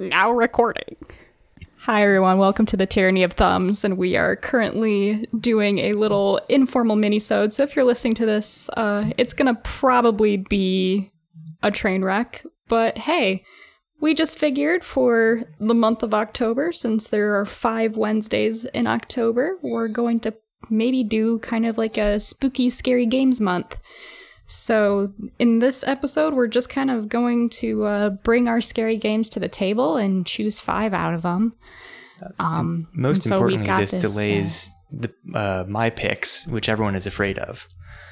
Now recording. Hi, everyone. Welcome to the Tyranny of Thumbs, and we are currently doing a little informal mini-sode. So if you're listening to this, uh, it's gonna probably be a train wreck. But hey, we just figured for the month of October, since there are five Wednesdays in October, we're going to maybe do kind of like a spooky, scary games month. So, in this episode, we're just kind of going to uh, bring our scary games to the table and choose five out of them. Um, Most and so we've importantly, got this, this, uh, delays the uh, my picks, which everyone is afraid of.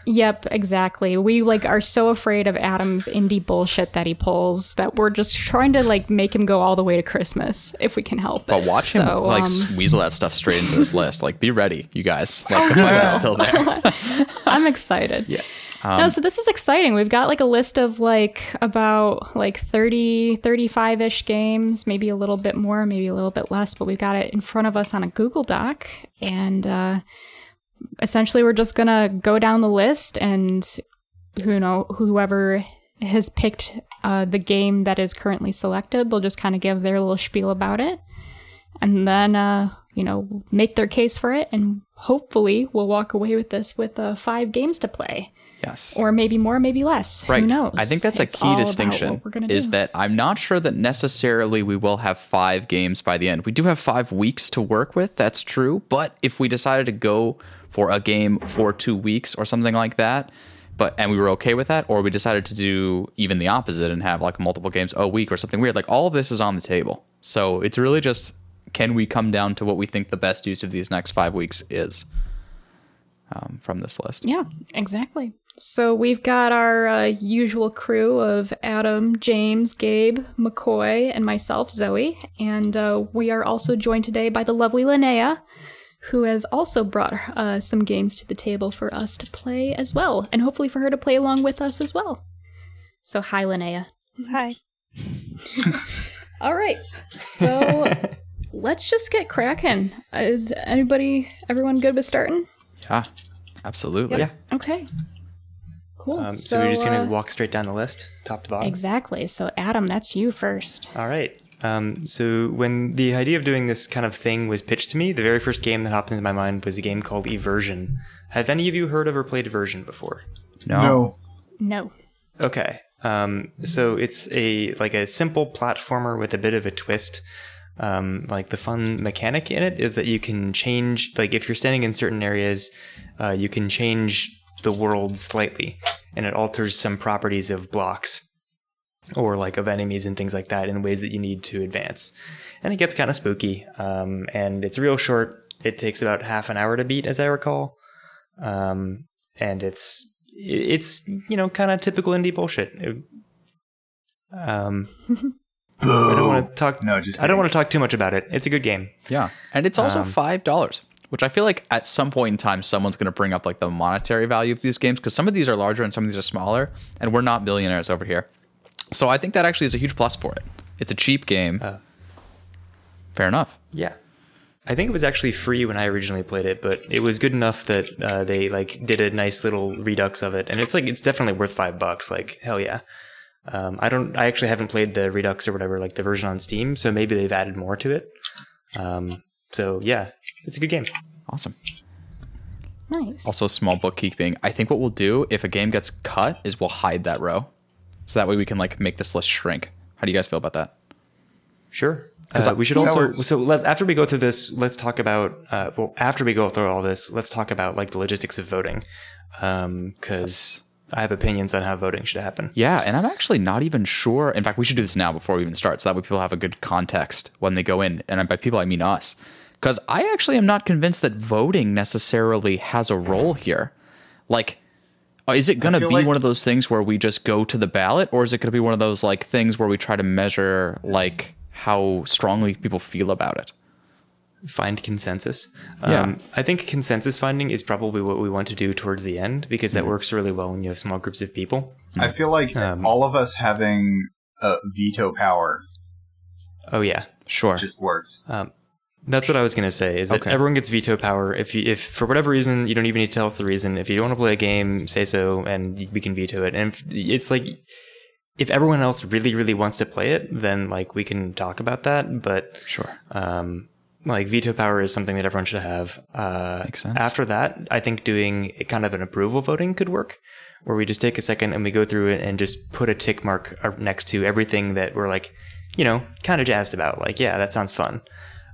Yep, exactly. We like are so afraid of Adam's indie bullshit that he pulls that we're just trying to like make him go all the way to Christmas if we can help it. But watch him like um, weasel that stuff straight into this list. Like, be ready, you guys. Like, the fun is still there. I'm excited. Yeah. No, so this is exciting. We've got like a list of like about like 30, 35-ish games, maybe a little bit more, maybe a little bit less, but we've got it in front of us on a Google Doc. And uh, essentially we're just gonna go down the list and who know whoever has picked uh, the game that is currently selected, they'll just kind of give their little spiel about it. And then uh, you know, make their case for it and hopefully we'll walk away with this with uh, five games to play Yes. or maybe more, maybe less. Right. Who knows? I think that's a It's key distinction. what we're gonna Is do. that I'm not sure that necessarily we will have five games by the end. We do have five weeks to work with. That's true. But if we decided to go for a game for two weeks or something like that, but and we were okay with that, or we decided to do even the opposite and have like multiple games a week or something weird, like all of this is on the table. So it's really just can we come down to what we think the best use of these next five weeks is um, from this list? Yeah, exactly. So we've got our uh, usual crew of Adam, James, Gabe, McCoy, and myself, Zoe. And uh, we are also joined today by the lovely Linnea, who has also brought uh, some games to the table for us to play as well, and hopefully for her to play along with us as well. So, hi, Linnea. Hi. All right. So let's just get cracking. Is anybody, everyone good with starting? Yeah, absolutely. Yeah. Okay. Cool. Um, so, we're just uh, gonna walk straight down the list, top to bottom. Exactly. So, Adam, that's you first. All right. Um, so when the idea of doing this kind of thing was pitched to me, the very first game that hopped into my mind was a game called Eversion. Have any of you heard of or played Eversion before? No. No. Okay. Um, so it's a like a simple platformer with a bit of a twist. Um, like the fun mechanic in it is that you can change, like if you're standing in certain areas, uh, you can change the world slightly, and it alters some properties of blocks or like of enemies and things like that in ways that you need to advance. And it gets kind of spooky. Um, and it's real short. It takes about half an hour to beat, as I recall. Um, and it's it's you know kind of typical indie bullshit. It- um, I don't want to talk. No, just I don't want to talk too much about it. It's a good game. Yeah. And it's also Um, five dollars, which I feel like at some point in time someone's gonna bring up like the monetary value of these games because some of these are larger and some of these are smaller, and we're not billionaires over here. So I think that actually is a huge plus for it. It's a cheap game. Uh. Fair enough. Yeah. I think it was actually free when I originally played it, but it was good enough that uh, they like did a nice little redux of it, and it's like it's definitely worth five bucks. Like hell yeah. Um, I don't. I actually haven't played the redux or whatever, like the version on Steam, so maybe they've added more to it. Um, so yeah, it's a good game. Awesome. Nice. Also, small bookkeeping. I think what we'll do if a game gets cut is we'll hide that row, so that way we can like make this list shrink. How do you guys feel about that? Sure. 'Cause Uh, we should also works. so let, after we go through this, let's talk about uh, well after we go through all this, let's talk about like the logistics of voting, because I have opinions on how voting should happen. Yeah, and I'm actually not even sure. In fact, we should do this now before we even start, so that way people have a good context when they go in. And by people, I mean us, because I actually am not convinced that voting necessarily has a role here. Like, uh, is it going to be like- one of those things where we just go to the ballot, or is it going to be one of those like things where we try to measure like how strongly people feel about it? Find consensus. Yeah. Um, I think consensus finding is probably what we want to do towards the end because that works really well when you have small groups of people. I feel like Um, all of us having uh, veto power Oh yeah, Sure. just works. um, that's what I was gonna say. Is that Okay. everyone gets veto power? If you, if for whatever reason you don't even need to tell us the reason. If you don't want to play a game, say so, and we can veto it. And if, it's like if everyone else really, really wants to play it, then like we can talk about that. But Sure. um, like veto power is something that everyone should have. Uh, Makes sense. After that, I think doing kind of an approval voting could work, where we just take a second and we go through it and just put a tick mark next to everything that we're like, you know, kind of jazzed about. Like, yeah, that sounds fun.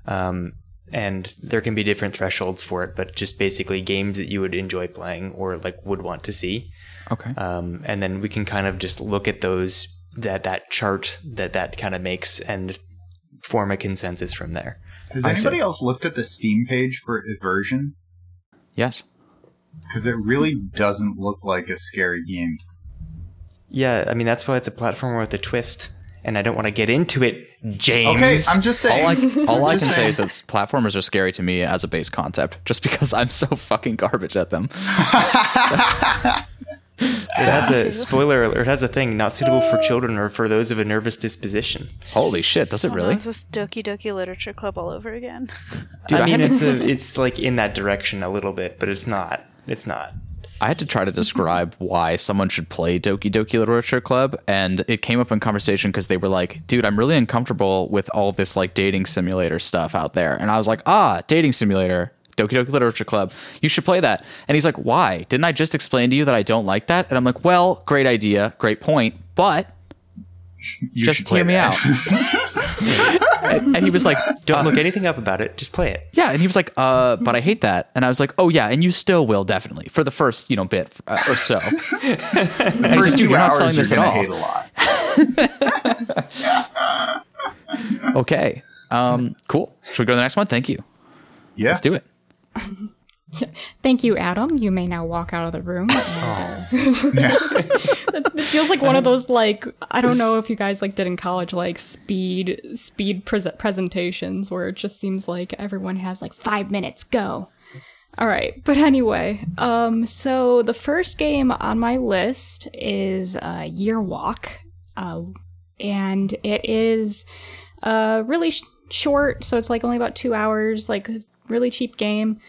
Um, and there can be different thresholds for it, but just basically games that you would enjoy playing or like would want to see. Okay. Um, and then we can kind of just look at those that that chart that that kind of makes and form a consensus from there. Has I see. anybody else looked at the Steam page for Eversion? yes. Because it really doesn't look like a scary game. Yeah, I mean that's why it's a platformer with a twist, and I don't want to get into it, James. Okay, I'm just saying. All I, all I Just can say is that platformers are scary to me as a base concept, just because I'm so fucking garbage at them. It has a spoiler alert. It has a thing not suitable for children or for those of a nervous disposition. Holy shit, does it Oh, no, really? Is this Doki Doki Literature Club all over again? Dude, I I mean, had- it's a, it's like in that direction a little bit, but it's not. It's not. I had to try to describe why someone should play Doki Doki Literature Club, and it came up in conversation because they were like, "Dude, I'm really uncomfortable with all this like dating simulator stuff out there," and I was like, "Ah, dating simulator." Doki Doki Literature Club. You should play that. And he's like, Why? Didn't I just explain to you that I don't like that? And I'm like, Well, great idea, great point, but You just hear me out. and, and he was like, Don't look anything up about it. Just play it. Yeah, and he was like, uh, but I hate that. And I was like, oh yeah, and you still will definitely for the first, you know, bit uh, or so. And he's like, "Dude, you're not selling this at all." hate a lot. Okay. Um, cool. Should we go to the next one? Thank you. Yeah, Let's do it. Thank you, Adam. You may now walk out of the room. it feels like one of those like I don't know if you guys like did in college like speed speed pres presentations where it just seems like everyone has like five minutes go. All right, but anyway, um, so the first game on my list is uh, Year Walk, uh, and it is uh really sh- short, so it's like only about two hours, like really cheap game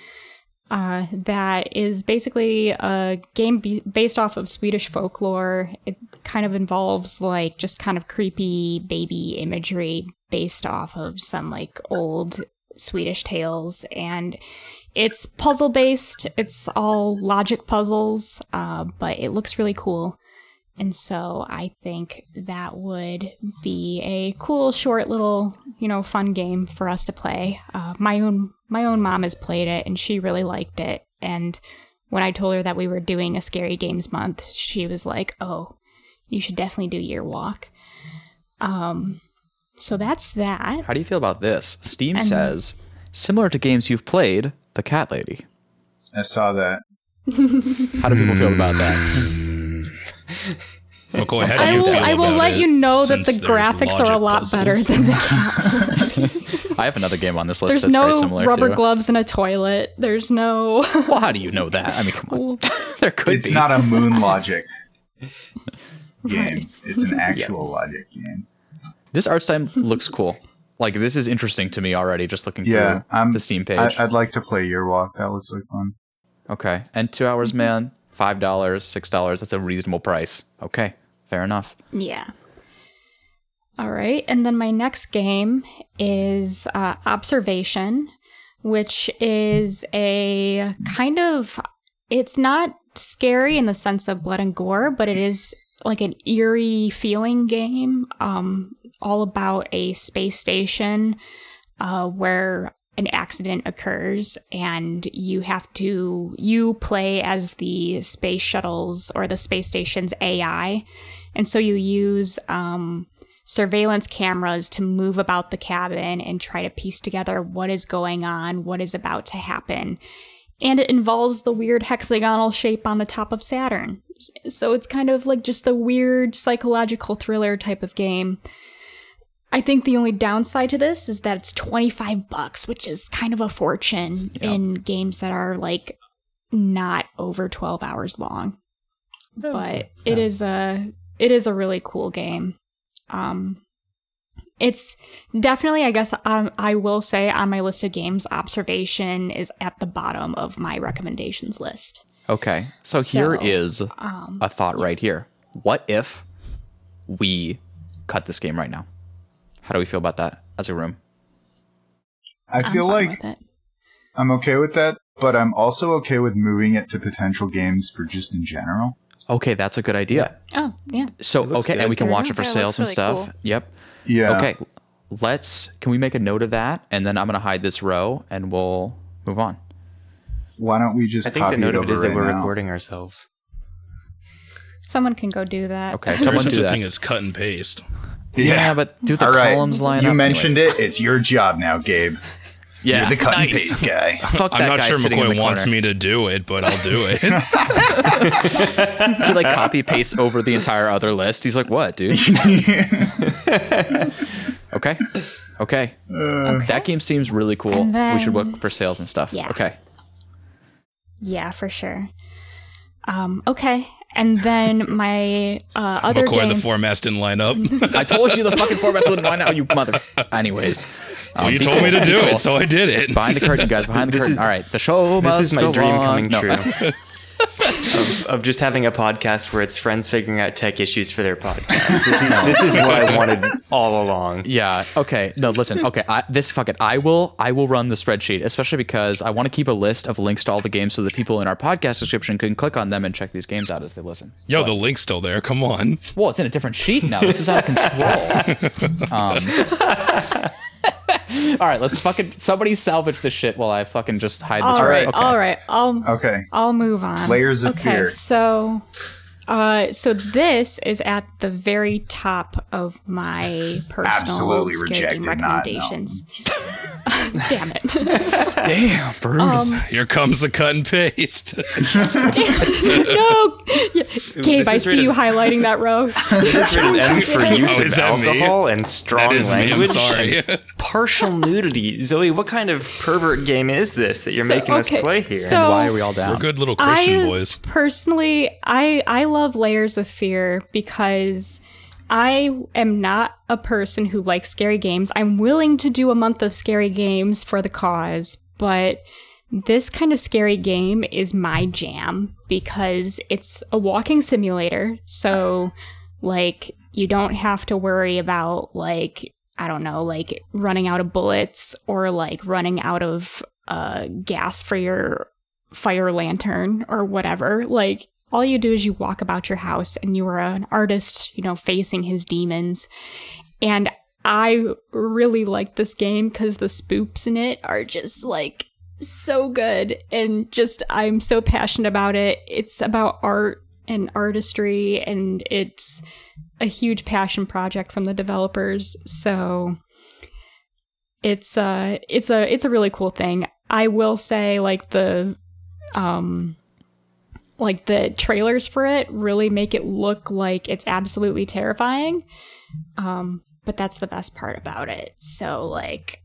uh, that is basically a game be- based off of Swedish folklore. It kind of involves like just kind of creepy baby imagery based off of some like old Swedish tales, and it's puzzle based. It's all logic puzzles, uh, but it looks really cool. And so I think that would be a cool, short little, you know, fun game for us to play. Uh, my own my own mom has played it and she really liked it. And when I told her that we were doing a scary games month, she was like, "Oh, you should definitely do Year Walk." Um, so that's that. How do you feel about this? Steam And- says similar to games you've played, The Cat Lady. I saw that. How do people feel about that? Well, go ahead. I will, feel I will let it, you know that the graphics are a lot puzzles. better than the I have another game on this list There's that's very no similar rubber to. gloves in a toilet. There's no. Well, how do you know that? I mean, come on. there could It's be. not a moon logic game. Right. It's an actual logic game. This art style looks cool. Like this is interesting to me already. Just looking Yeah, through I'm, the Steam page. I, I'd like to play Year Walk. That looks like fun. okay, and two hours, mm-hmm. man. Five dollars, six dollars. That's a reasonable price. Okay, fair enough. Yeah. All right. And then my next game is uh, Observation, which is a kind of. It's not scary in the sense of blood and gore, but it is like an eerie feeling game, um, all about a space station uh, where an accident occurs and you have to you play as the space shuttles or the space station's AI and so you use um, surveillance cameras to move about the cabin and try to piece together what is going on, what is about to happen. And it involves the weird hexagonal shape on the top of Saturn. So it's kind of like just a weird psychological thriller type of game. I think the only downside to this is that it's 25 bucks, which is kind of a fortune in games that are like not over 12 hours long. But it is a it is a really cool game. Um it's definitely I guess um, I will say on my list of games observation is at the bottom of my recommendations list. Okay, so, here So, is Um a thought right here. What if we cut this game right now. How do we feel about that as a room? I I'm feel like. I'm okay with that, but I'm also okay with moving it to potential games for just in general. Okay, that's a good idea. Oh, yeah. So It looks okay, and we can watch it for it sales and really stuff. cool. Yep. Yeah. Okay, let's. Can we make a note of that, and then I'm gonna hide this row, and we'll move on. Why don't we just I think copy the note it of it over that right we're now? recording ourselves. Someone can go do that. Okay, There's someone such do a thing as cut and paste. Yeah, but do the All right. columns line you up? You mentioned Anyways. it. It's your job now, Gabe. Yeah, You're the cut and paste guy. Fuck that I'm not guy sure sitting in the McCoy wants me to do it, but I'll do it. He like copy paste over the entire other list. He's like, "What, dude?" okay, okay. That game seems really cool. And we should then- look for sales and stuff. Yeah. Okay. Yeah, for sure. Um, okay. And then my uh, other McCoy, game. the formats didn't line up. I told you the fucking format's didn't line out, you mother. Anyways, um, well, you be told me to do cool. it, so I did it. Behind the curtain, guys. Behind the This curtain. is- All right, the show This must is my go dream on. coming No. true. of, of just having a podcast where it's friends figuring out tech issues for their podcast. This is, this is what I wanted all along. Yeah. Okay. No. Listen. Okay. I, this fuck it. I will. I will run the spreadsheet, especially because I want to keep a list of links to all the games so that people in our podcast description can click on them and check these games out as they listen. Yo, the link's still there. Come on. Well, it's in a different sheet now. This is out of control. um, all right. Let's fucking somebody salvage this shit while I fucking just hide this. all row. right, Okay. all right. I'll Okay. I'll move on. Layers of okay, fear. So, uh, so this is at the very top of my personal Absolutely rejected, game not- no. recommendations. Damn it! Damn. Brutal. Um, Here comes the cut and paste. no, yeah. Gabe, this I see rated- you highlighting that row. This rated M for use Oh, of is that me? alcohol and strong that is me. I'm language. sorry. and partial nudity. Zoe, what kind of pervert game is this that you're So, making us play here? so- Why are we all down? We're good little Christian I boys. personally, I I love layers of fear because I am not a person who likes scary games. I'm willing to do a month of scary games for the cause, but this kind of scary game is my jam because it's a walking simulator. So, like, you don't have to worry about, like, I don't know, like running out of bullets or like running out of uh, gas for your fire lantern or whatever. Like, all you do is you walk about your house and you are an artist, you know, facing his demons. And I really like this game because the spoops in it are just like so good. And just, I'm so passionate about it. It's about art and artistry, and it's a huge passion project from the developers. So it's uh it's a it's a really cool thing. I will say like the um like the trailers for it really make it look like it's absolutely terrifying. Um but that's the best part about it. So like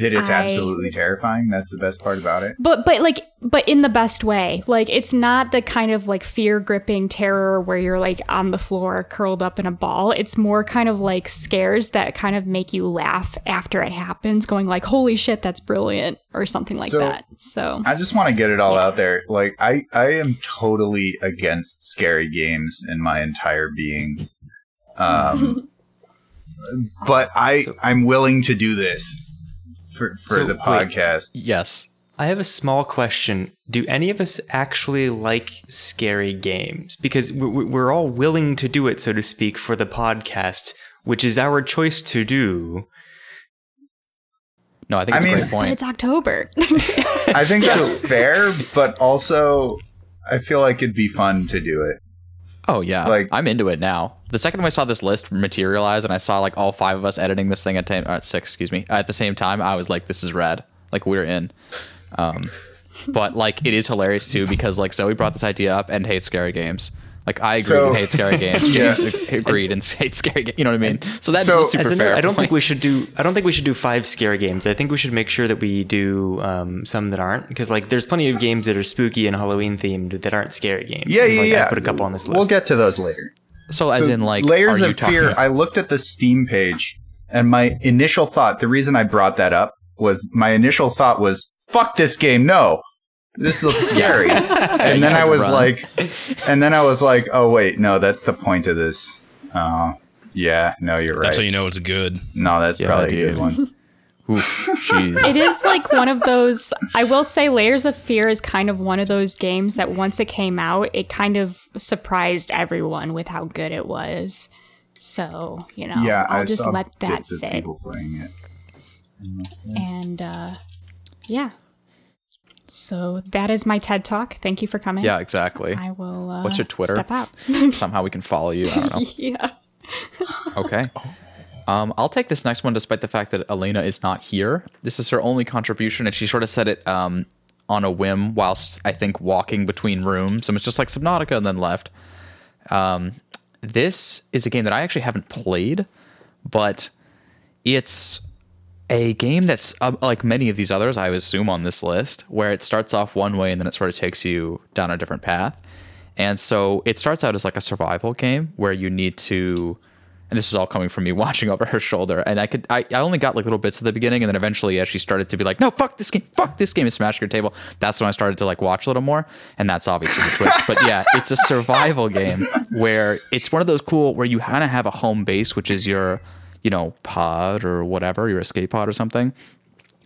That it's I- absolutely terrifying. That's the best part about it. but but like but in the best way. Like it's not the kind of like fear gripping terror where you're like on the floor curled up in a ball. It's more kind of like scares that kind of make you laugh after it happens, going like, "Holy shit, that's brilliant," or something like So- that. So I just want to get it all out there. Like I, I am totally against scary games in my entire being. Um, but I, I'm willing to do this for for So, the wait. podcast. Yes. I have a small question. Do any of us actually like scary games? Because we- we- we're all willing to do it, so to speak, for the podcast, which is our choice to do. No, I think I it's a mean- great but point. it's October. I think that's fair, but also I feel like it'd be fun to do it. Oh yeah, Like- I'm into it now. The second I saw this list materialize and I saw like all five of us editing this thing at time, uh, six, excuse me, at the same time, I was like, "This is rad!" Like we're in. Um, but like it is hilarious too because like Zoe brought this idea up and hates scary games. Like I agree So- and hate scary games. Yeah. James ag- agreed and hate scary games. You know what I mean? So that's So- a super As a fair. note, I don't think we should do. I don't think we should do five scary games. I think we should make sure that we do um, some that aren't, because like there's plenty of games that are spooky and Halloween themed that aren't scary games. Yeah, And, yeah, like, yeah. I put a couple on this list. We'll get to those later. So as in like layers of talking- fear. I looked at the Steam page, and my initial thought. The reason I brought that up was my initial thought was, "Fuck this game, no." This looks scary. and then I was run. like, and then I was like, oh wait, no, that's the point of this. Uh, Yeah, no, you're right. That's how you know it's good. no, that's Yeah, probably a good one. Oof, jeez. It is like one of those. I will say, Layers of Fear is kind of one of those games that once it came out, it kind of surprised everyone with how good it was. So you know, Yeah, I'll I just let that bits of sit. people playing it. And. And uh, yeah, so that is my TED talk. Thank you for coming. yeah, exactly. I will. Uh, What's your Twitter? Step out. Somehow we can follow you. I don't know. yeah. Okay. Um, I'll take this next one despite the fact that Elena is not here. This is her only contribution, and she sort of said it um, on a whim whilst I think walking between rooms. And it's just like Subnautica and then left. Um, this is a game that I actually haven't played, but it's a game that's uh, like many of these others, I assume, on this list, where it starts off one way and then it sort of takes you down a different path. And so it starts out as like a survival game where you need to, and this is all coming from me watching over her shoulder. And I could, I, I only got like little bits at the beginning, and then eventually, as she started to be like, "No, fuck this game, fuck this game," and smash your table, that's when I started to like watch a little more. And that's obviously the twist. But yeah, it's a survival game where it's one of those cool where you kind of have a home base, which is your, you know, pod or whatever, your escape pod or something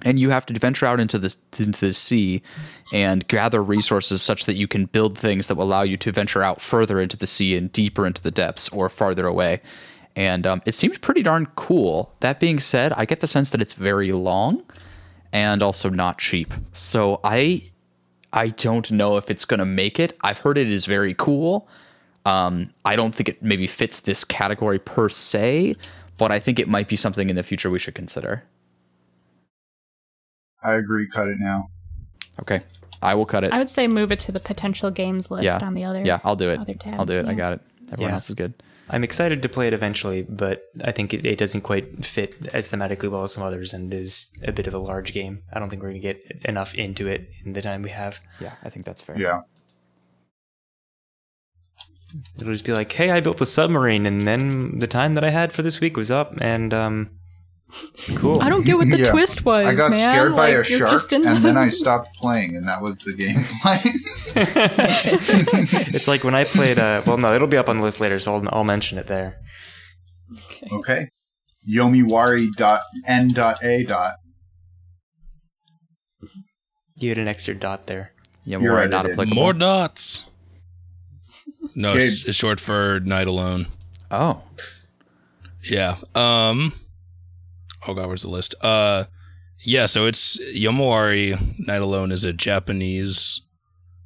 and you have to venture out into this into the sea and gather resources such that you can build things that will allow you to venture out further into the sea and deeper into the depths or farther away. And um, it seems pretty darn cool. That being said, I get the sense that it's very long and also not cheap. So I I don't know if it's going to make it. I've heard it is very cool. Um, I don't think it maybe fits this category per se, but I think it might be something in the future we should consider. I agree. Cut it now. Okay. I will cut it. I would say move it to the potential games list yeah. on the other. Yeah, I'll do it. other tab, I'll do it. I got it. Everyone Yeah. else is good. I'm excited to play it eventually, but I think it, it doesn't quite fit as thematically well as some others and is a bit of a large game. I don't think we're going to get enough into it in the time we have. Yeah, I think that's fair. Yeah. It'll just be like, hey, I built a submarine, and then the time that I had for this week was up, and um, cool. I don't get what the Yeah. twist was. I got man. scared by Like, a shark, just in and then I stopped playing, and that was the gameplay. it's like when I played. Uh, well, no, it'll be up on the list later, so I'll, I'll mention it there. okay. Yomawari dot n dot a dot. Give it an extra dot there. Yeah, more right, not applicable. More dots. No, it's, Gabe. it's short for Night Alone. Oh, Yeah. Um. Oh god, where's the list? Uh, yeah. So it's Yomawari Night Alone is a Japanese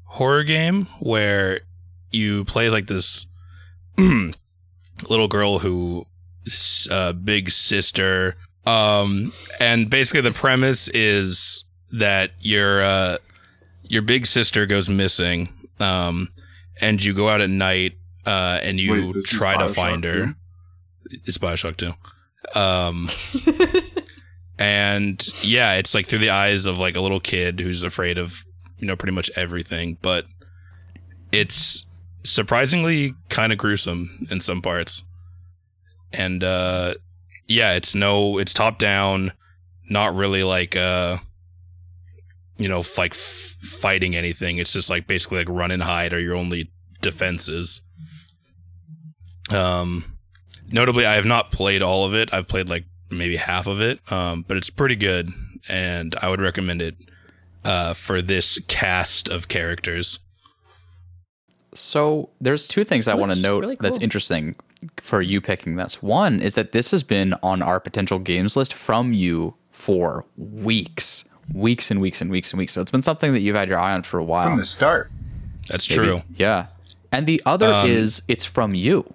horror game where you play like this little girl who uh, big sister. Um, and basically the premise is that your uh, your big sister goes missing. Um, and you go out at night. Uh, and you Wait, try to find her. 2? It's Bioshock 2. Um, and yeah, it's like through the eyes of like a little kid who's afraid of, you know, pretty much everything. But it's surprisingly kind of gruesome in some parts. And uh, yeah, it's no, it's top down, not really like, uh, you know, f- like f- fighting anything. It's just like basically like run and hide are your only defenses. Um, notably i have not played all of it i've played like maybe half of it um, but it's pretty good and i would recommend it uh, for this cast of characters so there's two things I want to note really that's interesting for you picking this. One is that this has been on our potential games list from you for weeks, weeks and weeks and weeks and weeks. So it's been something that you've had your eye on for a while. From the start. that's Maybe. true Yeah. And the other Um, is it's from you.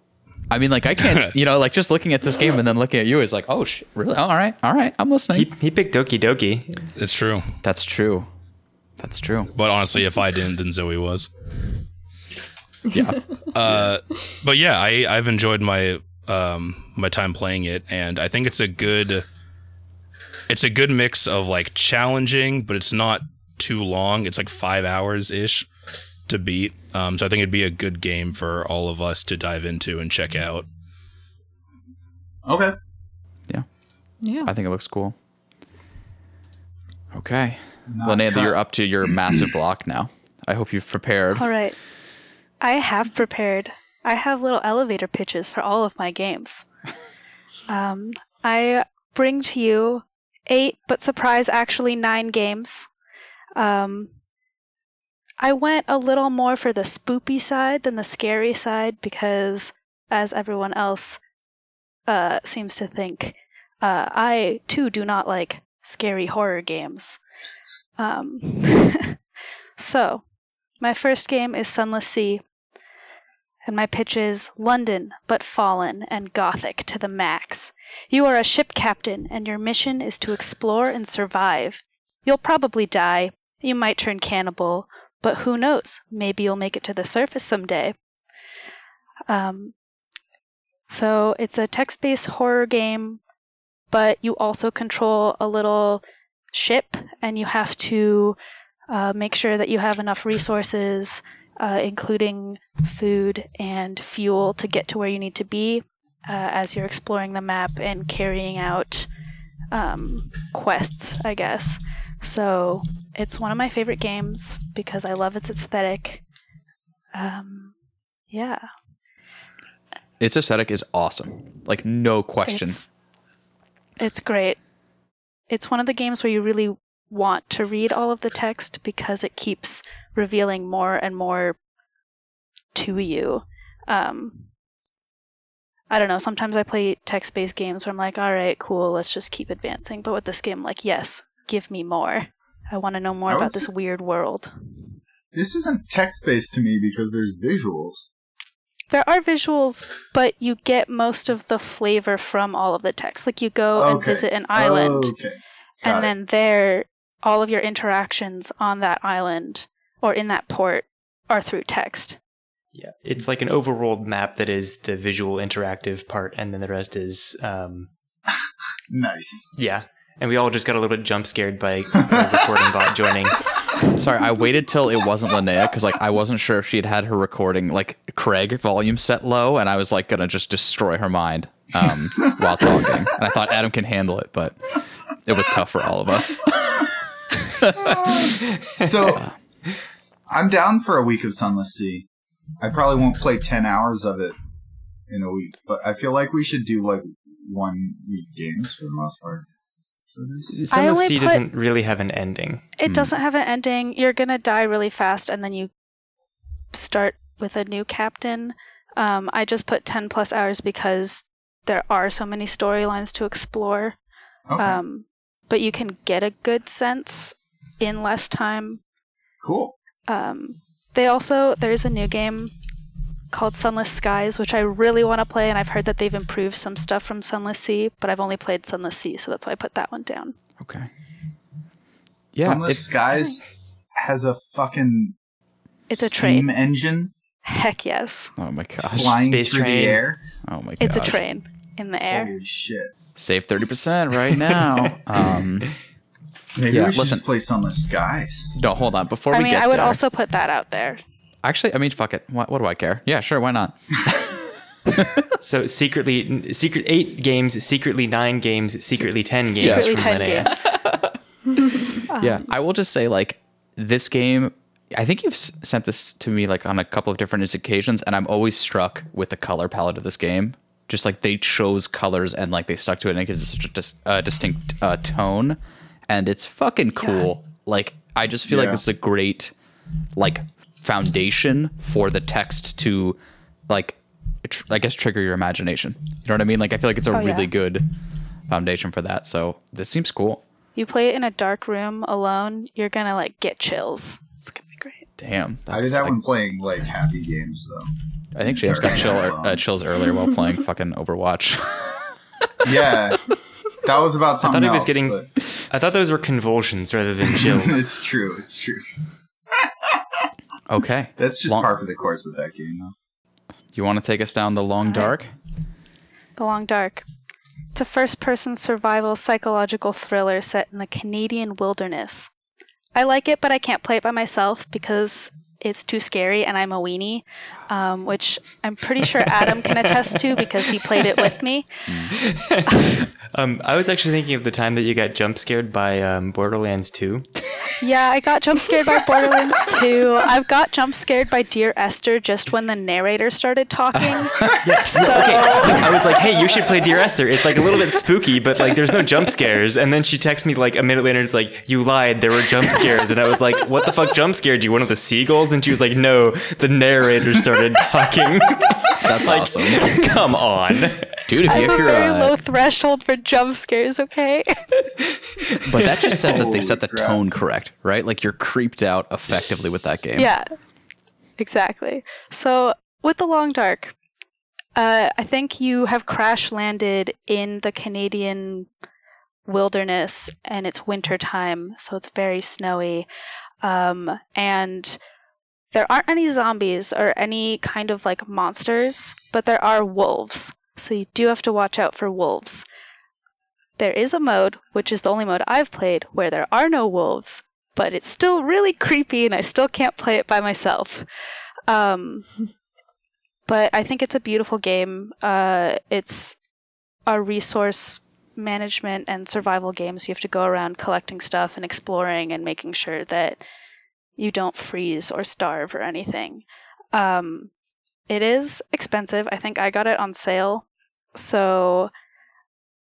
I mean, like I can't, you know, like just looking at this game and then looking at you is like, oh, sh- really? all right, all right, I'm listening. He, he picked Doki Doki. it's true That's true. That's true. but honestly if i didn't then zoe was Yeah. uh, but yeah i i've enjoyed my um my time playing it and i think it's a good it's a good mix of like challenging but it's not too long it's like five hours ish to beat um so i think it'd be a good game for all of us to dive into and check out Okay. Yeah. Yeah. I think it looks cool. Okay. Not Linnea, cut. you're up to your massive block now. I hope you've prepared. All right. I have prepared. I have little elevator pitches for all of my games. Um, I bring to you eight, but surprise, actually nine games. Um, I went a little more for the spoopy side than the scary side because, as everyone else uh, seems to think, uh, I too do not like scary horror games. Um, so, my first game is Sunless Sea, and my pitch is London, but fallen and gothic to the max. You are a ship captain, and your mission is to explore and survive. You'll probably die. You might turn cannibal, but who knows? Maybe you'll make it to the surface someday. Um, so it's a text based horror game, but you also control a little ship, and you have to uh, make sure that you have enough resources, uh, including food and fuel, to get to where you need to be uh, as you're exploring the map and carrying out um, quests, I guess. So it's one of my favorite games because I love its aesthetic. Um, yeah, Its aesthetic is awesome. Like no question. It's, it's great. It's one of the games where you really want to read all of the text because it keeps revealing more and more to you. Um, I don't know. Sometimes I play text based games where I'm like, all right, cool, let's just keep advancing. But with this game, I'm like, yes, give me more. I want to know more I about this weird world. This isn't text based to me because there's visuals. There are visuals, but you get most of the flavor from all of the text. Like you go and visit an island. Okay. And it. then there all of your interactions on that island or in that port are through text Yeah, it's like an overworld map that is the visual interactive part, and then the rest is, um, nice. yeah. And we all just got a little bit jump scared by a recording bot joining. Sorry, I waited till it wasn't Linnea because like I wasn't sure if she had had her recording like Craig volume set low, and I was like gonna just destroy her mind um, while talking. And I thought Adam can handle it, but it was tough for all of us. So I'm down for a week of Sunless Sea. I probably won't play 10 hours of it in a week, but I feel like we should do like one week games for the most part. Sunless Sea put- doesn't really have an ending. it doesn't have an ending you're gonna die really fast and then you start with a new captain um, i just put 10 plus hours because there are so many storylines to explore Okay, um, but you can get a good sense in less time cool. Um, they also there's a new game called Sunless Skies, which I really want to play, and I've heard that they've improved some stuff from Sunless Sea, but I've only played Sunless Sea, so that's why I put that one down. Okay. Yeah, Sunless it's- Skies has a fucking It's a steam train. engine Heck yes, Oh my gosh. flying Space through train. the air. Oh my gosh. it's a train in the air. Holy shit. Save thirty percent right now. Um, Maybe Yeah, we should listen. just play Sunless Skies. no, hold on. Before I we mean, get I would there, also put that out there. actually, I mean, fuck it. What, what do I care? Yeah, sure. Why not? So secretly, secret eight games, secretly nine games, secretly ten games Secretly from ten Linnea. games. yeah, I will just say like this game. I think you've s- sent this to me like on a couple of different occasions, and I'm always struck with the color palette of this game. Just like they chose colors and like they stuck to it, and it gives it such a dis- uh, distinct uh, tone, and it's fucking cool. Like I just feel like this is a great like foundation for the text to like tr- I guess trigger your imagination. You know what I mean? Like I feel like it's a Oh, yeah. really good foundation for that. So this seems cool. You play it in a dark room alone, you're gonna like get chills. It's gonna be great. Damn, I did that like, one playing like happy games though. I think James got chill uh, chills earlier while playing fucking Overwatch. Yeah, that was about something. I something thought he was else, getting. but- I thought those were convulsions rather than chills. it's true. It's true. okay, That's just Long- par for the course with that game, though. you want to take us down the long dark? The Long Dark. It's a first person survival psychological thriller set in the Canadian wilderness. I like it, but I can't play it by myself because it's too scary and I'm a weenie, um, which I'm pretty sure Adam can attest to because he played it with me. Um, I was actually thinking of the time that you got jump scared by um, Borderlands 2. Yeah, I got jump scared by Borderlands 2. I've got jump scared by Dear Esther just when the narrator started talking. so, Okay, I was like, "Hey, you should play Dear Esther. It's like a little bit spooky, but like there's no jump scares." And then she texts me like a minute later. It's like, "You lied. There were jump scares." And I was like, "What the fuck jump scared you? One of the seagulls?" And she was like, "No, the narrator started talking." That's awesome. Come on. Dude, if I you have a hear very uh, low threshold for jump scares, okay? But that just says that they set the crap. tone correct, right? Like you're creeped out effectively with that game. yeah, exactly. So, with The Long Dark, uh, I think you have crash landed in the Canadian wilderness and it's winter time, so it's very snowy. Um, and there aren't any zombies or any kind of like monsters, but there are wolves. So you do have to watch out for wolves. There is a mode, which is the only mode I've played, where there are no wolves, but it's still really creepy and I still can't play it by myself. Um, but I think it's a beautiful game. Uh, it's a resource management and survival game, so you have to go around collecting stuff and exploring and making sure that you don't freeze or starve or anything. Um, it is expensive. I think I got it on sale, so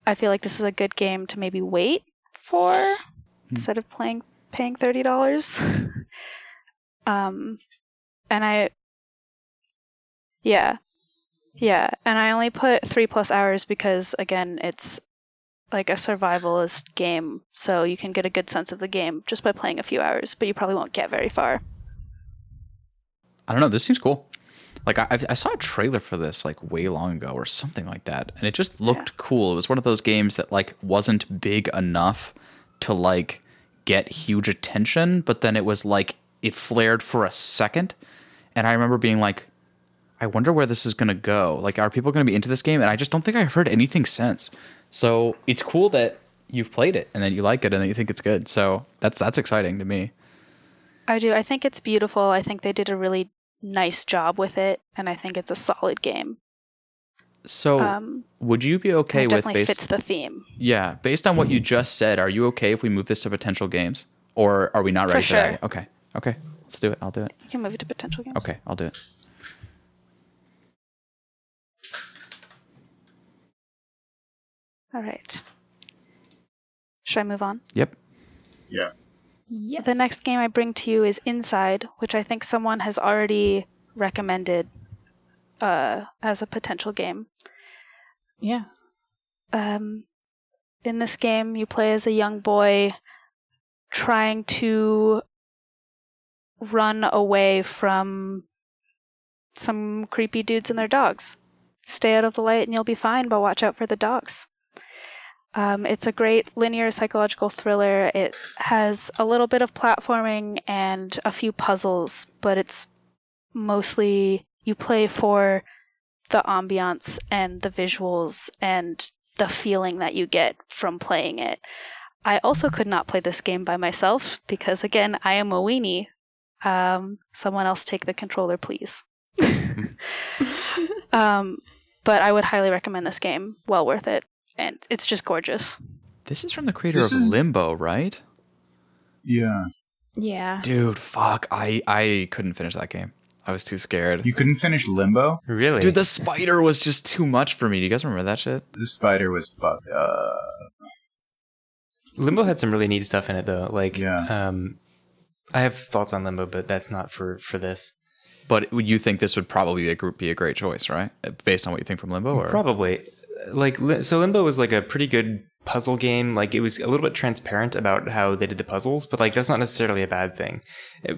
I feel like this is a good game to maybe wait for instead of playing paying thirty dollars. um, and I, yeah, yeah, and I only put three plus hours because again, it's like a survivalist game, so you can get a good sense of the game just by playing a few hours, but you probably won't get very far. I don't know. This seems cool. Like I, I saw a trailer for this like way long ago or something like that, and it just looked cool. It was one of those games that like wasn't big enough to like get huge attention, but then it was like it flared for a second, and I remember being like, I wonder where this is gonna go. Like, are people gonna be into this game? And I just don't think I've heard anything since. So it's cool that you've played it and that you like it and that you think it's good. So that's that's exciting to me. I do. I think it's beautiful. I think they did a really nice job with it, and I think it's a solid game. So Um, would you be okay it with definitely based fits the theme. Yeah, based on what you just said, are you okay if we move this to potential games, or are we not ready for, that? sure. yet? Okay, okay, let's do it. I'll do it. You can move it to potential games. Okay, I'll do it. All right. Should I move on? Yep. Yeah. Yes. The next game I bring to you is Inside, which I think someone has already recommended uh, as a potential game. Yeah. Um, in this game, you play as a young boy trying to run away from some creepy dudes and their dogs. Stay out of the light and you'll be fine, but watch out for the dogs. Um, it's a great linear psychological thriller. It has a little bit of platforming and a few puzzles, but it's mostly you play for the ambiance and the visuals and the feeling that you get from playing it. I also could not play this game by myself because, again, I am a weenie. Um, someone else take the controller, please. um, but I would highly recommend this game. Well worth it. And it's just gorgeous. This is from the creator This of is- Limbo, right? Yeah. Yeah. Dude, fuck, I I couldn't finish that game. I was too scared. You couldn't finish Limbo? Really? Dude, the spider was just too much for me. Do you guys remember that shit? The spider was fucked up. Limbo had some really neat stuff in it though. Like, Yeah. um, I have thoughts on Limbo, but that's not for for this. But would you think this would probably be a, gr- be a great choice, right? Based on what you think from Limbo, or Probably. Like, so Limbo was like a pretty good puzzle game. Like, it was a little bit transparent about how they did the puzzles, but like, that's not necessarily a bad thing.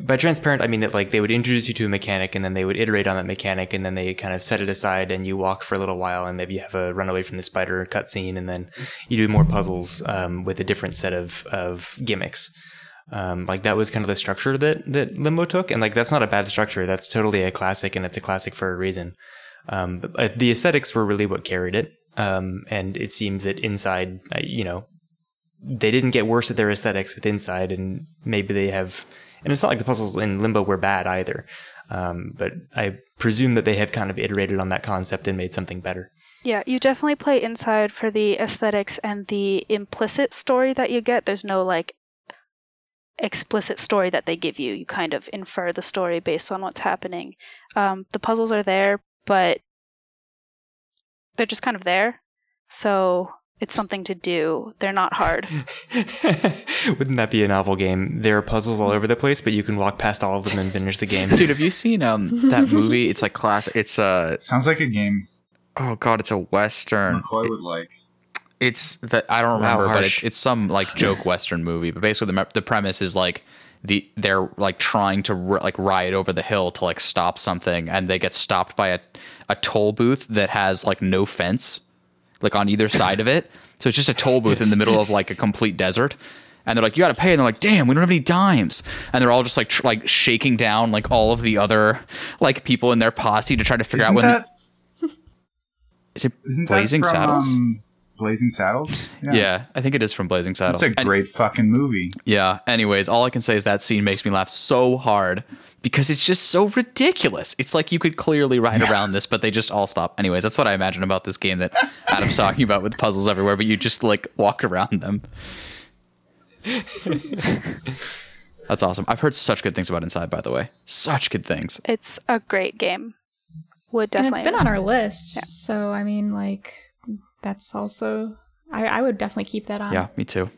By transparent, I mean that like they would introduce you to a mechanic and then they would iterate on that mechanic and then they kind of set it aside and you walk for a little while and maybe you have a run away from the spider cutscene and then you do more puzzles um, with a different set of, of gimmicks. Um, like that was kind of the structure that that Limbo took, and like that's not a bad structure. That's totally a classic, and it's a classic for a reason. Um, but uh, the aesthetics were really what carried it, um, and it seems that inside, uh, you know, they didn't get worse at their aesthetics with inside, and maybe they have. And it's not like the puzzles in Limbo were bad either, um, but I presume that they have kind of iterated on that concept and made something better. Yeah, you definitely play inside for the aesthetics and the implicit story that you get. There's no like explicit story that they give you. You kind of infer the story based on what's happening. Um, the puzzles are there, but they're just kind of there. So it's something to do. They're not hard. Wouldn't that be a novel game? There are puzzles all over the place, but you can walk past all of them and finish the game. Dude, have you seen um that movie? It's like classic. It's uh Sounds like a game oh god, it's a western. McCoy would like. It's that I don't Wow, remember, but it's it's some like joke western movie. But basically, the the premise is like the they're like trying to r- like ride over the hill to like stop something, and they get stopped by a a toll booth that has like no fence, like on either side of it. So it's just a toll booth in the middle of like a complete desert. And they're like, you got to pay. And they're like, damn, we don't have any dimes. And they're all just like, tr- like shaking down like all of the other like people in their posse to try to figure Isn't out when. that, is it isn't Blazing that from, Saddles? Um, Blazing Saddles? yeah. I think it is from Blazing Saddles. It's a And- great fucking movie. Yeah. Anyways, all I can say is that scene makes me laugh so hard because it's just so ridiculous. It's like you could clearly ride around this, but they just all stop. Anyways, that's what I imagine about this game that Adam's talking about with puzzles everywhere, but you just like walk around them. that's awesome. I've heard such good things about Inside, by the way. Such good things. It's a great game. Would definitely. and definitely. it's been on our list. Yeah. So I mean, like, that's also I, I would definitely keep that on. Yeah, me too.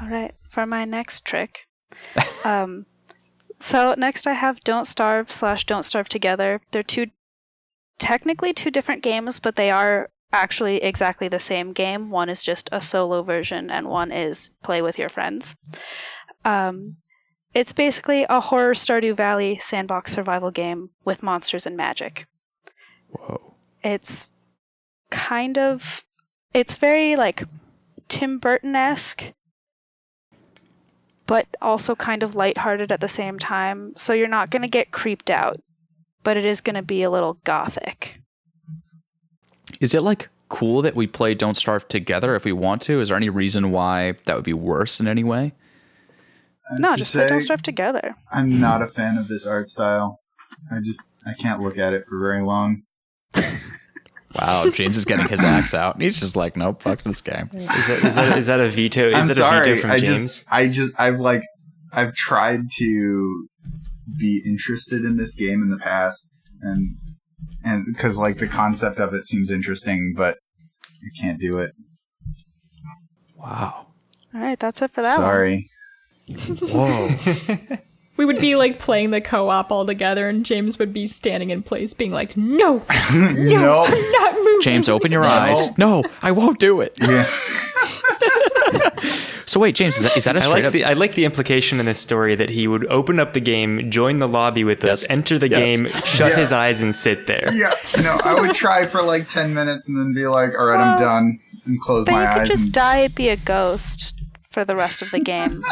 All right, for my next trick. Um, so next I have Don't Starve slash Don't Starve Together. They're two, technically two different games, but they are actually exactly the same game. One is just a solo version, and one is play with your friends. Um, it's basically a horror Stardew Valley sandbox survival game with monsters and magic. Whoa. It's kind of, it's very like Tim Burton esque but also kind of lighthearted at the same time. So you're not going to get creeped out, but it is going to be a little gothic. Is it like cool that we play Don't Starve together if we want to? Is there any reason why that would be worse in any way? And No, to just play Don't say, Starve together. I'm not a fan of this art style. I just I can't look at it for very long. Wow, James is getting his axe out. He's just like, nope, fuck this game. Is that, is that, is that a veto? Is I'm it a sorry. veto from I James? just I just I've like I've tried to be interested in this game in the past and and because like the concept of it seems interesting, but you can't do it. Wow. All right, that's it for that one. Sorry. Whoa. We would be like playing the co-op all together, and James would be standing in place, being like, "No, no, No. I'm not moving." James, open your eyes. No, I won't do it. Yeah. So wait, James, is that, is that a I straight like up? the I like the implication in this story that he would open up the game, join the lobby with us, enter the Yes. game, shut Yeah. his eyes, and sit there. yeah. No, I would try for like ten minutes and then be like, all right, I'm oh. done and close my eyes. you could eyes. just and, die and be a ghost for the rest of the game.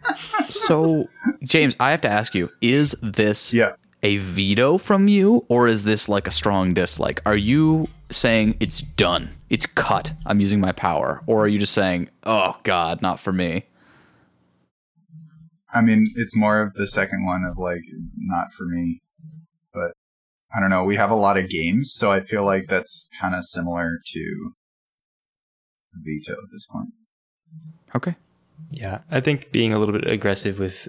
so, James, I have to ask you: Is this yeah. a veto from you, or is this like a strong dislike? Are you saying it's done, it's cut? I'm using my power, or are you just saying, "Oh God, not for me"? I mean, it's more of the second one of like not for me, but I don't know. We have a lot of games, so I feel like that's kind of similar to veto at this point. Okay. Yeah, I think being a little bit aggressive with,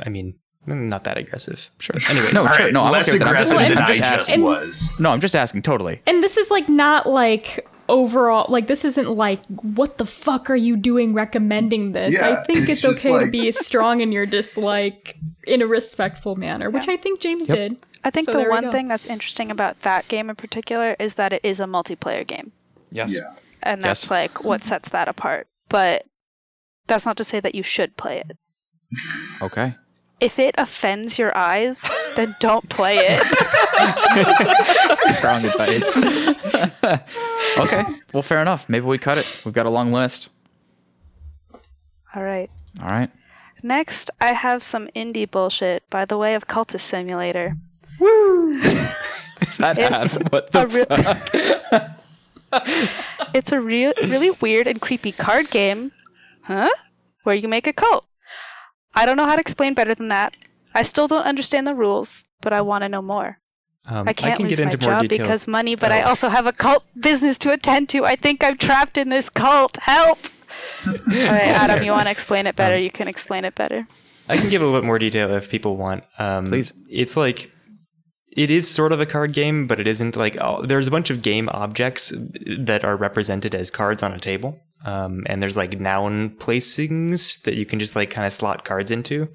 I mean, not that aggressive. Sure. Anyways, no, All sure. No, I'm less okay with that. I'm just, aggressive I'm than just I just asking. was. No, I'm just asking. Totally. And this is like not like overall like this isn't like what the fuck are you doing recommending this Yeah, i think it's it's, just okay to be strong in your dislike in a respectful manner which i think james did I think So the one thing that's interesting about that game in particular is that it is a multiplayer game. Yes. Yeah. And that's Yes. like what sets that apart. But that's not to say that you should play it. Okay. If it offends your eyes, then don't play it. Strong advice. okay. Well, fair enough. Maybe we cut it. We've got a long list. All right. All right. Next, I have some indie bullshit by the way of Cultist Simulator. Woo! Is that It's? What the a real- it's a real, really weird and creepy card game, huh? Where you make a cult. I don't know how to explain better than that. I still don't understand the rules, but I want to know more. um, I can't can lose get my more job detail. because money, but I Oh. also have a cult business to attend to. I think I'm trapped in this cult. Help! right, Adam, you want to explain it better? You can explain it better. I can give a little bit more detail if people want. Um, Please. It's like it is sort of a card game, but it isn't like oh, there's a bunch of game objects that are represented as cards on a table. Um, and there's like noun placings that you can just like kind of slot cards into.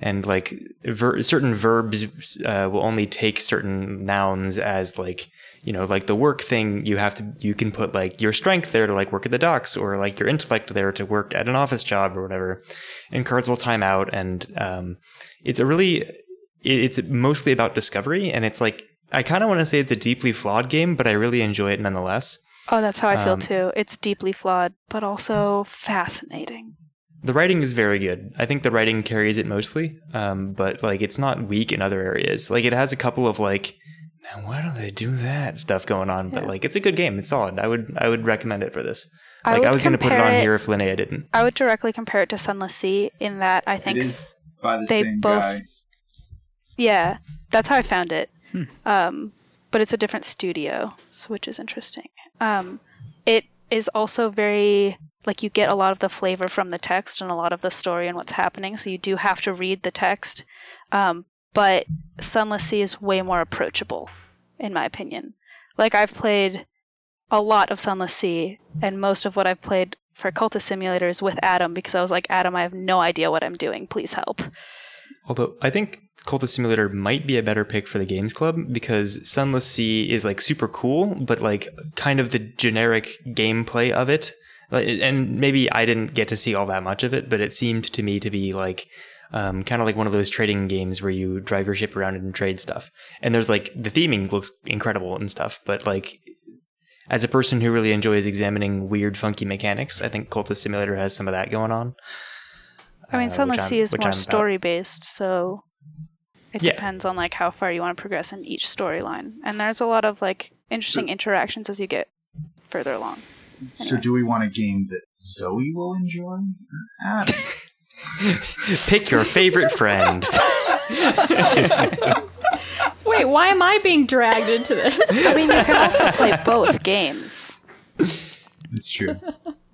And like ver- certain verbs uh, will only take certain nouns as like you know like the work thing you have to you can put like your strength there to like work at the docks or like your intellect there to work at an office job or whatever and cards will time out and um, it's a really it's mostly about discovery and it's like i kind of want to say it's a deeply flawed game but i really enjoy it nonetheless Oh, that's how I feel Um, too. It's deeply flawed, but also fascinating. the writing is very good i think the writing carries it mostly um, but like it's not weak in other areas like it has a couple of like now why don't they do that stuff going on but like it's a good game it's solid i would i would recommend it for this I like i, would was going to put it on it- here if linnea didn't I would directly compare it to Sunless Sea in that I think It is by the they same both- guy. Yeah, that's how I found it. Hmm. Um, but it's a different studio, which is interesting. Um, it is also very like you get a lot of the flavor from the text and a lot of the story and what's happening. So you do have to read the text. Um, but Sunless Sea is way more approachable, in my opinion. Like I've played a lot of Sunless Sea, and most of what I've played for Cultist Simulators with Adam because I was like, Adam, I have no idea what I'm doing. Please help. Although I think Cultist Simulator might be a better pick for the Games Club because Sunless Sea is like super cool, but like kind of the generic gameplay of it. And maybe I didn't get to see all that much of it, but it seemed to me to be like um, kind of like one of those trading games where you drive your ship around and trade stuff. And there's like the theming looks incredible and stuff, but like as a person who really enjoys examining weird, funky mechanics, I think Cultist Simulator has some of that going on. I mean, uh, Sunless Sea is more story based, so it Yeah. depends on like how far you want to progress in each storyline. And there's a lot of like interesting interactions as you get further along. So, do we want a game that Zoe will enjoy? Pick your favorite friend. Wait, why am I being dragged into this? I mean, you can also play both games. it's true.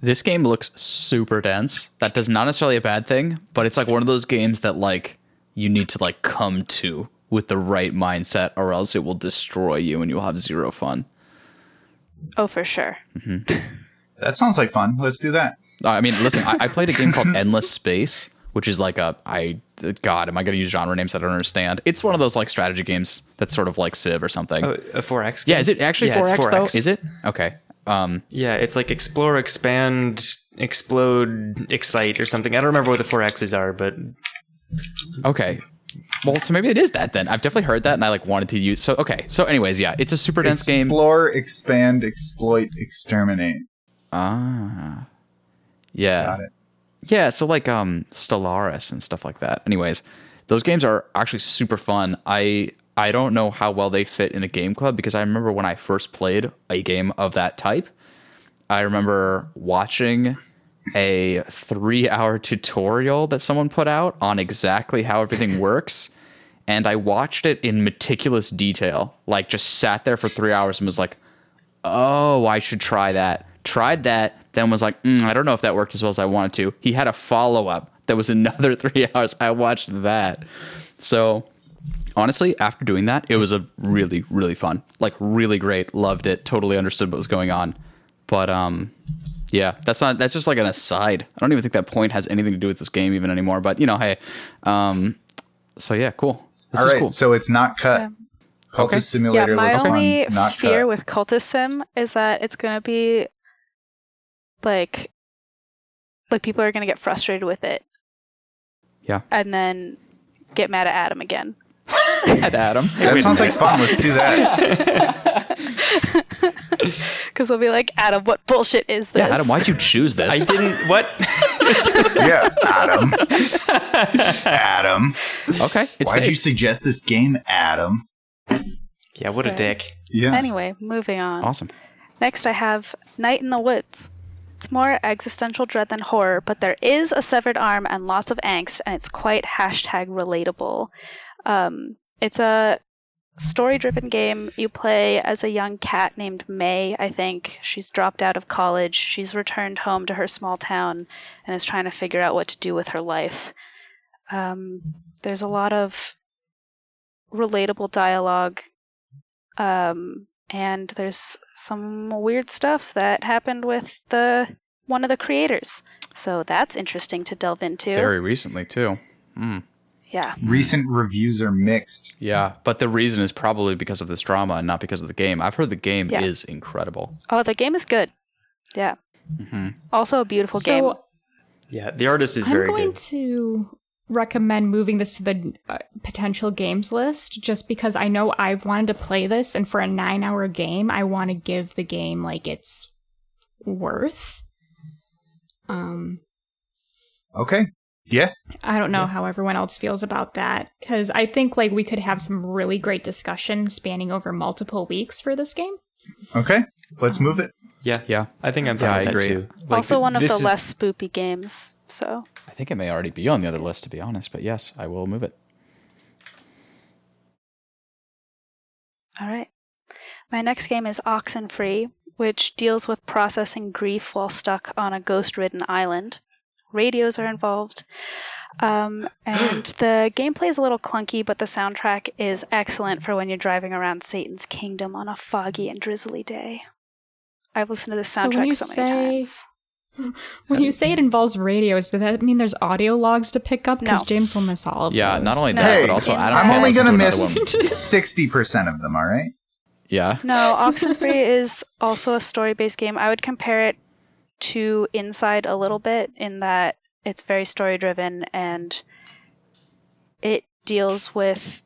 This game looks super dense. That does not necessarily a bad thing, but it's like one of those games that like you need to like come to with the right mindset or else it will destroy you and you'll have zero fun. Oh, for sure. That sounds like fun. Let's do that. Uh, I mean, listen, I, I played a game called Endless Space, which is like a I God, am I going to use genre names I don't understand? It's one of those like strategy games that's sort of like Civ or something. Oh, a 4X? yeah, is it actually Yeah, 4X, though? 4X. Is it? Okay. Um, Yeah, it's like explore, expand, explode, excite, or something. I don't remember what the 4Xs are, but okay. Well, so maybe it is that then. I've definitely heard that, and I like wanted to use. So okay. So, anyways, yeah, it's a super dense game. Explore, expand, exploit, exterminate. Ah, yeah. Got it. Yeah, so like um Stellaris and stuff like that. Anyways, those games are actually super fun. I I don't know how well they fit in a game club because I remember when I first played a game of that type, I remember watching a 3-hour tutorial that someone put out on exactly how everything works and I watched it in meticulous detail. Like just sat there for 3 hours and was like, oh, I should try that. Tried that, then was like, mm, I don't know if that worked as well as I wanted to. He had a follow up that was another three hours. I watched that. So honestly, after doing that, it was a really, really fun, like really great. Loved it. Totally understood what was going on. But um, yeah, that's not. That's just like an aside. I don't even think that point has anything to do with this game even anymore. But you know, hey, um, so yeah, cool. This All is right, cool. so it's not cut. Yeah. Cultist Okay. Simulator yeah, my only fun. Not fear cut. with Cultist Sim is that it's gonna be like like people are gonna get frustrated with it. Yeah. And then get mad at Adam again. At Adam. that sounds like fun. Let's do that. Because they'll be like, Adam, what bullshit is this? Yeah, Adam, why'd you choose this? I didn't. What? yeah, Adam. Adam. Okay, it Why'd you suggest this game, Adam? yeah, what a dick. Yeah. Anyway, moving on. Awesome. Next, I have Night in the Woods. It's more existential dread than horror, but there is a severed arm and lots of angst, and it's quite hashtag relatable. Um, it's a story driven game. You play as a young cat named Mae, I think. She's dropped out of college. She's returned home to her small town and is trying to figure out what to do with her life. Um, there's a lot of relatable dialogue. Um, and there's some weird stuff that happened with the one of the creators. So that's interesting to delve into. Very recently too. Mm. Yeah. Recent reviews are mixed. Yeah, but the reason is probably because of this drama and not because of the game. I've heard the game Yeah. is incredible. Oh, the game is good. Yeah. hmm Also a beautiful game. Yeah, the artist is very good. I'm going good. to recommend moving this to the uh, potential games list just because I know I've wanted to play this, and for a nine hour game, I want to give the game like its worth. Um, Okay. Yeah. I don't know how everyone else feels about that because I think like we could have some really great discussion spanning over multiple weeks for this game. Okay. Let's move it. Yeah, Yeah, I think I'm Yeah, I with that agree. too. Like, also one of the is- less spoopy games. So I think it may already be on the other list to be honest, but yes, I will move it. all right. My next game is Oxenfree, which deals with processing grief while stuck on a ghost-ridden island. Radios are involved. Um, and the gameplay is a little clunky, but the soundtrack is excellent for when you're driving around Satan's kingdom on a foggy and drizzly day. I've listened to this So when soundtrack you so, many say- times. When you say it involves radios, does that mean there's audio logs to pick up? Because No. James will miss all of them. Yeah, those. not only No. that, Hey, but also in- Adam. I'm only gonna miss sixty percent of them. All right. Yeah, No, Oxenfree is also a story based game. I would compare it to Inside a little bit in that it's very story driven and it deals with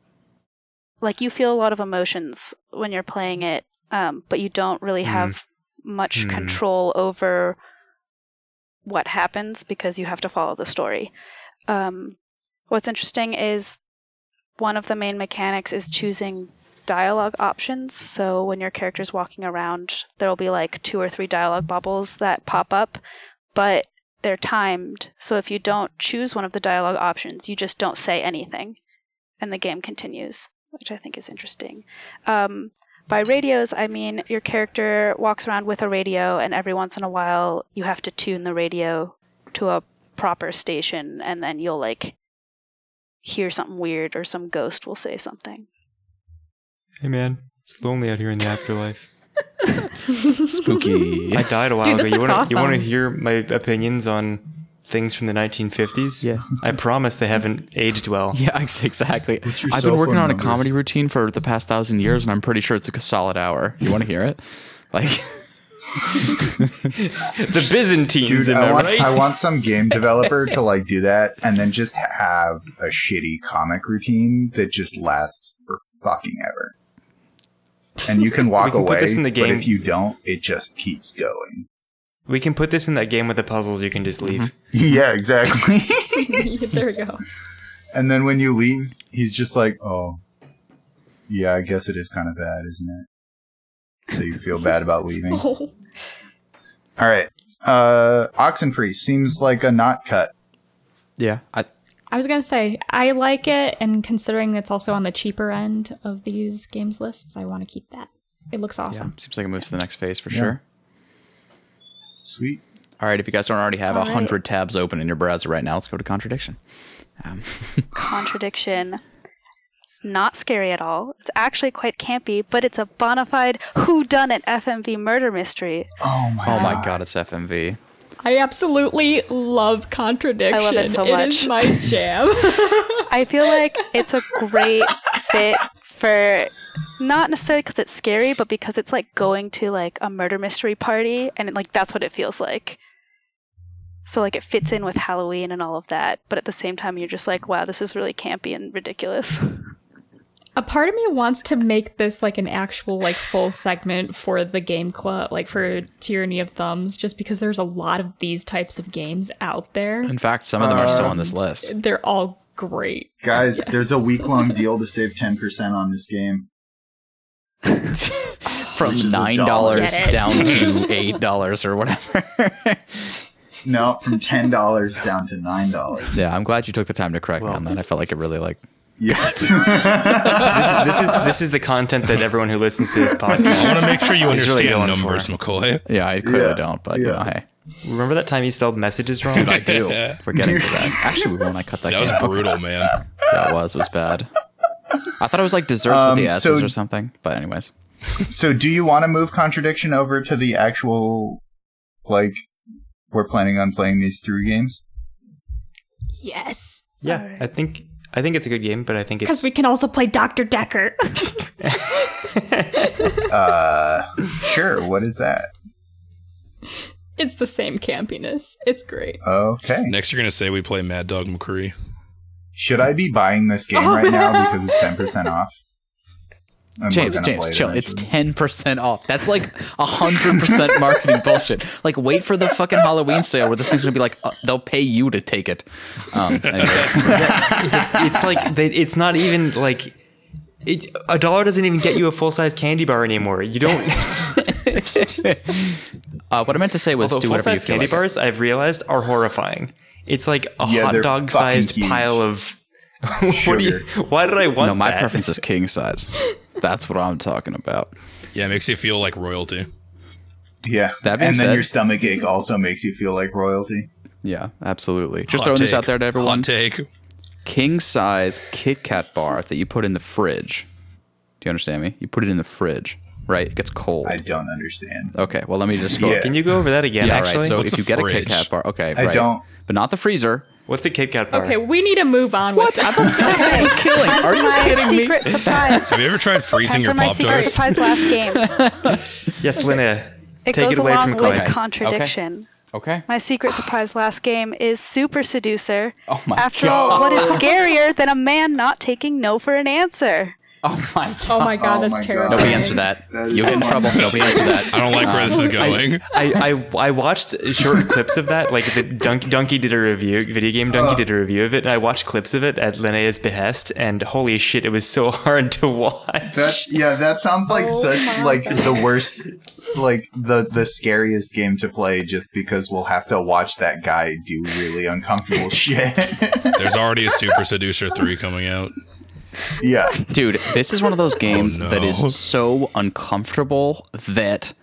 like you feel a lot of emotions when you're playing it, um, but you don't really have much Mm. control over what happens because you have to follow the story. Um, what's interesting is one of the main mechanics is choosing dialogue options. So when your character's walking around, there'll be like two or three dialogue bubbles that pop up, but they're timed. So if you don't choose one of the dialogue options, you just don't say anything, and the game continues, which I think is interesting. Um, by radios, I mean your character walks around with a radio, and every once in a while, you have to tune the radio to a proper station, and then you'll like hear something weird, or some ghost will say something. Hey man, it's lonely out here in the afterlife. spooky. I died a while Dude, ago. this You looks want to you want to awesome. hear my opinions on things from the 1950s? Yeah. I promise they haven't aged well. Yeah, ex- exactly. I've been working phone on a comedy routine for the past thousand years, and I'm pretty sure it's like a solid hour. You want to hear it? Like, The Byzantines, Dude, am I I want, right? I want some game developer to like do that and then just have a shitty comic routine that just lasts for fucking ever. And you can walk We can put away, this in the but game. if you don't, it just keeps going. we can put this in that game with the puzzles. You can just leave. yeah, exactly. there we go. and then when you leave, he's just like, "Oh, yeah, I guess it is kind of bad, isn't it?" So you feel bad about leaving. Oh. All right. Uh, Oxenfree seems like a not cut. yeah, I, I was gonna say I like it, and considering it's also on the cheaper end of these games lists, I want to keep that. It looks yeah, awesome. seems like it moves to the next phase for Yeah. sure. Sweet. All right, if you guys don't already have a All right. hundred tabs open in your browser right now, let's go to contradiction. Um, contradiction. It's not scary at all. It's actually quite campy, but it's a bona fide whodunit FMV murder mystery. Oh my. oh my god, it's FMV. I absolutely love contradiction. I love it so much. It is my jam. I feel like it's a great fit for not necessarily because it's scary, but because it's like going to like a murder mystery party, and it, like that's what it feels like. So like it fits in with Halloween and all of that, but at the same time you're just like, wow, this is really campy and ridiculous. a part of me wants to make this like an actual like full segment for the game club, like for Tyranny of Thumbs, just because there's a lot of these types of games out there. In fact, some of them are still on this Um, list. They're all great. Guys, there's a week long deal to save 10% on this game. From which is a nine dollar. dollars Get it. down to eight dollars or whatever. No, from $10 down to $9. yeah, I'm glad you took the time to correct me on that. I felt like it really like Yeah. This, this is this is the content that everyone who listens to this podcast. I want to make sure you He's really understand numbers, for McCoy. Yeah, I clearly Yeah, don't, but you yeah. know, hey, Remember that time you spelled messages wrong? dude, I do. We're getting to that. Actually, we won't. I cut that. That was game. brutal, man. That was was bad. I thought it was like desserts with the Um, S's so- or something. But anyways, so, do you want to move contradiction over to the actual, like, we're planning on playing these three games? Yes. yeah, I think I think it's a good game, but I think it's Because we can also play Dr. Dekker. Uh, sure. What is that? it's the same campiness. It's great. Okay. Next, you're gonna say we play Mad Dog McCree. Should I be buying this game Oh, right now because it's ten percent off? And we're James, James, play it chill. It's ten percent off. That's like hundred percent marketing bullshit. Like, wait for the fucking Halloween sale where this thing's gonna be like, uh, they'll pay you to take it. Um, anyways. it's like they, it's not even like it, a dollar doesn't even get you a full size candy bar anymore. You don't. Uh, what I meant to say was Although do full whatever you size feel candy like. bars, I've realized, are horrifying. It's like a Yeah, hot dog sized pile of. what do you? Why did I want No, my that? preference is king size. That's what I'm talking about. Yeah, it makes you feel like royalty. Yeah. That being and then said- your stomach ache also makes you feel like royalty. Yeah, absolutely. Just Hot throwing this out there to everyone. Hot take. king size Kit Kat bar that you put in the fridge. Do you understand me? You put it in the fridge, right? It gets cold. I don't understand. okay, well let me just go. Yeah. Can you go over that again? Yeah, actually, right. So What's if a you get a Kit fridge? Kat bar, okay, I right. don't- but not the freezer. what's a Kit Kat bar? Okay, we need to move on with this. That was killing. Are you my kidding me? secret surprise. Have you ever tried freezing Time your for my Pop secret Tarts? surprise last game. Yes, Linnea. It Take goes it away along from Chloe. with Okay. contradiction. Okay. My secret surprise last game is Super Seducer. Oh my After god. all, what is scarier than a man not taking no for an answer? Oh, oh my god. Oh my god, Oh that's my God. terrible. Nobody answer that. That is You'll get in trouble. Nobody answer that. I don't like where this is going. I, I I watched short clips of that. Like the Dunk, Donkey did a review, video game Donkey Oh. did a review of it, and I watched clips of it at Linnea's behest. And holy shit, it was so hard to watch. That yeah, that sounds like Oh such my like the worst like the the scariest game to play just because we'll have to watch that guy do really uncomfortable shit. There's already a Super Seducer 3 coming out. Yeah. Dude, this is one of those oh, games no. that is so uncomfortable that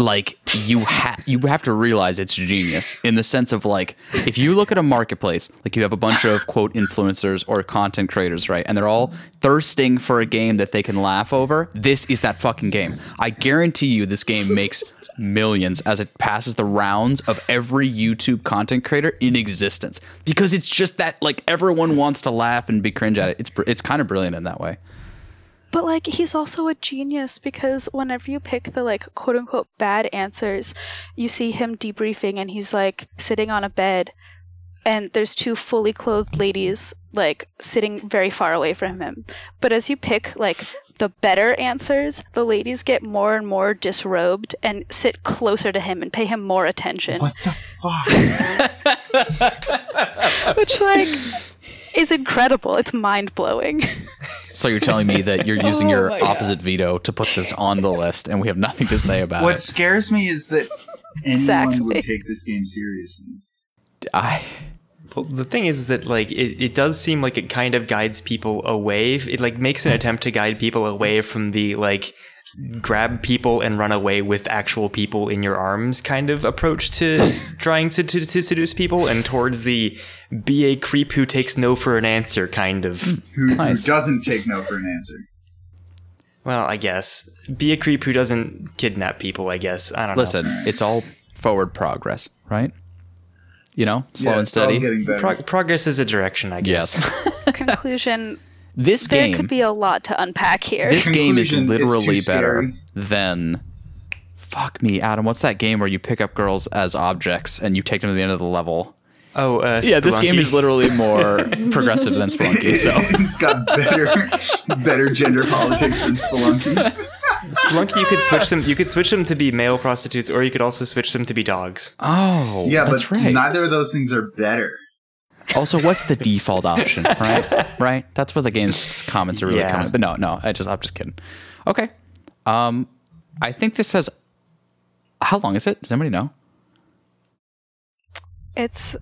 like you have you have to realize it's genius in the sense of like if you look at a marketplace like you have a bunch of quote influencers or content creators right? And they're all thirsting for a game that they can laugh over. This is that fucking game. I guarantee you this game makes millions as it passes the rounds of every youtube content creator in existence. Because it's just that like everyone wants to laugh and be cringe at it. It's it's kind of brilliant in that way But like he's also a genius because whenever you pick the like quote unquote bad answers, you see him debriefing and he's like sitting on a bed and there's two fully clothed ladies like sitting very far away from him. But as you pick like the better answers, the ladies get more and more disrobed and sit closer to him and pay him more attention. What the fuck? Which like is incredible. It's mind blowing. So you're telling me that you're using Oh your my God. opposite veto to put this on the list, and we have nothing to say about what it. What scares me is that anyone Exactly. would take this game seriously. I, Well, the thing is that like it, it does seem like it kind of guides people away. It like makes an attempt to guide people away from the like grab people and run away with actual people in your arms kind of approach to trying to, to, to seduce people and towards the be a creep who takes no for an answer kind of hmm. Who, Nice. who doesn't take no for an answer? well i guess be a creep who doesn't kidnap people i guess i don't listen, know listen it's all forward progress, right? You know, slow yeah, and steady. getting better. Prog- progress is a direction i guess Yes. Conclusion this there game, could be a lot to unpack here. this game is literally better than. Fuck me, Adam. What's that game where you pick up girls as objects and you take them to the end of the level? oh uh, Yeah, this game is literally more progressive than Spelunky. So it's got better better gender politics than Spelunky. Splunky, you could switch them. You could switch them to be male prostitutes, or you could also switch them to be dogs. oh, Yeah, that's but right. neither of those things are better. Also, what's the default option, right? right? That's where the game's comments are really Yeah. coming. But no, no, I just I'm just kidding. Okay. Um I think this has how long is it? Does anybody know? It's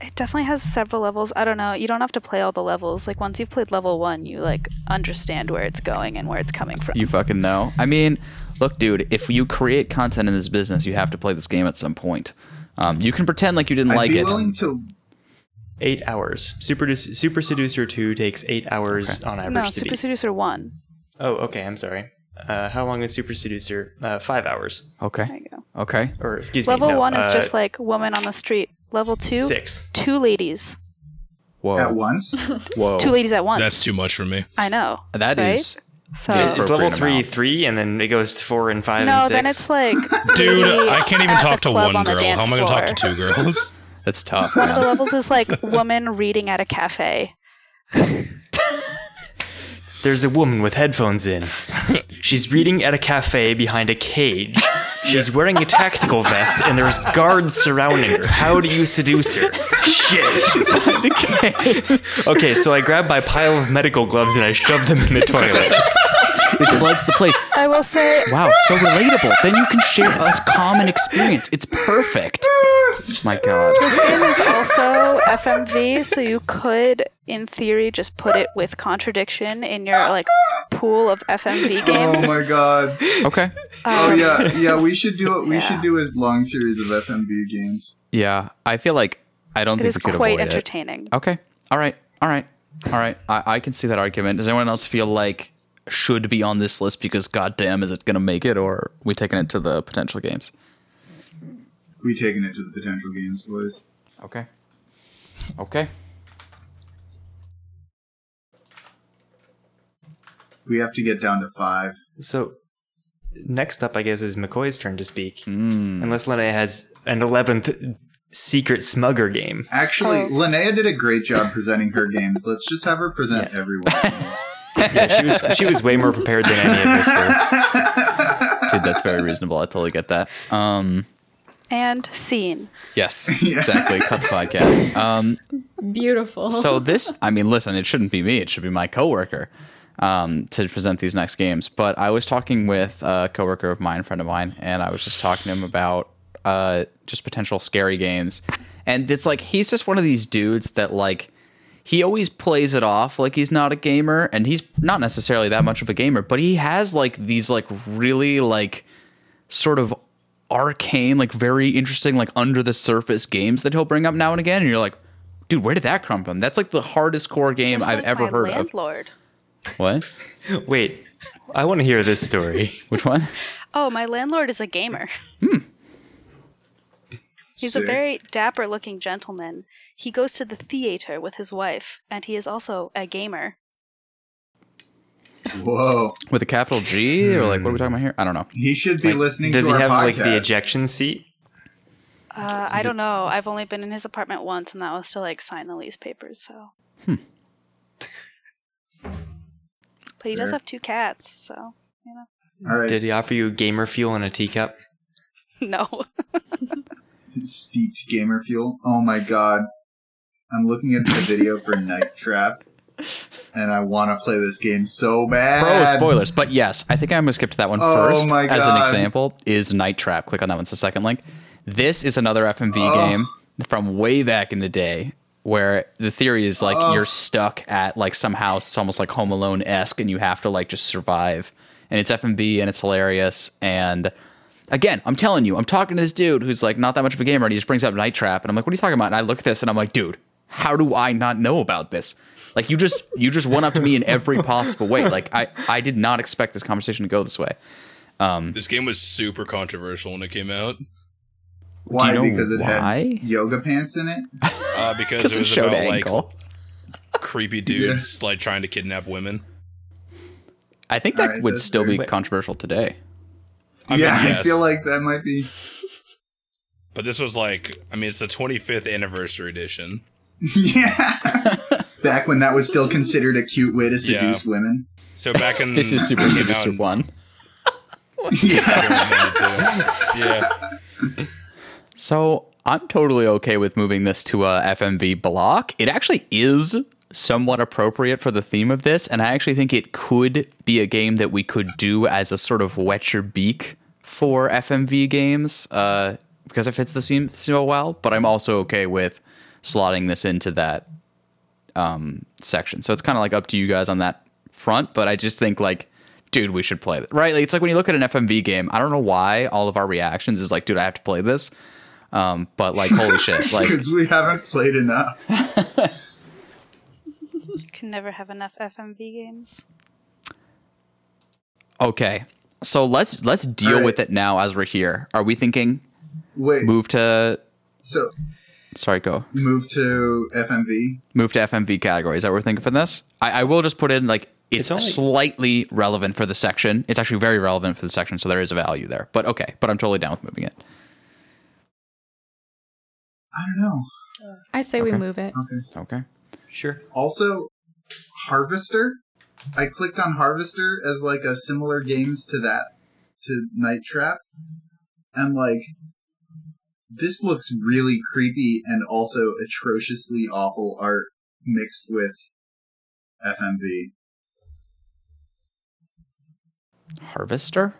It definitely has several levels. I don't know. You don't have to play all the levels. Like once you've played level one, you like understand where it's going and where it's coming from. You fucking know. I mean, look, dude, if you create content in this business, you have to play this game at some point. Um, you can pretend like you didn't I'd like be it. willing to. Eight hours. Super Super Seducer two takes eight hours on average no, to Super beat. Seducer one. Oh, okay. I'm sorry. Uh, how long is Super Seducer? Uh, five hours. Okay. There Okay. you go. Okay. Or excuse Level me. no, one is uh, just like woman on the street. Level two, six. two ladies. Whoa. At once? Whoa. Two ladies at once. That's too much for me. I know. That right? is. So Yeah, Is level three amount. three, and then it goes to four and five no, and six? then it's like Dude, I can't even talk to one on girl. How dance am I going to talk to two girls? That's tough. One of the levels is like woman reading at a cafe. There's a woman with headphones in. She's reading at a cafe behind a cage. She's wearing a tactical vest, and there's guards surrounding her. How do you seduce her? Shit. She's behind a cage. Okay, so I grab my pile of medical gloves and I shove them in the toilet. It floods the place. I will say Wow, so relatable. Then you can share us common experience. It's perfect. My God. this game is also FMV, so you could, in theory, just put it with contradiction in your like pool of FMV games. Oh my god. Okay. Oh Um, yeah, yeah. We should do it. We Yeah. should do a long series of FMV games. Yeah, I feel like I don't It think is we could quite avoid it. entertaining. Okay. All right. All right. All right. I, I can see that argument. Does anyone else feel like should be on this list because goddamn is it gonna make it or are we taking it to the potential games? We taking it to the potential games, boys. Okay. Okay. We have to get down to five. So, next up, I guess, is McCoy's turn to speak. Hmm. Unless Linnea has an 11th secret smugger game. Actually, Oh. Linnea did a great job presenting her games. Let's just have her present everyone. Yeah, she was, she was way more prepared than any of us were. Dude, that's very reasonable. I totally get that. Um And scene. yes, exactly. Cut the podcast. Um Beautiful. so this i mean listen it shouldn't be me it should be my coworker um, to present these next games but i was talking with a coworker of mine a friend of mine and i was just talking to him about uh, just potential scary games and it's like he's just one of these dudes that like he always plays it off like he's not a gamer and he's not necessarily that much of a gamer but he has like these like really like sort of arcane, like very interesting, like under the surface games that he'll bring up now and again, and you're like, dude, where did that come from? That's like the hardest core game Just I've like ever my heard landlord. of. What? Wait, I want to hear this story. Which one? Oh, my landlord is a gamer. Hmm. He's a very dapper looking gentleman. He goes to the theater with his wife, and he is also a gamer. Whoa. With a capital G, or like what are we talking about here? I don't know. He should be listening Does to he have podcast. like the ejection seat? Uh, I don't know. I've only been in his apartment once, and that was to like sign the lease papers. So, Hmm. but he does have two cats. So, you know, All right. Did he offer you gamer fuel in a teacup? no. Steeped gamer fuel. Oh my god. I'm looking at the video for Night Trap, and I want to play this game so bad. Pro spoilers, but yes, I think I'm gonna skip to that one Oh first. As an example, is Night Trap. Click on that one. It's the second link. This is another FMV Oh. game from way back in the day, where the theory is like Oh. you're stuck at like some house. It's almost like Home Alone esque, and you have to like just survive. And it's FMV, and it's hilarious. And again, I'm telling you, I'm talking to this dude who's like not that much of a gamer, and he just brings up Night Trap, and I'm like, what are you talking about? And I look at this, and I'm like, dude, how do I not know about this? Like you just you just went up to me in every possible way. Like I I did not expect this conversation to go this way. Um, This game was super controversial when it came out Why? know because it why? had yoga pants in it. uh, because Because it it was showed about ankle. like creepy dudes like trying to kidnap women. I think that Alright, would that's still be fair. controversial today. I mean, yeah, I feel like that might be. But this was like, I mean, it's the 25th anniversary edition. yeah. Back when that was still considered a cute way to Yeah. seduce women. So back in This is Super it came out Seducer in One. Yeah. yeah, So I'm totally okay with moving this to a FMV block. It actually is somewhat appropriate for the theme of this, and I actually think it could be a game that we could do as a sort of wet your beak for FMV games, uh, because it fits the scene so well. But I'm also okay with slotting this into that um, section. So it's kind of like up to you guys on that front. But I just think like, dude, we should play it. Right? Like, it's like when you look at an FMV game. I don't know why all of our reactions is like, dude, I have to play this. Um, but like, holy shit! Like, Because we haven't played enough. You can never have enough FMV games. okay, so let's let's deal All right. with it now as we're here. Are we thinking Wait, move to? so Sorry, go. move to FMV. move to FMV category. Is that what we're thinking for this? I, I will just put in like it's, It's only- slightly relevant for the section. It's actually very relevant for the section, so there is a value there. But okay, but I'm totally down with moving it. I don't know. I say we move it. Okay. Okay. Sure. Also, Harvester. I clicked on Harvester as like a similar games to that to Night Trap, and like this looks really creepy and also atrociously awful art mixed with FMV Harvester.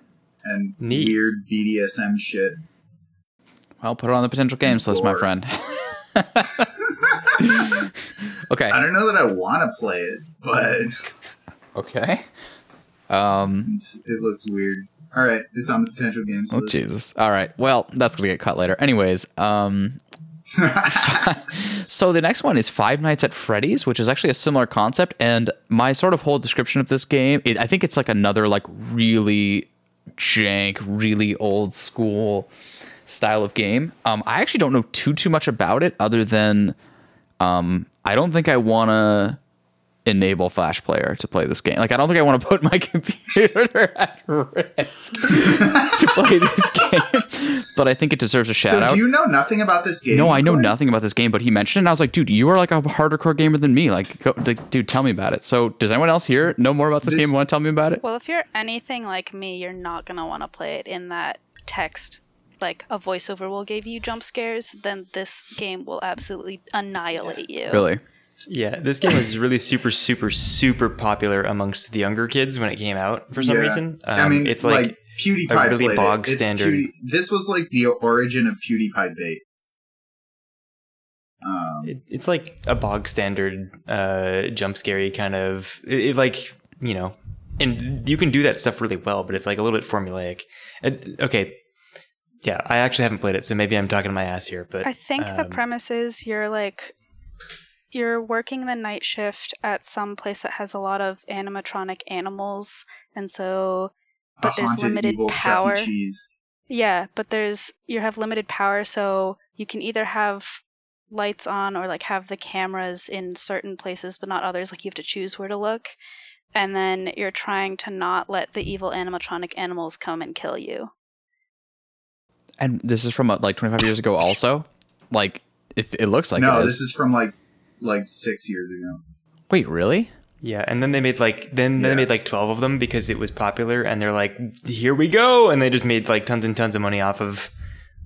and Neat. weird BDSM shit. Well, put it on the potential games list, my friend. okay. I don't know that I want to play it, but Okay. Um. since it looks weird. All right, it's on the potential games Oh list. Jesus. All right. Well, that's gonna get cut later. Anyways. Um. So the next one is Five Nights at Freddy's, which is actually a similar concept. And my sort of whole description of this game, it, I think it's like another like really jank, really old school style of game. Um, I actually don't know too too much about it, other than um, I don't think I want to enable Flash Player to play this game. Like I don't think I want to put my computer at risk to play this game. But I think it deserves a shout So out. do you know nothing about this game? No, I know Corey? nothing about this game, but he mentioned it, and I was like, dude, you are like a harder core gamer than me. Like, go, like, dude, tell me about it. So, does anyone else here know more about this, This- game? Want to tell me about it? Well, if you're anything like me, you're not gonna want to play it in that text. Like a voiceover will give you jump scares, then this game will absolutely annihilate you. Really? Yeah, this game was really super, super, super popular amongst the younger kids when it came out for some Yeah. reason. Um, I mean, it's like, PewDiePie a really bog it. It's standard- Pewdie- this was like the origin of PewDiePie bait. Um, it, it's like a bog standard uh, jump scary kind of it, it like you know, and you can do that stuff really well, but it's like a little bit formulaic. And, okay, yeah, I actually haven't played it, so maybe I'm talking my ass here, but I think the um, premise is you're like you're working the night shift at some place that has a lot of animatronic animals, and so a but there's haunted limited evil power. Cheese. Yeah, but there's you have limited power, so you can either have lights on or like have the cameras in certain places but not others. Like you have to choose where to look. And then you're trying to not let the evil animatronic animals come and kill you. And this is from uh, like 25 years ago, also. Like, if it looks like no, it is. this is from like like six years ago. Wait, really? Yeah, and then they made like then Yeah. they made like twelve of them because it was popular, and they're like, here we go, and they just made like tons and tons of money off of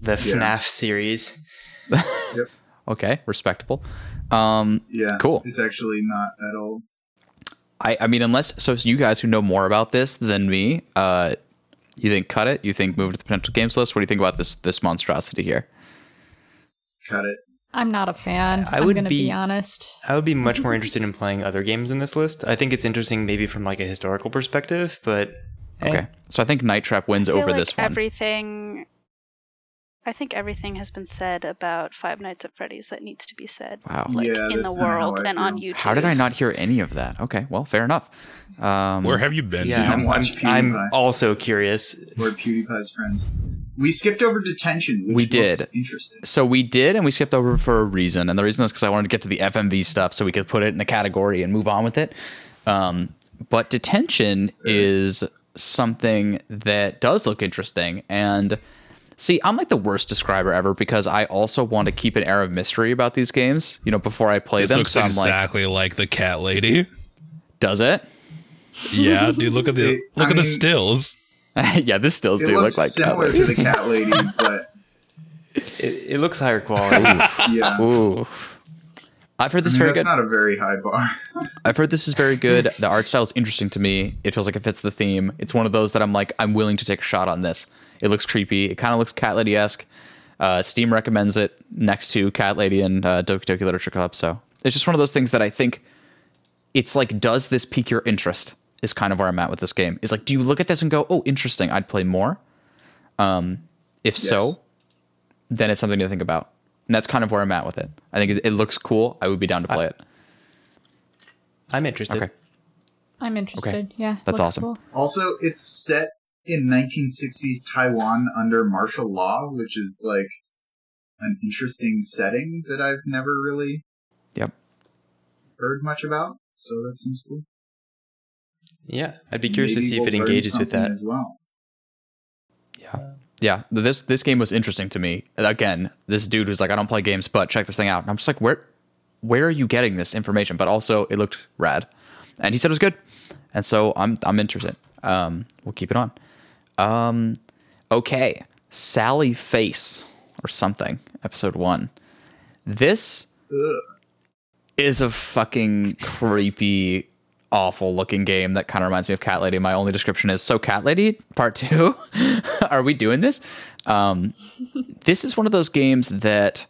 the Yeah. FNAF series. Okay, respectable. Um, Yeah, Cool. It's actually not at all. I, I mean, unless so, you guys who know more about this than me, uh, you think cut it? You think move it to the potential games list? What do you think about this this monstrosity here? Cut it. I'm not a fan. I I'm would gonna be, be- honest. I would be much more interested in playing other games in this list. I think it's interesting, maybe from like a historical perspective, but eh. Okay, so I think Night Trap wins I feel over like this one. Everything I think everything has been said about Five Nights at Freddy's that needs to be said. wow. Like Yeah, in the that's kinda how world I and on. YouTube. How did I not hear any of that? Okay, well, fair enough. Um, Where have you been? Yeah, don't I'm, I'm, I'm also curious. We're PewDiePie's friends. We skipped over detention. Which We looks did. Interesting. so we did, and we skipped over for a reason, and the reason is because I wanted to get to the FMV stuff so we could put it in a category and move on with it. Um, but detention is something that does look interesting, and see, I'm like the worst describer ever because I also want to keep an air of mystery about these games, you know, before I play This them. looks So I'm like, exactly like the cat lady. does it? Yeah, dude, look at the It- look I at the stills. yeah, this still do look like similar to the cat lady, but It, it looks higher quality. yeah. Ooh. I've heard I this mean, very that's good. not a very high bar. I've heard this is very good. The art style is interesting to me. It feels like it fits the theme. It's one of those that I'm like, I'm willing to take a shot on this. It looks creepy. It kind of looks cat lady esque. Uh, Steam recommends it next to Cat Lady and uh, Doki Doki Literature Club. So it's just one of those things that I think it's like, does this pique your interest? Is kind of where I'm at with this game. Is like, do you look at this and go, oh, interesting, I'd play more? Um, if so, then it's something to think about. And that's kind of where I'm at with it. I think it, it looks cool. I would be down to play it. I'm interested. Okay. I'm interested. Yeah. That's looks awesome. cool. Also, it's set in 1960s Taiwan under martial law, which is like an interesting setting that I've never really Yep. heard much about. So that seems cool. Yeah, I'd be curious to see if we'll it engages with that. as well. Yeah. Yeah. This this game was interesting to me. Again, this dude was like, I don't play games, but check this thing out. And I'm just like, where where are you getting this information? But also it looked rad. And he said it was good. And so I'm I'm interested. Um, we'll keep it on. Um, okay. Sally Face or something, episode one. This is a fucking creepy, awful looking game that kind of reminds me of Cat Lady. My only description is so Cat Lady part two. Are we doing this? Um, this is one of those games that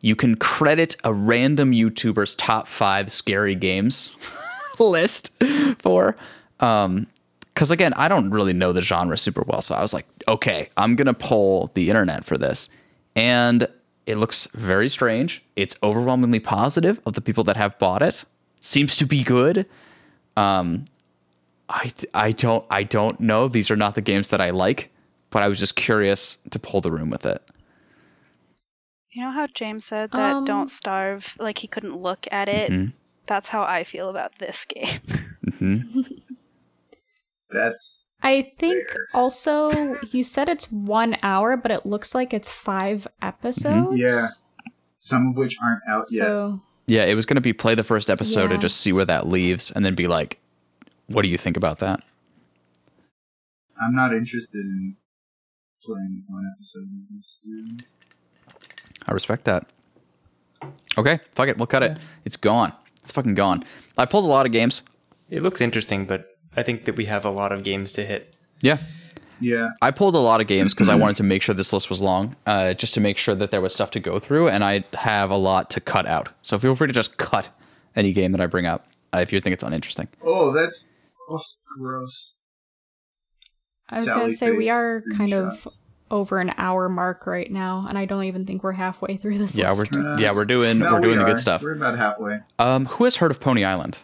you can credit a random YouTuber's top five scary games list for. Um, because again, I don't really know the genre super well. So I was like, okay, I'm gonna pull the internet for this, and it looks very strange. It's overwhelmingly positive of the people that have bought it. Seems to be good. Um, I I don't I don't know. These are not the games that I like, but I was just curious to pull the room with it. You know how James said that Um, don't starve, like he couldn't look at it? Mhm. That's how I feel about this game. mm-hmm. That's I think Fair. also you said it's one hour, but it looks like it's five episodes. yeah. Some of which aren't out yet. So Yeah, it was gonna be play the first episode Yeah. and just see where that leaves, and then be like, what do you think about that? I'm not interested in playing one episode of this series. I respect that. Okay, fuck it. We'll cut it. It's gone. It's fucking gone. I pulled a lot of games. It looks interesting, but I think that we have a lot of games to hit. Yeah. Yeah. I pulled a lot of games because I wanted to make sure this list was long, uh, just to make sure that there was stuff to go through, and I have a lot to cut out. So feel free to just cut any game that I bring up uh, if you think it's uninteresting. Oh, that's oh, gross. I was Sally gonna say we are kind of over an hour mark right now, and I don't even think we're halfway through this. Yeah, list. we're yeah we're doing No, we're doing we the good stuff. We're about halfway. Um, who has heard of Pony Island?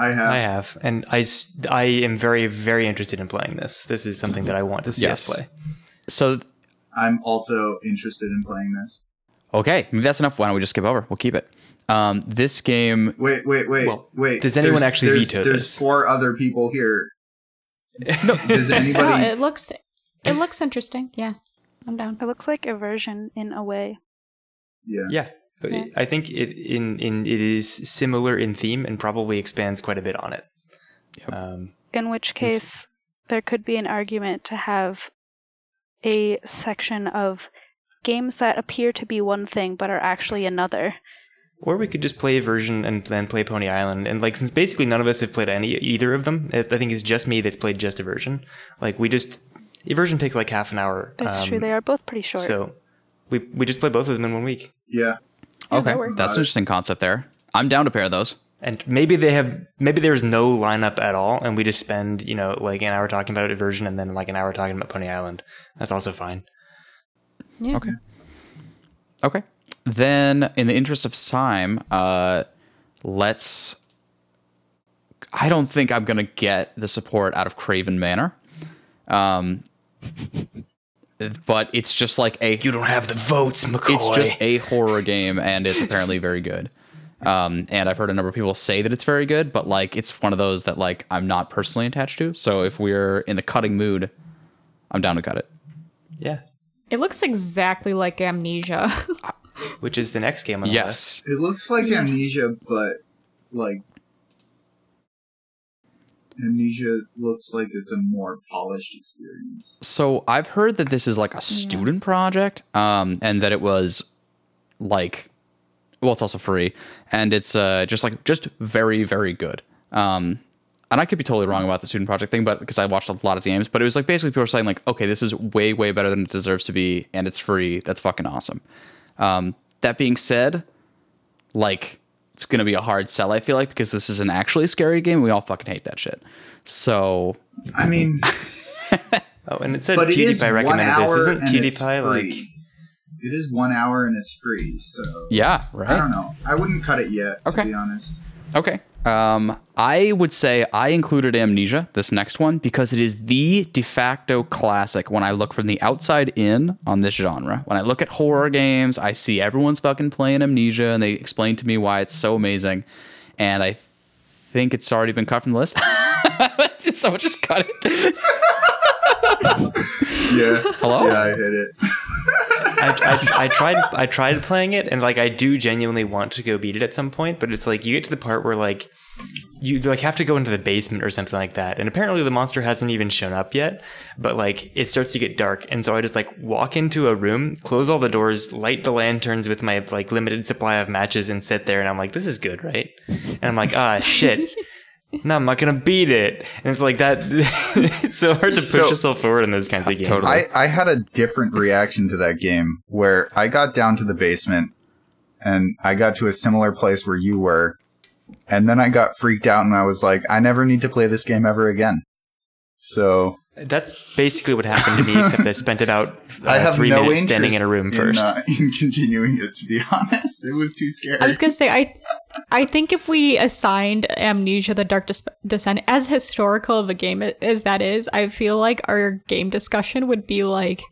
I have. I have, and I, s- I am very, very interested in playing this. This is something that I want to see Yes. us play. So I'm also interested in playing this. okay, maybe that's enough. Why don't we just skip over? We'll keep it. Um, this game Wait, wait, wait, Well, wait. does anyone There's- actually there's, veto There's this? four other people here. No. Does No, anybody? it looks it looks interesting. Yeah, I'm down. It looks like Eversion in a way. yeah. Yeah, Yeah. I think it in in it is similar in theme and probably expands quite a bit on it. Um, In which case, there could be an argument to have a section of games that appear to be one thing but are actually another. or we could just play Eversion and then play Pony Island. And like, since basically none of us have played any either of them, I I think it's just me that's played just Eversion. Like, we just Eversion takes like half an hour. That's true. um, They are both pretty short. So we we just play both of them in one week. Yeah. Okay, that that's an interesting concept there. I'm down to pair those. And maybe they have maybe there's no lineup at all, and we just spend you know like an hour talking about Eversion, and then like an hour talking about Pony Island. That's also fine. Yeah. Okay. Okay. Then, in the interest of time, uh, let's. I don't think I'm gonna get the support out of Craven Manor, um, but it's just like a. You don't have the votes, McCoy. It's just a horror game, and it's apparently very good. Um, and I've heard a number of people say that it's very good, but like it's one of those that like I'm not personally attached to. So if we're in the cutting mood, I'm down to cut it. yeah, It looks exactly like Amnesia. which is the next game on the list. Yes. It looks like Amnesia, but like Amnesia looks like it's a more polished experience. So I've heard that this is like a student project, um, and that it was like, well, it's also free, and it's uh, just like just very very good. Um, and I could be totally wrong about the student project thing, but because I watched a lot of games, but it was like basically people were saying like, okay, this is way way better than it deserves to be, and it's free. That's fucking awesome. Um, that being said, like it's gonna be a hard sell. I feel like because this is an actually scary game. We all fucking hate that shit. So I mean, Oh, and it said but it is PewDiePie one recommended this. hour Isn't and it's PewDiePie free. like? It is one hour and it's free, so yeah, right. I don't know. I wouldn't cut it yet, Okay. to be honest. Okay. Um, I would say I included Amnesia, this next one, because it is the de facto classic when I look from the outside in on this genre. When I look at horror games, I see everyone's fucking playing Amnesia and they explain to me why it's so amazing. And I think it's already been cut from the list. Did someone just cut it? Yeah. Hello? Yeah, I hit it. I, I, I tried I tried playing it and like I do genuinely want to go beat it at some point, but it's like you get to the part where like you like have to go into the basement or something like that, and apparently the monster hasn't even shown up yet. But like it starts to get dark, and so I just like walk into a room, close all the doors, light the lanterns with my like limited supply of matches, and sit there. And I'm like, this is good, right? And I'm like, ah, shit. No, I'm not gonna beat it. And it's like that. it's so hard to push So- yourself forward in those kinds of games. Totally. I, I had a different reaction to that game where I got down to the basement and I got to a similar place where you were. And then I got freaked out and I was like, I never need to play this game ever again. So That's basically what happened to me, except I spent about uh, I have three no minutes standing in a room first. uh, in continuing it, to be honest. It was too scary. I was gonna say I, I think if we assigned Amnesia: The Dark Dis- Descent as historical of a game as that is, I feel like our game discussion would be like,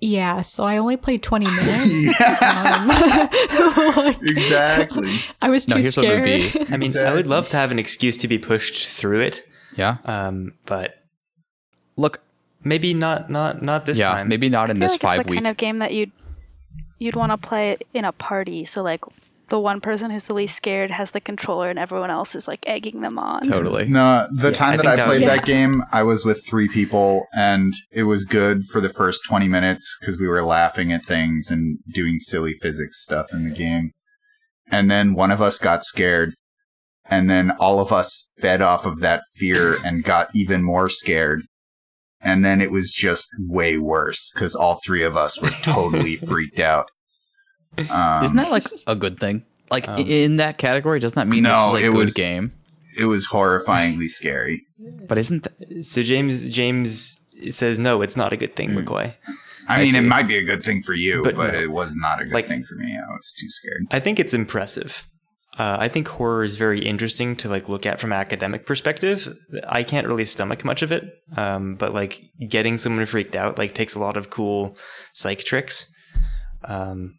yeah. So I only played twenty minutes. Um, like, exactly. I was no, too here's what it scared. would be. I mean, I would love to have an excuse to be pushed through it, Yeah. um, but Look, maybe not not not this yeah, time. maybe not in I feel this like five it's the week. kind of game that you'd you'd want to play in a party. So like the one person who's the least scared has the controller, and everyone else is like egging them on. totally. No, the Yeah, time I that I that played was- that game, I was with three people, and it was good for the first 20 minutes because we were laughing at things and doing silly physics stuff in the game. And then one of us got scared, and then all of us fed off of that fear and got even more scared. And then it was just way worse because all three of us were totally freaked out. Um, Isn't that like a good thing? Like Um, in that category, doesn't that mean No, this is a it good was- game? it was horrifyingly scary. But isn't that So James James says no, it's not a good thing, McCoy. I I mean, see. it might be a good thing for you, But but, no. it was not a good Like- thing for me. I was too scared. I think it's impressive. Uh, I think horror is very interesting to like look at from academic perspective. I can't really stomach much of it, um, but like getting someone freaked out like takes a lot of cool psych tricks. Um,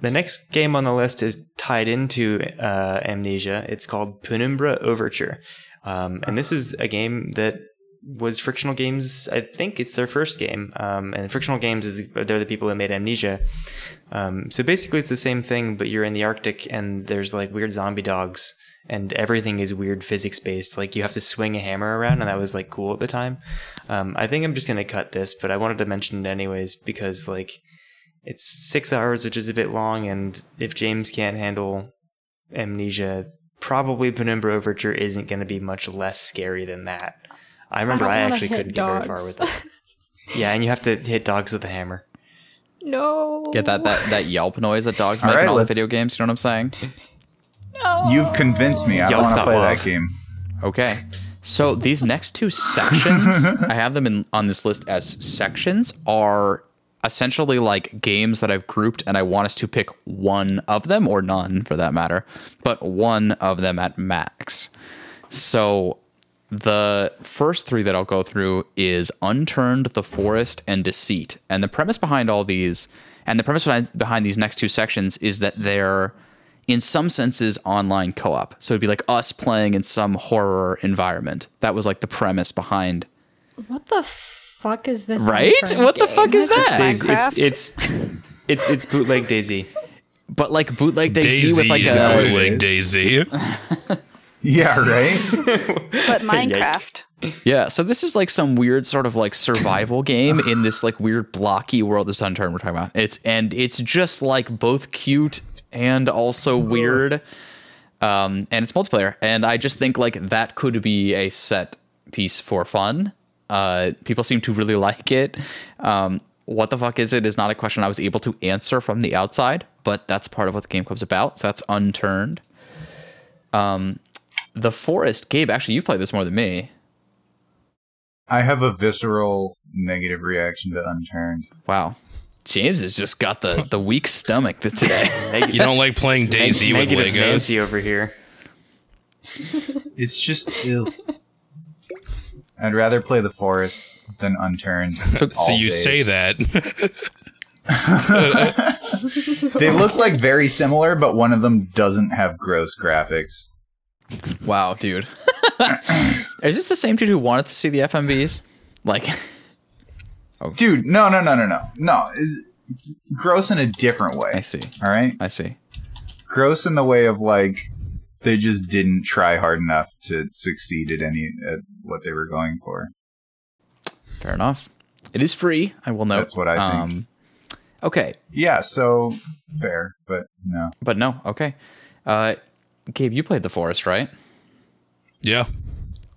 the next game on the list is tied into uh, Amnesia. It's called Penumbra Overture, um, and this is a game that was Frictional Games. I think it's their first game, um, and Frictional Games is they're the people that made Amnesia. Um, so basically, it's the same thing, but you're in the Arctic and there's like weird zombie dogs, and everything is weird physics based. Like you have to swing a hammer around, and that was like cool at the time. Um, I think I'm just gonna cut this, but I wanted to mention it anyways because like it's six hours, which is a bit long, and if James can't handle Amnesia, probably Penumbra Overture isn't going to be much less scary than that. I remember don't I, actually couldn't get very far with it. Yeah, and you have to hit dogs with a hammer. no. Get that that, that yelp noise that dogs make right, in all the let's- video games? You know what I'm saying? No. You've convinced me. I don't want to play love. that game. Okay. So these next two sections, I have them in on this list as sections, are essentially like games that I've grouped, and I want us to pick one of them or none for that matter, but one of them at max. So the first three that I'll go through is Unturned, The Forest, and Deceit. And the premise behind all these, and the premise behind, behind these next two sections is that they're, in some senses, online co op. So it'd be like us playing in some horror environment. That was like the premise behind. What the fuck is this? Right? Unturned What the game? fuck is Isn't it just that? DayZ, Minecraft? it's, it's it's it's bootleg DayZ. But like bootleg DayZ, DayZ with like is a. bootleg DayZ. Yeah, right. But Minecraft. Yeah, so this is like some weird sort of like survival game in this like weird blocky world of Sunturn we're talking about. It's and it's just like both cute and also weird. um, and it's multiplayer. And I just think like that could be a set piece for fun. Uh, people seem to really like it. Um, what the fuck is it is not a question I was able to answer from the outside, but that's part of what the game club's about. So that's unturned. Um, the forest, Gabe. Actually, you've played this more than me. I have a visceral negative reaction to Unturned. Wow. James has just got the, the weak stomach th- today. You don't like playing DayZ with negative Legos. Nancy over here. It's just ill. I'd rather play the forest than Unturned. So all you days. say that. They look like very similar, but one of them doesn't have gross graphics. Wow, dude. Is this the same dude who wanted to see the FMVs? Like, oh, Dude, no, no, no, no, no, no. It's gross in a different way. I see. All right, I see. gross in the way of like they just didn't try hard enough to succeed at any at what they were going for. Fair enough. It is free. I will note. That's what I think. Um, okay, Yeah, so fair, but no. but no. Okay. Uh, Gabe, you played the Forest, right? yeah.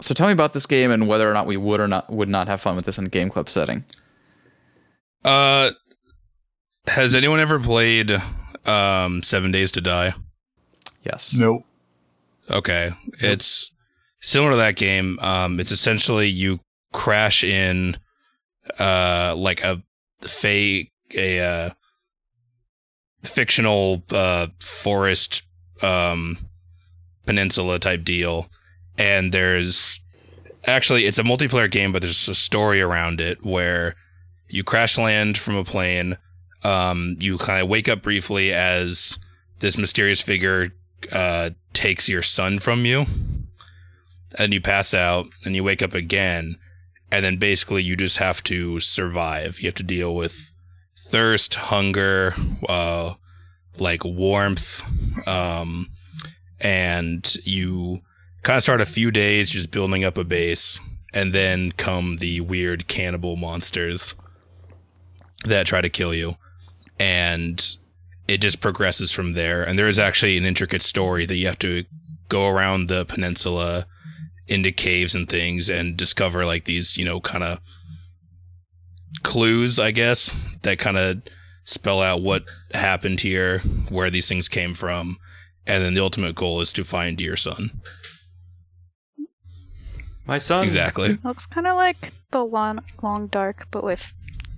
So tell me about this game and whether or not we would or not would not have fun with this in a game club setting. Uh, has anyone ever played um Seven Days to Die? Yes. Nope. Okay, it's similar to that game. Um, it's essentially you crash in, uh, like a fake a uh, fictional uh forest um peninsula type deal, and there's actually it's a multiplayer game, but there's a story around it where you crash land from a plane. Um, you kind of wake up briefly as this mysterious figure uh, takes your son from you, and you pass out, and you wake up again, and then basically you just have to survive. You have to deal with thirst, hunger, uh, like warmth, um, and you kind of start a few days just building up a base, and then come the weird cannibal monsters that try to kill you, and it just progresses from there. And there is actually an intricate story that you have to go around the peninsula into caves and things and discover like these, you know, kind of clues, I guess, that kind of spell out what happened here, where these things came from. And then the ultimate goal is to find your son. My son. Exactly. Looks kind of like the long, long dark, but with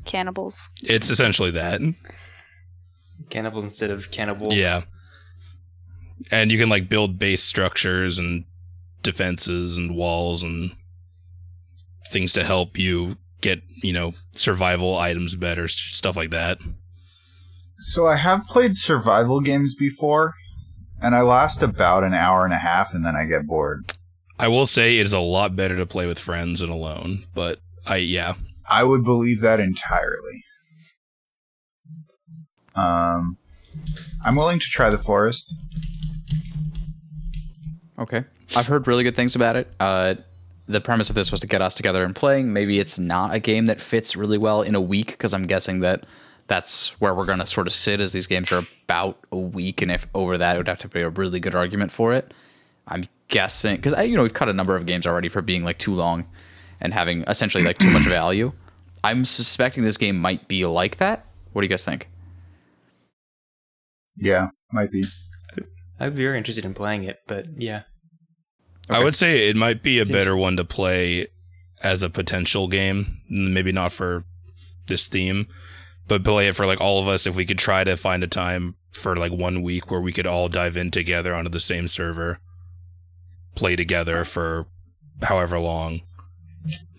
cannibals. It's essentially that. Cannibals instead of cannibals. Yeah. And you can like build base structures and defenses and walls and things to help you get, you know, survival items better, stuff like that. So I have played survival games before, and I last about an hour and a half, and then I get bored. I will say it is a lot better to play with friends and alone, but I yeah. I would believe that entirely. Um, I'm willing to try the forest. Okay. I've heard really good things about it. Uh, the premise of this was to get us together and playing. Maybe it's not a game that fits really well in a week because I'm guessing that that's where we're going to sort of sit as these games are about a week. And if over that, it would have to be a really good argument for it. I'm guessing because I, you know, we've cut a number of games already for being like too long and having essentially like too much value. I'm suspecting this game might be like that. What do you guys think? Yeah, might be. I'd be very interested in playing it, but yeah. I would say it might be a Seems- better one to play as a potential game, maybe not for this theme, but play it for like all of us if we could try to find a time for like one week where we could all dive in together onto the same server, play together for however long.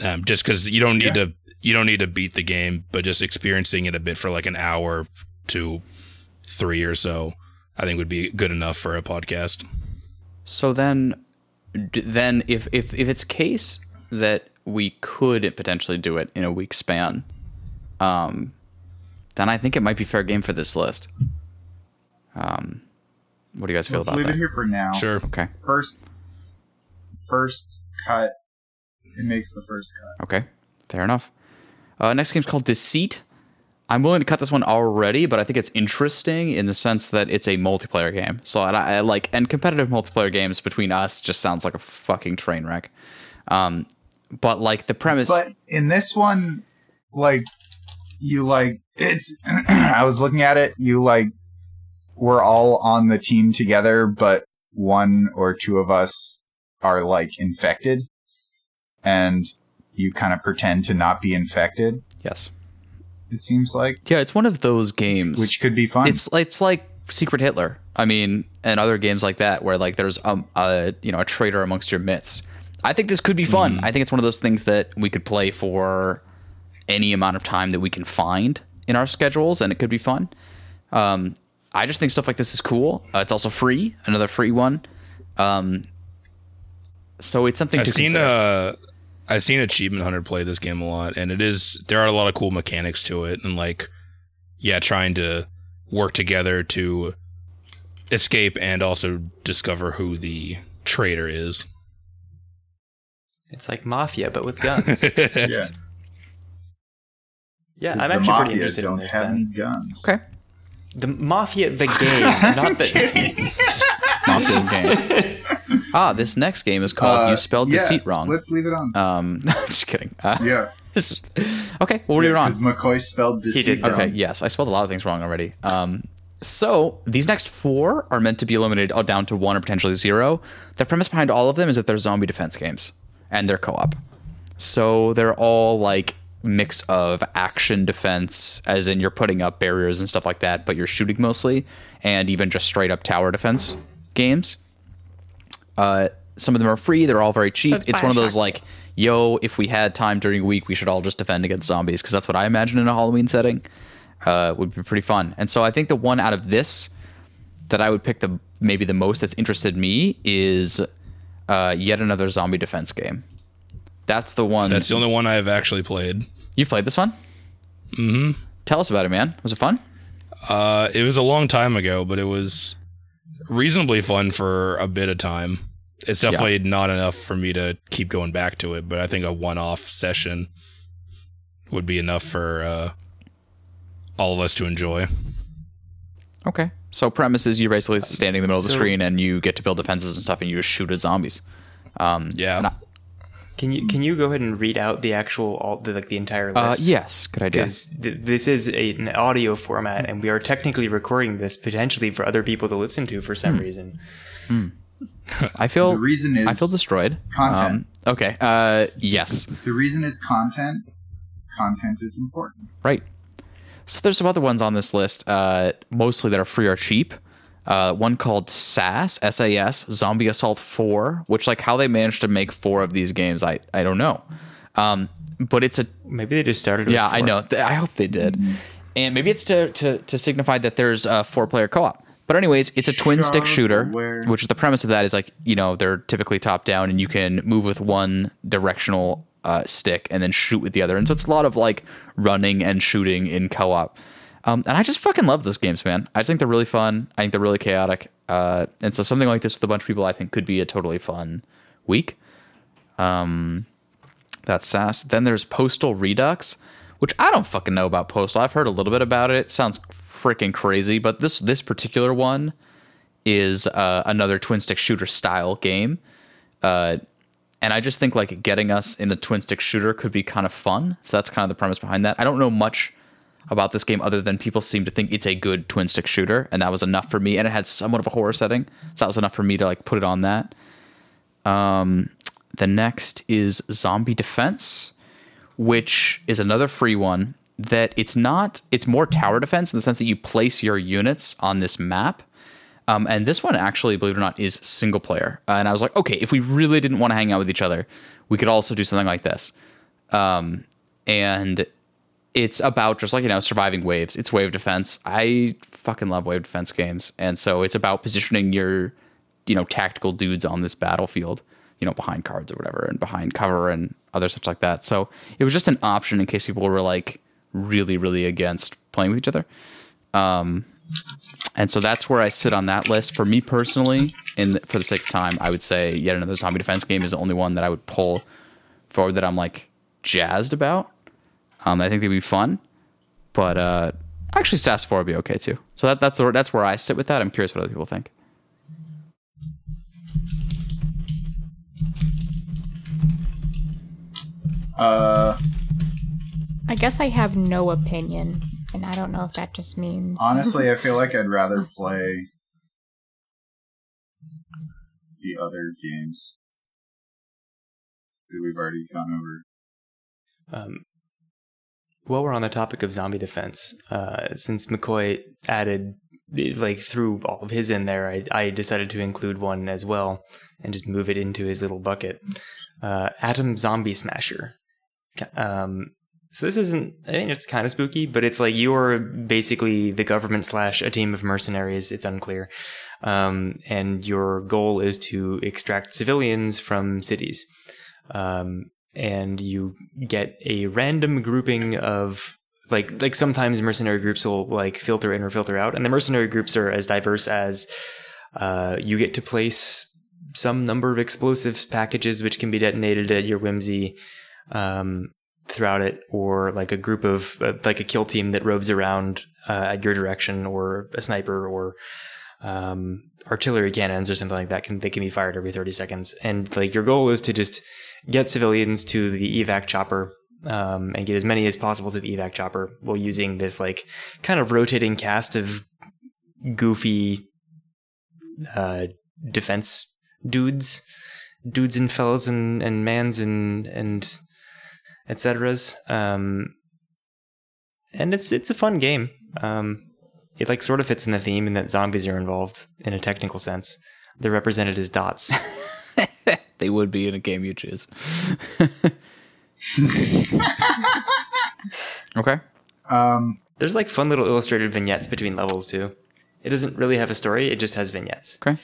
Um, just because you don't need to you don't need to beat the game, but just experiencing it a bit for like an hour to three or so, I think would be good enough for a podcast. So then, then if if if it's case that we could potentially do it in a week span, um, then I think it might be fair game for this list. Um, what do you guys feel Let's about leave that? it here for now. Sure. Okay. First, first cut. It makes the first cut. Okay. Fair enough. Uh, next game's called Deceit. I'm willing to cut this one already, but I think it's interesting in the sense that it's a multiplayer game. So I, I like and competitive multiplayer games between us just sounds like a fucking train wreck. Um, but like the premise, But in this one, like you like it's. I was looking at it. You like we're all on the team together, but one or two of us are like infected, and you kind of pretend to not be infected. yes, It seems like, yeah, it's one of those games which could be fun. It's it's like Secret Hitler. I mean, and other games like that where like there's um a you know a traitor amongst your midst. I think this could be fun. I think it's one of those things that we could play for any amount of time that we can find in our schedules, and it could be fun. Um, I just think stuff like this is cool. Uh, it's also free, another free one. Um, so it's something to I've to seen consider. uh I've seen Achievement Hunter play this game a lot, and it is there are a lot of cool mechanics to it, and like yeah, trying to work together to escape and also discover who the traitor is. It's like Mafia, but with guns. yeah, yeah, 'cause I'm the actually pretty mafia interested in don't this. have Then. any guns. okay, The Mafia, the game, not the. Mafia game. ah, this next game is called Uh, "You Spelled yeah, Deceit Wrong." Let's leave it on. Um, just kidding. Uh, yeah, okay, well, we'll leave it on. because McCoy spelled deceit. did. wrong. Okay, yes, I spelled a lot of things wrong already. Um, so these next four are meant to be eliminated all down to one or potentially zero. The premise behind all of them is that they're zombie defense games and they're co-op. So they're all like mix of action defense, as in you're putting up barriers and stuff like that, but you're shooting mostly, and even just straight up tower defense games. Uh, some of them are free. They're all very cheap. it's it's one of those like, yo, if we had time during a week, we should all just defend against zombies because that's what I imagine in a Halloween setting. Uh, would be pretty fun. And so I think the one out of this that I would pick the maybe the most that's interested me is uh, yet another zombie defense game. That's the one. That's the only one I've actually played. You've played this one? Mm-hmm. Tell us about it, man. Was it fun? Uh, it was a long time ago, but it was reasonably fun for a bit of time. It's definitely not enough for me to keep going back to it, but I think a one-off session would be enough for uh, all of us to enjoy. Okay. So premise is you're basically standing in the middle of the screen and you get to build defenses and stuff and you just shoot at zombies. Um, Yeah. And I- Can you can you go ahead and read out the actual all the like the entire uh, list? yes, good idea. Because th- this is a, an audio format, and we are technically recording this potentially for other people to listen to for some reason. I feel The reason is I feel destroyed. content. Um, okay. Uh, yes. The reason is content. Content is important. Right. So there's some other ones on this list, uh, mostly that are free or cheap. Uh, one called SAS, S-A-S, Zombie Assault 4, which like how they managed to make four of these games, I, I don't know. Um, but it's a Maybe they just started. With yeah, I know. I hope they did. And maybe it's to, to, to signify that there's a four player co op. But, anyways, it's a twin stick shooter, Sharp-ware. which is the premise of that is like, you know, they're typically top down and you can move with one directional uh, stick and then shoot with the other. And so it's a lot of like running and shooting in co op. Um, and I just fucking love those games, man. I just think they're really fun. I think they're really chaotic. Uh, and so something like this with a bunch of people, I think could be a totally fun week. That's Sass. Then there's Postal Redux, which I don't fucking know about Postal. I've heard a little bit about it. It sounds freaking crazy, but this this particular one is uh, another twin stick shooter style game. Uh, and I just think like getting us in a twin stick shooter could be kind of fun. So that's kind of the premise behind that. I don't know much about this game other than people seem to think it's a good twin stick shooter, and that was enough for me. And it had somewhat of a horror setting, so that was enough for me to like put it on that. Um, the next is Zombie Defense, which is another free one that it's not, it's more tower defense in the sense that you place your units on this map. Um, and this one actually, believe it or not, is single player. Uh, and I was like, okay, if we really didn't want to hang out with each other, we could also do something like this. Um, and it's about just like, you know, surviving waves. It's wave defense. I fucking love wave defense games. And so it's about positioning your, you know, tactical dudes on this battlefield, you know, behind cards or whatever, and behind cover and other such like that. So it was just an option in case people were like really, really against playing with each other. Um, and so that's where I sit on that list. For me personally, in for the sake of time, I would say yet another zombie defense game is the only one that I would pull forward that I'm like jazzed about. Um, I think they'd be fun, But uh, actually, SAS 4 would be okay too. So that, that's the, that's where I sit with that. I'm curious what other people think. Uh, I guess I have no opinion, and I don't know if that just means honestly, I feel like I'd rather play the other games that we've already gone over. Um, while we're on the topic of zombie defense, uh, since McCoy added like threw all of his in there, I, I decided to include one as well and just move it into his little bucket. Uh, Atom Zombie Smasher. Um, so this isn't. I mean, it's kind of spooky, but it's like you're basically the government slash a team of mercenaries. It's unclear, um, and your goal is to extract civilians from cities. Um, and you get a random grouping of like like sometimes mercenary groups will like filter in or filter out, and the mercenary groups are as diverse as uh, you get to place some number of explosives packages which can be detonated at your whimsy um, throughout it, or like a group of uh, like a kill team that roves around uh, at your direction, or a sniper, or um, artillery cannons, or something like that. Can they can be fired every thirty seconds, and like your goal is to just get civilians to the evac chopper. Um, and get as many as possible to the evac chopper while using this like kind of rotating cast of goofy uh, defense dudes, dudes and fellas and, and mans and and etceteras. Um, and it's it's a fun game. Um, it like sort of fits in the theme in that zombies are involved in a technical sense. They're represented as dots. They would be in a game you choose. okay. Um, There's like fun little illustrated vignettes between levels too. It doesn't really have a story; it just has vignettes. Okay.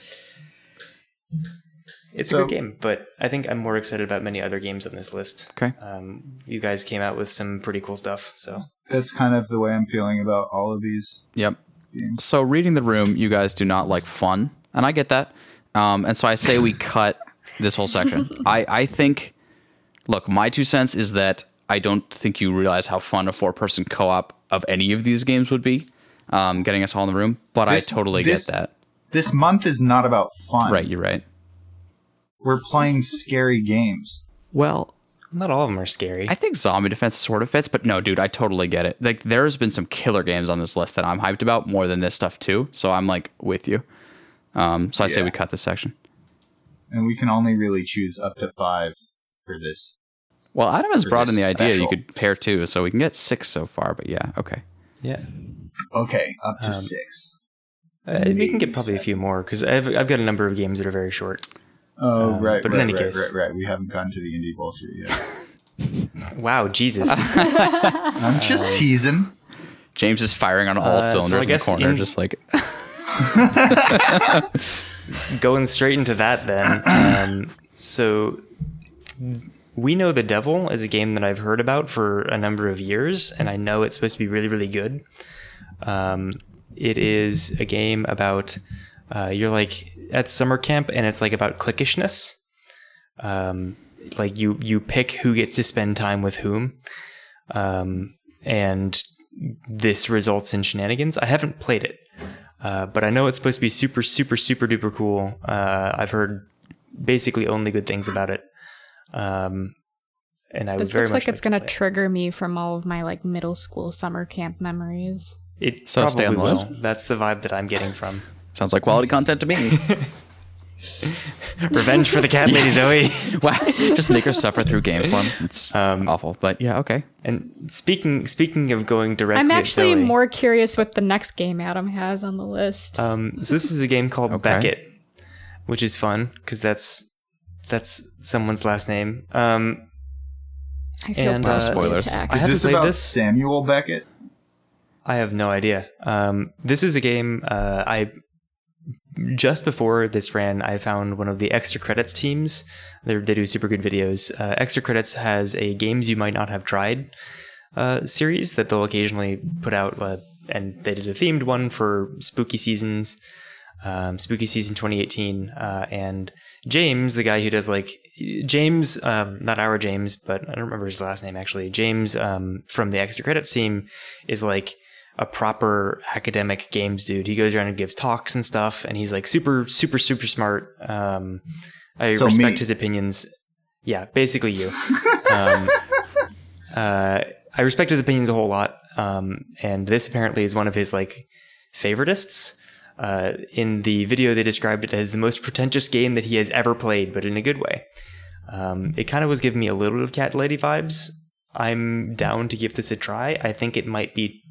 It's So- a good game, but I think I'm more excited about many other games on this list. Okay. Um, you guys came out with some pretty cool stuff, so that's kind of the way I'm feeling about all of these Yep. games. So reading the room, you guys do not like fun, and I get that. Um, and so I say we cut this whole section. I I think. Look, my two cents is that I don't think you realize how fun a four-person co-op of any of these games would be. Um, getting us all in the room, but This- I totally this- get that. This month is not about fun. Right, you're right. We're playing scary games. Well, not all of them are scary. I think zombie defense sort of fits, but no, dude, I totally get it. Like, there's been some killer games on this list that I'm hyped about more than this stuff too. So I'm like with you. Um, so I say we cut this section. And we can only really choose up to five for this. Well, Adam has brought in the this idea you could pair two, so we can get six so far. But yeah, okay. yeah. Okay, up to Um, six. Uh, we can get Maybe probably a few more because I've I've got a number of games that are very short. Oh, um, right, but in right, any right, case- right, right. We haven't gotten to the indie bullshit yet. Wow, Jesus! I'm just teasing. James is firing on all Uh, so cylinders in the corner, in- just like Going straight into that then. Um, so we know the devil is a game that I've heard about for a number of years, and I know it's supposed to be really really good. Um, it is a game about uh, you're like at summer camp, and it's like about cliquishness. Um, like you you pick who gets to spend time with whom, um, and this results in shenanigans. I haven't played it, uh, but I know it's supposed to be super super super duper cool. Uh, I've heard basically only good things about it. Um, and I would This very looks much like it's to gonna trigger me from all of my like middle school summer camp memories. It So stay on probably the list? will. That's the vibe that I'm getting from. Sounds like quality content to me. Revenge for the cat lady Zoe. wow, just make her suffer through game form. It's Um, awful, but yeah, okay. And speaking speaking of going directly, I'm at actually Zoe, more curious what the next game Adam has on the list. Um, so this is a game called Okay. Beckett, which is fun because that's that's someone's last name. Um, I feel and, uh, Spoilers. attacked. I Is this about this. Samuel Beckett? I have no idea. Um, this is a game uh, I just before this ran, I found one of the extra credits teams. They're, they do super good videos. Uh, extra credits has a games you might not have tried uh, series that they'll occasionally put out, uh, and they did a themed one for spooky seasons, um, spooky season 2018, uh, and James, the guy who does like James, um, not our James, but I don't remember his last name actually. James um, from the Extra Credits team is like a proper academic games dude. He goes around and gives talks and stuff, and he's like super, super, super smart. Um, I So respect me. his opinions. Yeah, basically you. um, uh, I respect his opinions a whole lot, um, and this apparently is one of his like favoritists. Uh, in the video, they described it as the most pretentious game that he has ever played, but in a good way. Um, it kind of was giving me a little bit of Cat Lady vibes. I'm down to give this a try. I think it might be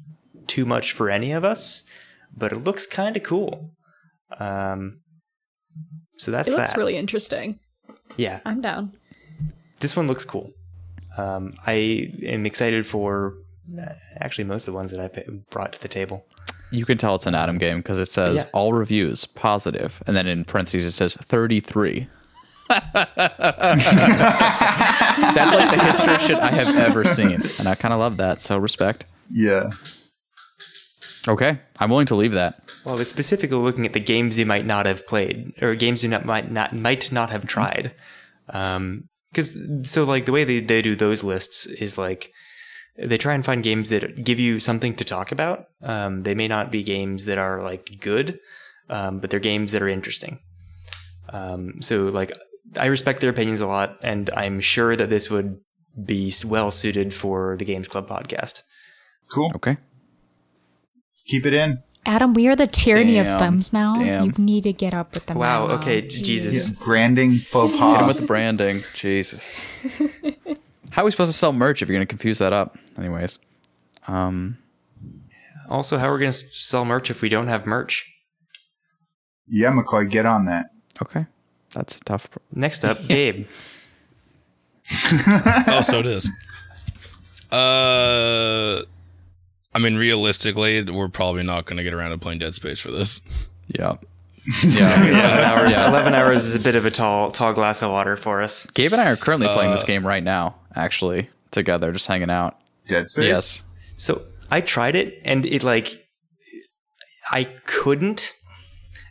too much for any of us, but it looks kind of cool. Um, so that's It looks that. really interesting. yeah, I'm down. this one looks cool. Um, I am excited for uh, actually most of the ones that I brought to the table. You can tell it's an Adam game because it says Yeah. all reviews positive, and then in parentheses it says 33. That's like the hipster shit I have ever seen, and I kind of love that. So respect. Yeah. Okay, I'm willing to leave that. Well, I was specifically looking at the games you might not have played, or games you not, might not might not have tried. Because so like the way they, they do those lists is like they try and find games that give you something to talk about. Um, they may not be games that are like good, um, but they're games that are interesting. Um, so like I respect their opinions a lot, and I'm sure that this would be well suited for the Games Club podcast. Cool. Okay. Let's keep it in. Adam, we are the tyranny Damn, of thumbs now. damn. You need to get up with the Wow. memo. Okay. Jeez. Jesus. Branding faux Hit him with the branding. Jesus. How are we supposed to sell merch if you're going to confuse that up? Anyways. Um, Also, how are we going to sell merch if we don't have merch? Yeah, McCoy, get on that. okay. That's a tough. Pro- Next up, Gabe. oh, so it is. Uh, I mean, realistically, we're probably not going to get around to playing Dead Space for this. yeah. Yeah. Eleven hours. Yeah. Eleven hours is a bit of a tall, tall glass of water for us. Gabe and I are currently playing this Uh, game right now, actually, together, just hanging out. Dead Space? Yes. So I tried it, and it like I couldn't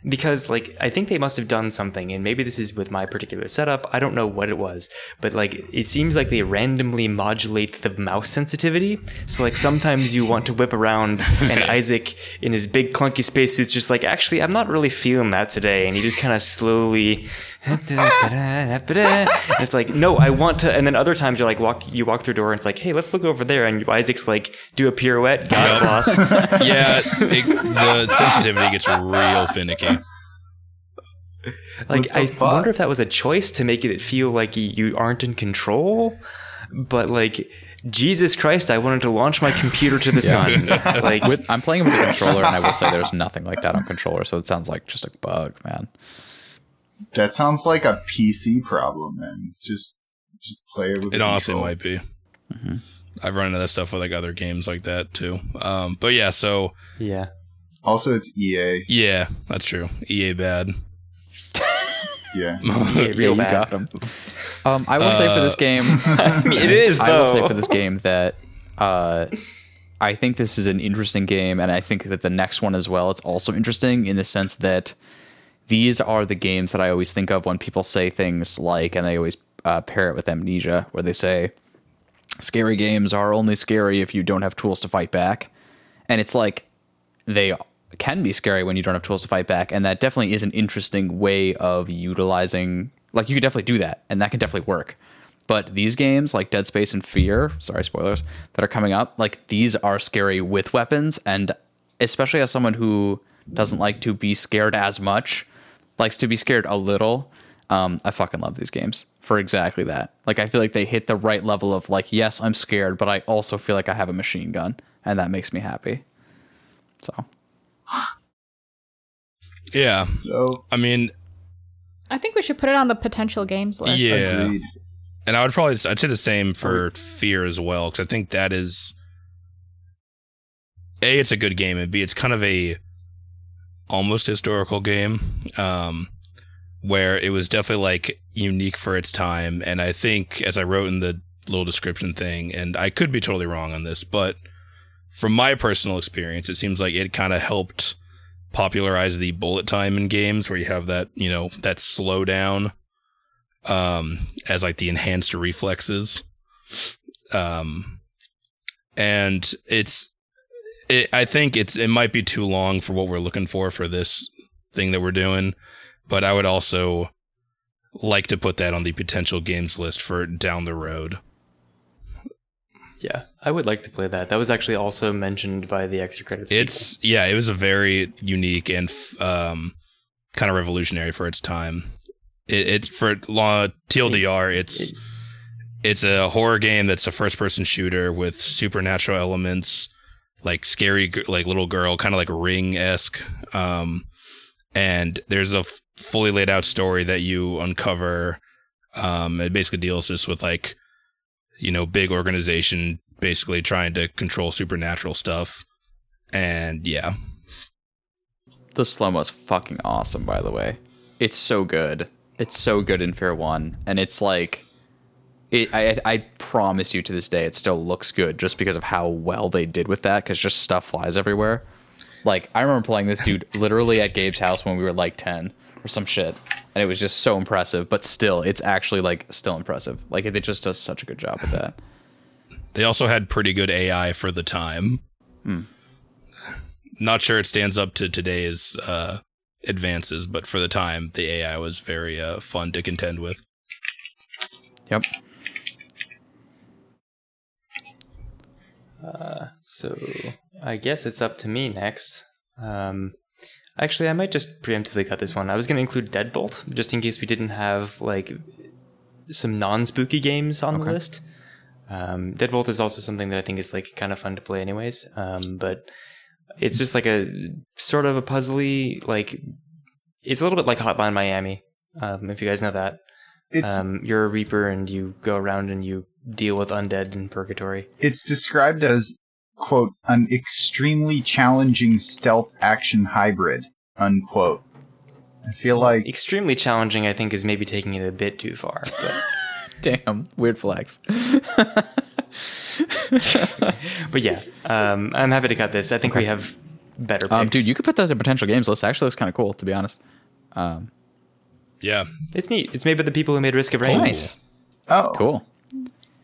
because like I think they must have done something, and maybe this is with my particular setup. I don't know what it was, but like it seems like they randomly modulate the mouse sensitivity. So like sometimes you want to whip around, and Isaac in his big clunky spacesuit's just like, actually, I'm not really feeling that today, and he just kind of slowly. it's like no, I want to, and then other times you're like walk, you walk through a door, and it's like, hey, let's look over there, and Isaac's like, do a pirouette, got it, boss. Yeah, it, the sensitivity gets real finicky. Like I fuck? wonder if that was a choice to make it feel like you aren't in control, but like Jesus Christ, I wanted to launch my computer to the sun. Like With, I'm playing with a controller, and I will say there's nothing like that on controller, so it sounds like just a bug, man. That sounds like a PC problem, then. Just just play it with It a honestly control. might be. I've run into that stuff with like other games like that too. Um, but yeah, so yeah, Also, it's EA. yeah, that's true. EA bad. Yeah. Yeah, Yeah, real you bad. got him. Um, I will say for this game, it is though. I will say for this game that uh, I think this is an interesting game, and I think that the next one as well. It's also interesting in the sense that these are the games that I always think of when people say things like, and they always uh, pair it with amnesia, where they say, "Scary games are only scary if you don't have tools to fight back," and it's like they can be scary when you don't have tools to fight back and that definitely is an interesting way of utilizing like you could definitely do that and that can definitely work. But these games like dead space and fear sorry spoilers that are coming up like these are scary with weapons and especially as someone who doesn't like to be scared as much likes to be scared a little um, i fucking love these games for exactly that like i feel like they hit the right level of like yes i'm scared but i also feel like i have a machine gun and that makes me happy so Yeah, So, I mean, I think we should put it on the potential games list. Yeah. agreed. and I would probably I'd say the same for Fear as well because I think that is a it's a good game and b it's kind of a almost historical game um where it was definitely like unique for its time and I think as I wrote in the little description thing and I could be totally wrong on this but from my personal experience it seems like it kind of helped popularize the bullet time in games where you have that you know that slowdown um, as like the enhanced reflexes. Um, and it's, it, I think it's it might be too long for what we're looking for for this thing that we're doing, but I would also like to put that on the potential games list for down the road. Yeah, I would like to play that. That was actually also mentioned by the extra credits. people. It's yeah, it was a very unique and f- um, kind of revolutionary for its time. It, it for law TLDR, it's it's a horror game that's a first person shooter with supernatural elements, like scary like little girl, kind of like Ring esque. Um, and there's a f- fully laid out story that you uncover. Um, it basically deals just with like you know big organization basically trying to control supernatural stuff and yeah The slow mo's fucking awesome, by the way. It's so good. It's so good in Fair One, and it's like, it. I I promise you, to this day, it still looks good just because of how well they did with that. Because just stuff flies everywhere. Like I remember playing this dude literally at Gabe's house when we were like ten or some shit, and it was just so impressive. But still, it's actually like still impressive. Like it just does such a good job with that. they also had pretty good ai for the time not sure it stands up to today's uh advances but for the time the ai was very uh, fun to contend with Yep. So I guess it's up to me next. Um, actually, I might just preemptively cut this one. I was going to include Deadbolt just in case we didn't have like some non-spooky games on the list. Um, Deadbolt is also something that I think is like kind of fun to play, anyways. Um, but it's just like a sort of a puzzly like it's a little bit like Hotline Miami. Um, if you guys know that, It's um, you're a Reaper and you go around and you deal with undead in purgatory. it's described as quote an extremely challenging stealth action hybrid unquote. I feel like extremely challenging i think is maybe taking it a bit too far but, Damn. Weird flex. but yeah um, i'm happy to cut this i think we have better picks. Um, dude, you could put that in potential games list. Actually, looks kind of cool, to be honest. Um, yeah it's neat it's made by the people who made risk of rain nice. oh Cool.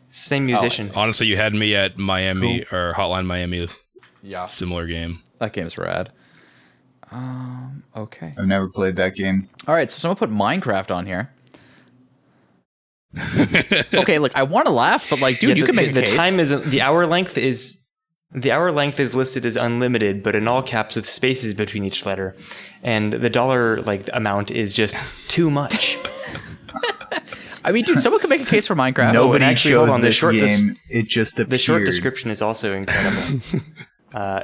It's the same musician honestly you had me at miami or hotline miami Yeah. similar game That game's rad. Um, okay. I've never played that game. All right, so someone put Minecraft on here. okay, look, I want to laugh, but like, dude, Yeah, you the, can make the a case. time is the hour length is the hour length is listed as unlimited but in all caps with spaces between each letter and the dollar like amount is just too much I mean, dude, someone could make a case for Minecraft. Nobody and actually, hold chose on, the this short- this- game. it just appeared. The short description is also incredible. uh,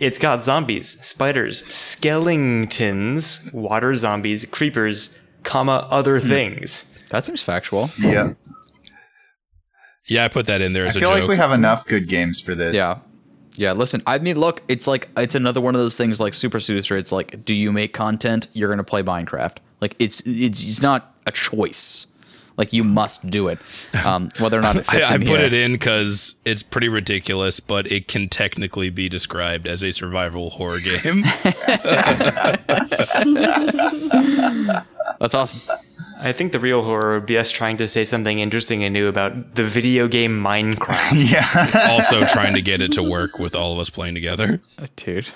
it's got zombies, spiders, skeletons, water zombies, creepers, comma other Hmm. things. That seems factual. Yeah, yeah i put that in there I as a feel like we have enough good games for this. Yeah. Yeah, listen, I mean, look, it's like, it's another one of those things like Super Suicer. It's like, do you make content? You're going to play Minecraft. Like, it's, it's, it's not a choice. Like, you must do it. Um, whether or not it I, fits I in put here. it in because it's pretty ridiculous, but it can technically be described as a survival horror game. That's awesome. I think the real horror would be us trying to say something interesting and new about the video game Minecraft. yeah, also, trying to get it to work with all of us playing together. Dude.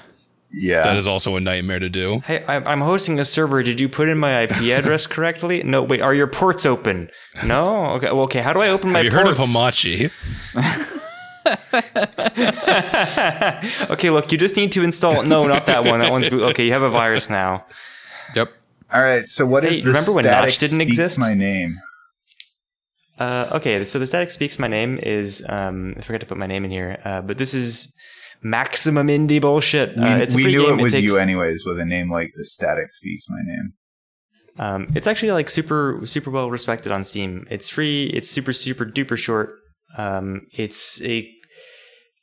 Yeah. That is also a nightmare to do. hey, I- I'm hosting a server. Did you put in my IP address correctly? No, wait. Are your ports open? No. Okay. Well, okay. How do I open my Have you heard of? Hamachi? okay, look. You just need to install. No, not that one. That one's. Okay, you have a virus now. Yep. All right. So what is Hey, the remember when static Notch didn't speaks exist? My name. Uh, okay, so the static speaks my name is um, I forgot to put my name in here, uh, but this is maximum indie bullshit. We, uh, we free knew game. it was takes, you anyways with a name like the Static Speaks My Name. Um, it's actually like super super well respected on Steam. It's free. It's super super duper short. Um, it's a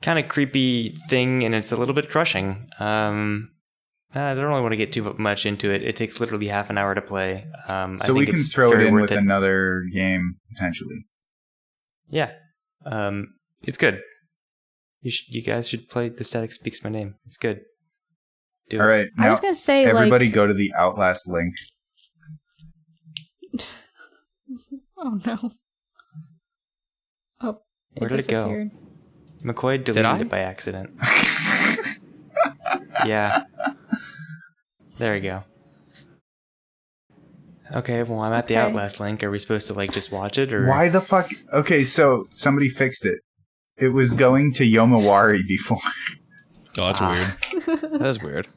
kind of creepy thing, and it's a little bit crushing. Um, I don't really want to get too much into it. It takes literally half an hour to play. Um, I So we can it's throw it in with another game potentially. Yeah, um, it's good. You should, you guys should play The Static Speaks My Name. It's good. Do All it. right. I was gonna say everybody like go to the Outlast link. Oh no. Oh, Where did it go? disappeared. McCoy deleted it by accident. yeah. There we go. Okay, well, I'm at the Outlast link. Are we supposed to like just watch it, or Why the fuck? Okay, so somebody fixed it. It was going to Yomawari before. Oh, that's Ah. weird. That is weird.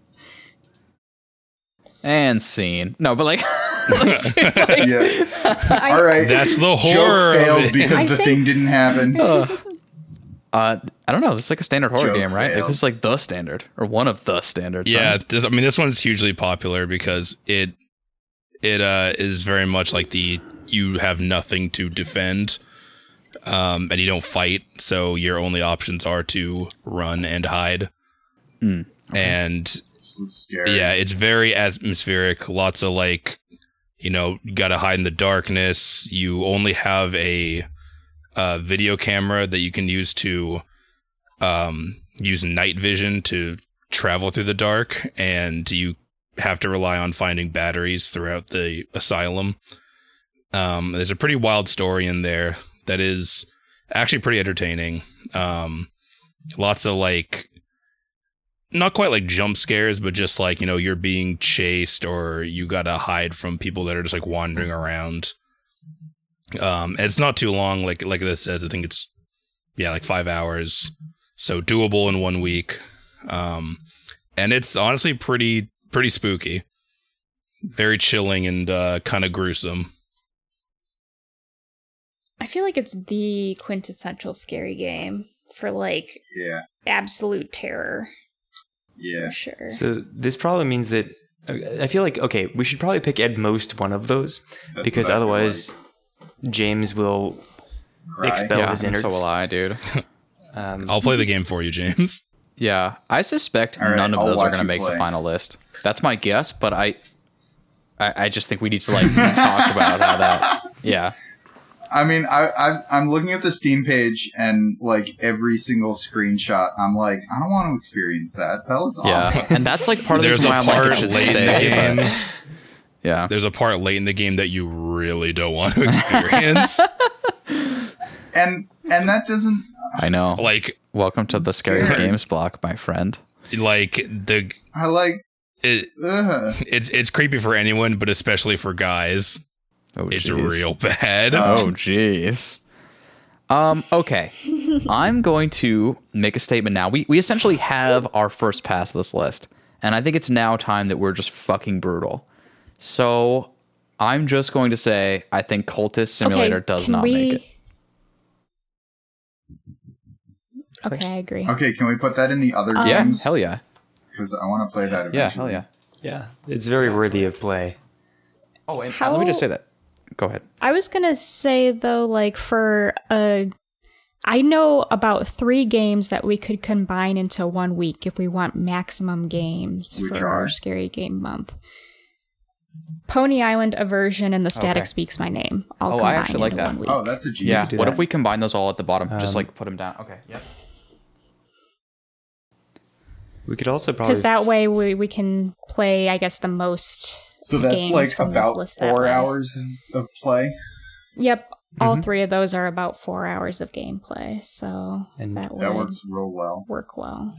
And scene. No, but like, yeah. I- All right. That's the horror Joke failed because I the think- thing didn't happen. uh, I don't know. This is like a standard horror Joke game, right? Like, this is like the standard or one of the standards. Yeah, right? this, I mean, this one's hugely popular because it it uh, is very much like the you have nothing to defend, um, and you don't fight, so your only options are to run and hide. Mm, And scary. yeah, it's very atmospheric. Lots of like, you know, you gotta hide in the darkness. You only have a uh, video camera that you can use to um, use night vision to travel through the dark, and you have to rely on finding batteries throughout the asylum. Um, there's a pretty wild story in there that is actually pretty entertaining. Um, lots of like not quite like jump scares, but just like, you know, you're being chased or you gotta hide from people that are just like wandering around. Um, it's not too long, like like this says. I think it's yeah, like five hours. So doable in one week. Um, and it's honestly pretty pretty spooky. Very chilling and uh kind of gruesome. I feel like it's the quintessential scary game for like Yeah. absolute terror Yeah. for sure. So this probably means that I feel like okay, we should probably pick at most one of those That's because what I feel otherwise James will Cry. expel yeah, his and so innards. will I, dude. Um, I'll play the game for you, James. Yeah, I suspect All right, none of I'll those are going to you make the final list. That's my guess, but I, I, I just think we need to like talk about how that. Yeah, I mean, I, I I'm looking at the Steam page and like every single screenshot, I'm like, I don't want to experience that. That looks yeah, awful. and that's like part of the There's reason why I'm like it should late in the stay. game. yeah, There's a part late in the game that you really don't want to experience. And and that doesn't. I know. like Welcome to the scary scared. games block, my friend. like the I like. it, Ugh. it's it's creepy for anyone, but especially for guys, Oh, it's jeez. real bad. Uh, Oh, jeez. Um, okay. I'm going to make a statement now. We, we essentially have our first pass of this list, and I think it's now time that we're just fucking brutal. So I'm just going to say I think Cultist Simulator does not we... make it. Okay, I agree. Okay, can we put that in the other Um, Yeah, hell yeah. Because I want to play that. Yeah, hell yeah. yeah, it's very worthy of play. Oh, and How- let me just say that. Go ahead. I was gonna say though, like for a, I know about three games that we could combine into one week if we want maximum games Which for are? our scary game month. Pony Island Eversion and the Static Okay. Speaks My Name. All Oh, I combine actually like that. one week. Oh, that's a G. Yeah. What that. if we combine those all at the bottom? just Um, like put them down. Okay. Yep. We could also probably because that way we, we can play, I guess, the most. So that's games like from about four way. hours of play. Yep, all Mhm. three of those are about four hours of gameplay, so And that That works real well. work well.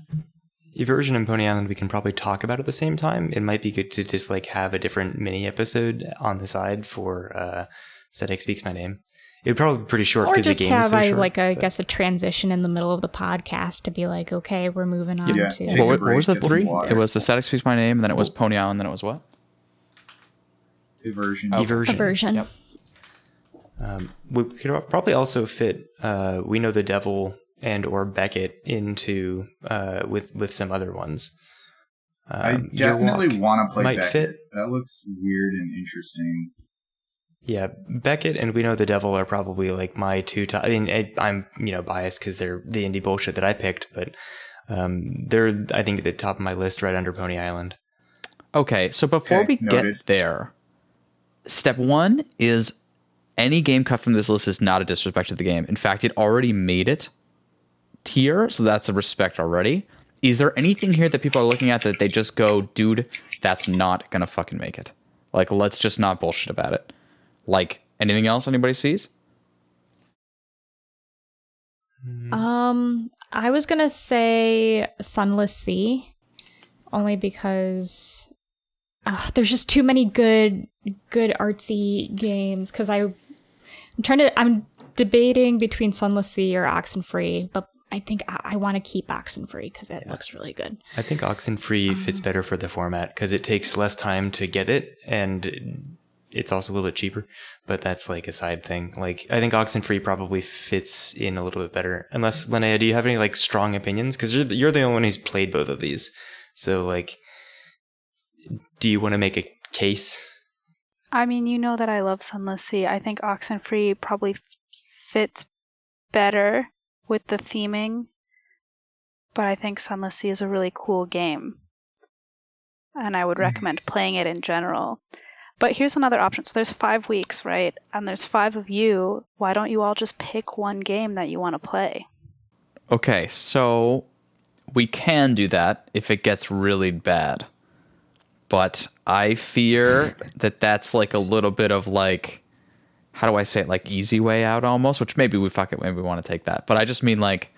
Eversion and Pony Island we can probably talk about at the same time. It might be good to just like have a different mini episode on the side for uh Static Speaks My Name. It would probably be pretty short or because the just game is have so I short. like I but- guess a transition in the middle of the podcast to be like, okay, we're moving on Yeah, to take What, what was the three? It was the Static Speaks My Name, and then it was Pony Island, and then it was what? Version. Eversion. aversion. Yep. Um, we could probably also fit uh, We Know the Devil and or Beckett into uh, with with some other ones. I Um, Your definitely want to play might Beckett. fit. That looks weird and interesting. Yeah, Beckett and We Know the Devil are probably like my two top. I mean, I, I'm you know biased because they're the indie bullshit that I picked, but um, they're I think at the top of my list, right under Pony Island. Okay, so before Okay, we noted. get there, step one is any game cut from this list is not a disrespect to the game. In fact, it already made it tier, so that's a respect already. Is there anything here that people are looking at that they just go, dude, that's not gonna fucking make it? Like, let's just not bullshit about it. Like Anything else anybody sees? Um, I was gonna say Sunless Sea, only because uh, there's just too many good, good artsy games. Because I, I'm trying to, I'm debating between Sunless Sea or Oxenfree, but I think I, I want to keep Oxenfree because it looks really good. I think Oxenfree um, fits better for the format because it takes less time to get it and it's also a little bit cheaper. But that's like a side thing. Like I think Oxenfree probably fits in a little bit better. Unless Linnea, do you have any like strong opinions? Because you're the, you're the only one who's played both of these. So like, do you want to make a case? I mean, you know that I love Sunless Sea. I think Oxenfree probably fits better with the theming, but I think Sunless Sea is a really cool game. And I would hmm. recommend playing it in general. But here's another option. So there's five weeks, right? And there's five of you. Why don't you all just pick one game that you want to play? Okay, so we can do that if it gets really bad. But I fear that that's like a little bit of like, how do I say it? Like easy way out almost, which maybe we fuck it, maybe we want to take that. But I just mean like,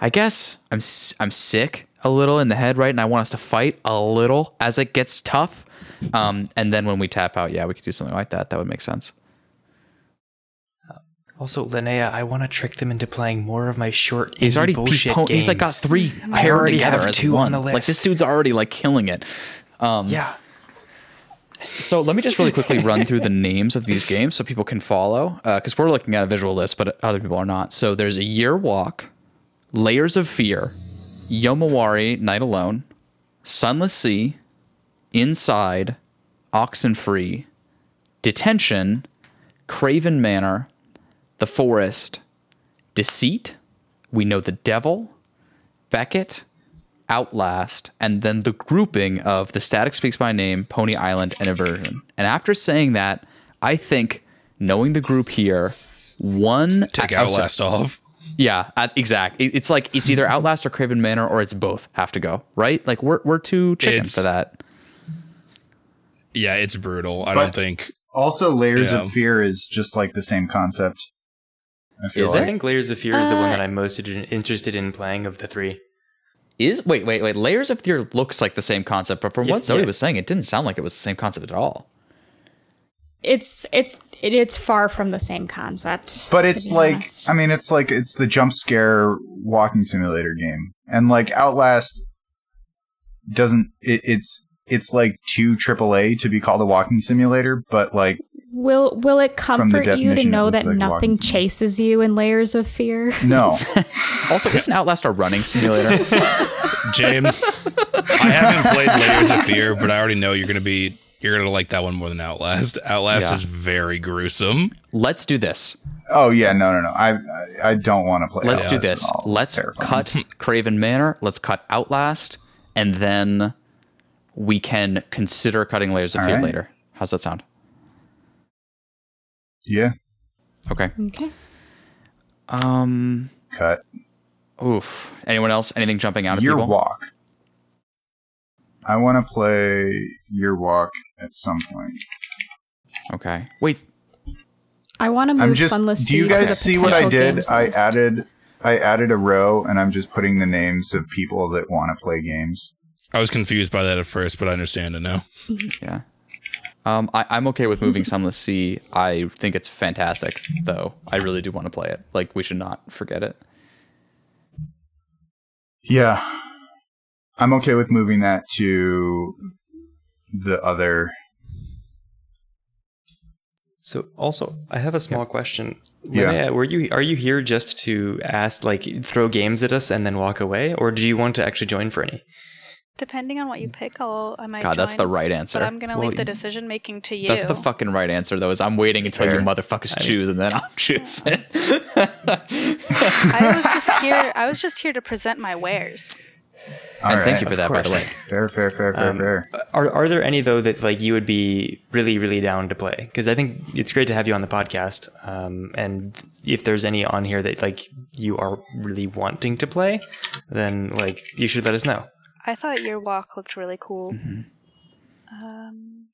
I guess I'm I'm sick a little in the head, right? And I want us to fight a little as it gets tough. Um, and then when we tap out, yeah, we could do something like that. That would make sense. Also, Linnea, I want to trick them into playing more of my short. He's already bullshit he's, he's like got games. three I paired already together have as two one. on the list. Like this dude's already like killing it. Um, Yeah. So let me just really quickly run through the names of these games so people can follow, because we're looking at a visual list, but other people are not. So there's a Year Walk, Layers of Fear, Yomawari Night Alone, Sunless Sea, Inside, Oxenfree, Detention, Craven Manor, The Forest, Deceit, We Know the Devil, Beckett, Outlast, and then the grouping of The Static Speaks My Name, Pony Island, and Eversion. And after saying that, I think knowing the group here, one Take oh, sorry. Outlast off. Yeah, uh, exact. It- It's like it's either Outlast or Craven Manor, or it's both have to go, right? Like we're we're too chicken It's- for that. Yeah, it's brutal. I But- don't think. Also, Layers Yeah. of Fear is just like the same concept. I feel Is I think Layers of Fear is the one Uh, that I'm most interested in playing of the three. Is wait wait wait. Layers of Fear looks like the same concept, but from Yeah, what Zoe yeah. was saying, it didn't sound like it was the same concept at all. It's it's it, it's far from the same concept. But it's like, honest. I mean, it's like it's the jump scare walking simulator game, and like Outlast doesn't. It, it's it's like too AAA to be called a walking simulator, but like will will it comfort you to know that like nothing chases you in layers of fear? no. Also, isn't Outlast a running simulator? James, I haven't played Layers of Fear, but I already know you're gonna be you're gonna like that one more than Outlast. Outlast Yeah. is very gruesome. Let's do this. oh yeah, no, no, no. I I, I don't want to play. Let's do this. at all. It's Let's terrifying. cut Craven Manor. Let's cut Outlast, and then we can consider cutting Layers of All Fear right. later. How's that sound? Yeah, Okay. Okay. Um. cut Oof. Anyone else? Anything jumping out at your people? walk. I want to play Year Walk at some point. Okay. Wait. I want to move I'm just. Sunless Do you Sea to the guys see what I did? I list. added. I added a row, and I'm just putting the names of people that want to play games. I was confused by that at first, but I understand it now. Yeah. Um, I, I'm okay with moving Sunless Sea. I think it's fantastic, though. I really do want to play it. Like, we should not forget it. Yeah, I'm okay with moving that to the other. So also, I have a small question. Yeah. Were you are you here just to ask like throw games at us and then walk away, or do you want to actually join for any? Depending on what you pick, I'll I might. God, that's the right answer. But I'm gonna Well, leave the decision making to you. That's the fucking right answer, though. Is I'm waiting until you Fair. motherfuckers choose, and then I'm choosing. I was just here. I was just here to present my wares. And All thank you for that, by the way. Fair, fair, fair, fair, Um, fair. Are are there any though that like you would be really really down to play? Because I think it's great to have you on the podcast. Um, and if there's any on here that like you are really wanting to play, then like you should let us know. I thought Year Walk looked really cool. Mhm. Um,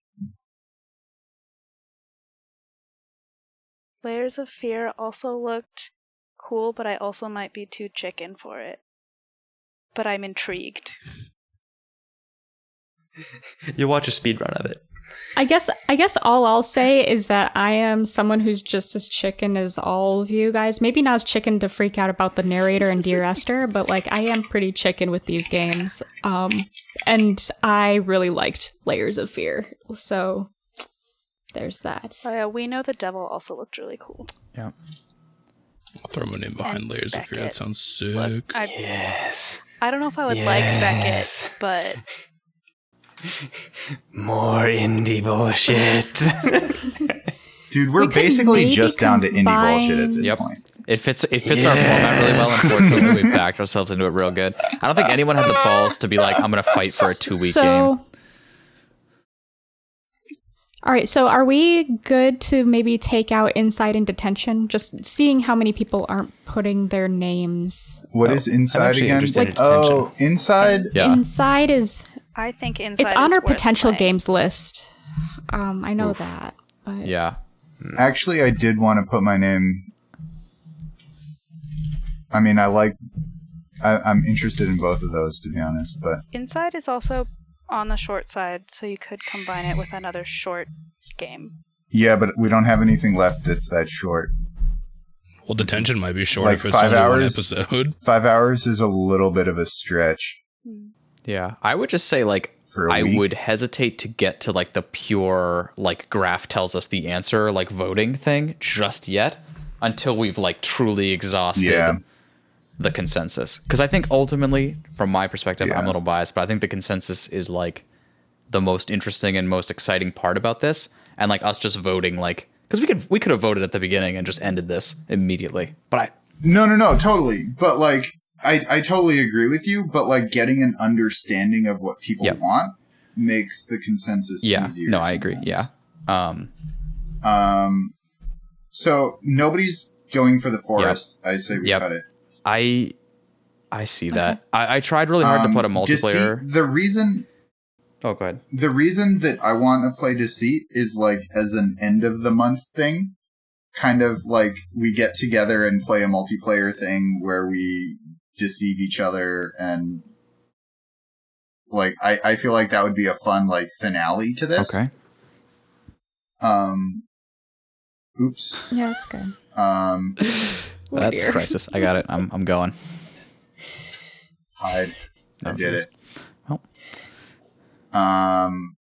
Layers of Fear also looked cool, but I also might be too chicken for it. But I'm intrigued. You'll watch a speed run of it. I guess I guess all I'll say is that I am someone who's just as chicken as all of you guys. Maybe not as chicken to freak out about the narrator and Dear Esther, but like I am pretty chicken with these games. Um and I really liked Layers of Fear. So there's that. Oh yeah, We Know the Devil also looked really cool. Yeah. I'll throw my name behind And layers of fear. That sounds sick. Look, I, Yes. I don't know if I would Yes. like Beckett, but More indie bullshit. Dude, we're We basically maybe just down to indie bullshit at this Yep. point. It fits. It fits our format really well. Unfortunately, we backed ourselves into it real good. I don't think anyone had the balls to be like, "I'm gonna fight for a two week so game." All right, so are we good to maybe take out inside and detention? Just seeing how many people aren't putting their names. What Oh, is inside again? interested in oh, inside. Yeah. Inside is I think inside it's on is our potential playing. games list. Um, I know that. But Yeah. Actually, I did want to put my name. I mean, I like. I, I'm interested in both of those, to be honest. But Inside is also on the short side, so you could combine it with another short game. yeah, but we don't have anything left that's that short. Well, detention might be short Like if it's five only one hours? episode. Five hours is a little bit of a stretch Yeah. I would just say like I week. would hesitate to get to like the pure like graph tells us the answer like voting thing just yet until we've like truly exhausted Yeah. the consensus. Because I think ultimately, from my perspective, I'm a little biased, but I think the consensus is like the most interesting and most exciting part about this, and like us just voting like because we could we could have voted at the beginning and just ended this immediately. But I No, no, no, totally. But like, I, I totally agree with you. But like, getting an understanding of what people Yep. want makes the consensus yeah easier. no I agree yeah um Um. So nobody's going for the forest. I say we Yep. cut it. I I see that I, I tried really hard Um, to put a Deceit- multiplayer. the reason oh, go ahead. the reason that I want to play Deceit is like as an end of the month thing. Kind of like we get together and play a multiplayer thing where we deceive each other and like I, I feel like that would be a fun like finale to this. Okay. Um oops. yeah, that's good. Um Oh, That's a crisis. I got it. I'm I'm going. hide. I Oh, did it. Well. Um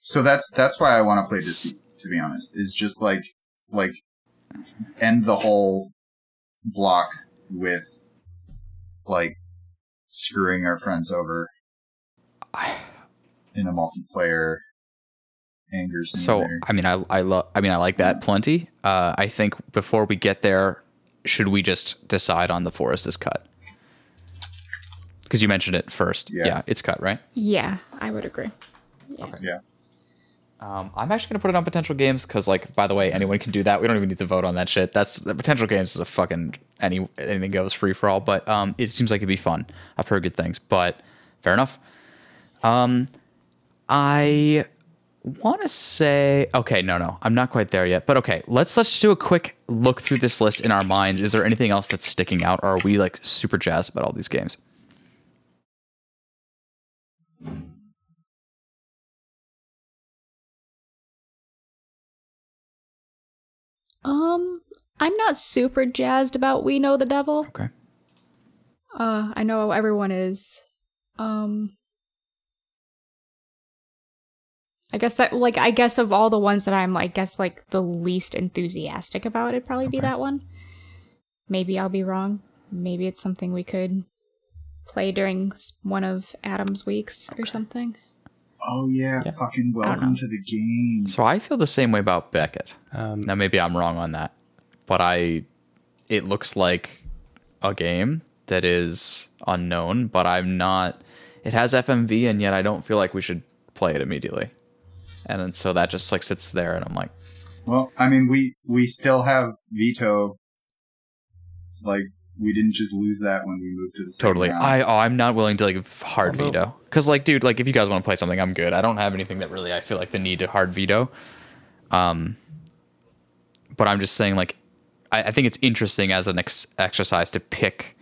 so that's that's why I want to play this to be honest. Is just like like end the whole block with like screwing our friends over in a multiplayer anger So. I mean I I love I mean I like that plenty. Uh, I think before we get there, should we just decide on the forest is cut? Because you mentioned it first. Yeah. Yeah. it's cut, right? Yeah, I would agree. okay yeah. Um, I'm actually gonna put it on potential games because, like, by the way, anyone can do that. We don't even need to vote on that shit. That's the potential games is a fucking any anything goes free for all. But um, it seems like it'd be fun. I've heard good things, but fair enough. Um, I want to say okay, no, no, I'm not quite there yet. But okay, let's let's just do a quick look through this list in our minds. Is there anything else that's sticking out, or are we like super jazzed about all these games? Um, I'm not super jazzed about We Know the Devil. Okay. Uh, I know everyone is. Um, I guess that, like, I guess of all the ones that I'm, I guess, like, the least enthusiastic about, it'd probably be that one. Maybe I'll be wrong. Maybe it's something we could play during one of Adam's weeks or something. Oh yeah, Yeah. fucking welcome to the game. So I feel the same way about Beckett. Um, Now maybe I'm wrong on that, but I it looks like a game that is unknown, but I'm not it has FMV and yet I don't feel like we should play it immediately. And then so that just like sits there and I'm like, Well, I mean, we we still have veto. Like we didn't just lose that when we moved to the totally. round. I oh, I'm not willing to like hard Although- veto. Cuz like dude, like if you guys want to play something, I'm good. I don't have anything that really I feel like the need to hard veto. Um but I'm just saying like I, I think it's interesting as an ex- exercise to pick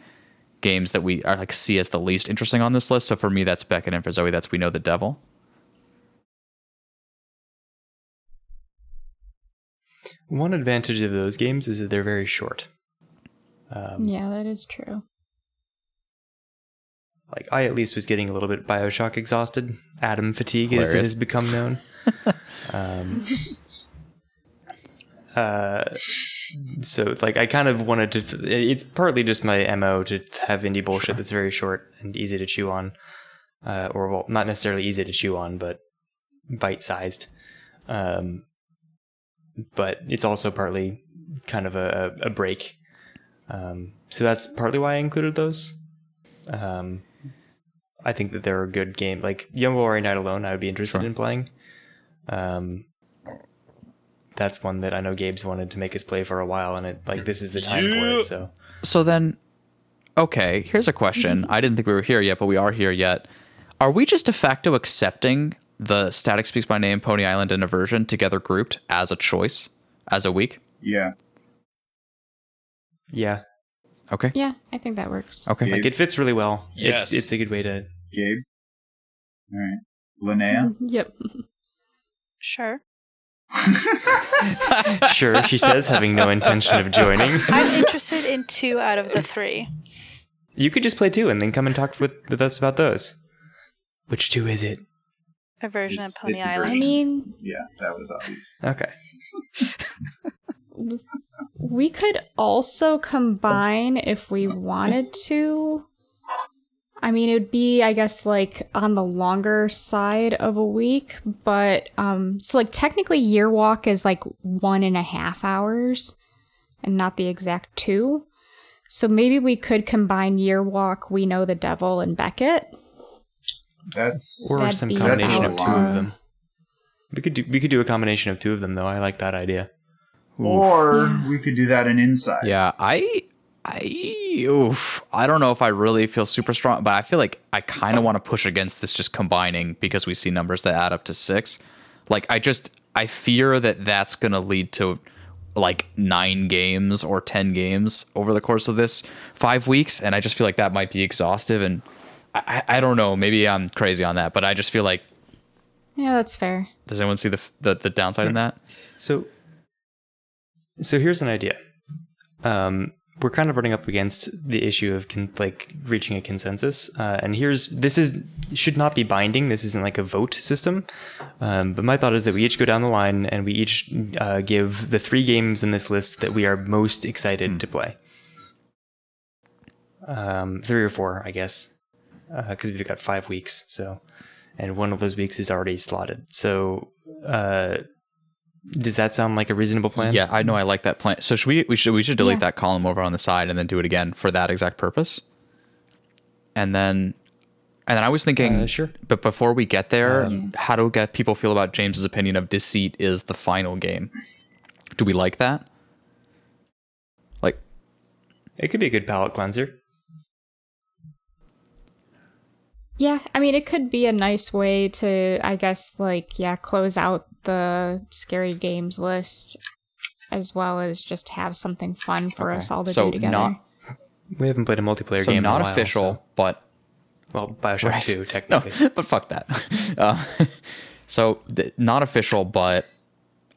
games that we are like see as the least interesting on this list. So for me, that's Beckett, and for Zoe, that's We Know the Devil. One advantage of those games is that they're very short. Um, Yeah, that is true. Like I at least was getting a little bit Bioshock exhausted, Adam fatigue as it has become known. um, uh, so like I kind of wanted to. It's partly just my mo to have indie bullshit that's very short and easy to chew on, uh, or well, not necessarily easy to chew on, but bite sized. Um, but it's also partly kind of a, a a break. Um, so that's partly why I included those. Um, I think that they're a good game. Like Yomawari Night Alone, I would be interested Sure. in playing. Um, that's one that I know Gabe's wanted to make us play for a while, and it like this is the time for it. So So then, okay, here's a question. I didn't think we were here yet, but we are here yet. Are we just de facto accepting the Static Speaks My Name, Pony Island, and Eversion together grouped as a choice, as a week? Yeah. Yeah, Okay. Yeah, I think that works. Okay. Yeah. like it fits really well. It- Yes. it's a good way to. Gabe. All right. Linnea. Yep. Sure. Sure, she says, having no intention of joining. I'm interested in two out of the three. You could just play two and then come and talk with, with us about those. Which two is it? Eversion It's- and Pony it's a Island. I mean, yeah, that was obvious. Okay. We could also combine if we wanted to. I mean, it would be, I guess, like on the longer side of a week, but um, so like technically, year walk is like one and a half hours, and not the exact two. So maybe we could combine year walk, we know the devil, and Beckett. That's Or That'd some combination of two of them. We could do we could do a combination of two of them though. I like that idea. Or we could do that in inside. Yeah, I, I, oof, I don't know if I really feel super strong, but I feel like I kind of want to push against this just combining because we see numbers that add up to six. Like, I just, I fear that that's going to lead to like nine games or 10 games over the course of this five weeks. And I just feel like that might be exhaustive. And I, I I don't know, maybe I'm crazy on that, but I just feel like, Yeah, that's fair. does anyone see the, the, the downside in that? So so here's an idea. Um, we're kind of running up against the issue of con- like reaching a consensus, uh, and here's this is should not be binding. This isn't like a vote system. Um, but my thought is that we each go down the line and we each uh, give the three games in this list that we are most excited to play. Um, three or four, I guess, because we've got five weeks. So, and one of those weeks is already slotted. So, uh, does that sound like a reasonable plan? Yeah, I know I like that plan. So should we we should we should delete Yeah. that column over on the side and then do it again for that exact purpose? And then and then I was thinking Uh, sure. but before we get there, how do we get people feel about James's opinion of Deceit is the final game? Do we like that? Like It could be a good palate cleanser. Yeah, I mean, it could be a nice way to, I guess, like, yeah, close out the scary games list as well as just have something fun for Okay. us all to So do together. not- We haven't played a multiplayer so game not in a while, official, so- but Well, Bioshock Right. 2, No, but fuck that. Uh, so th- not official, but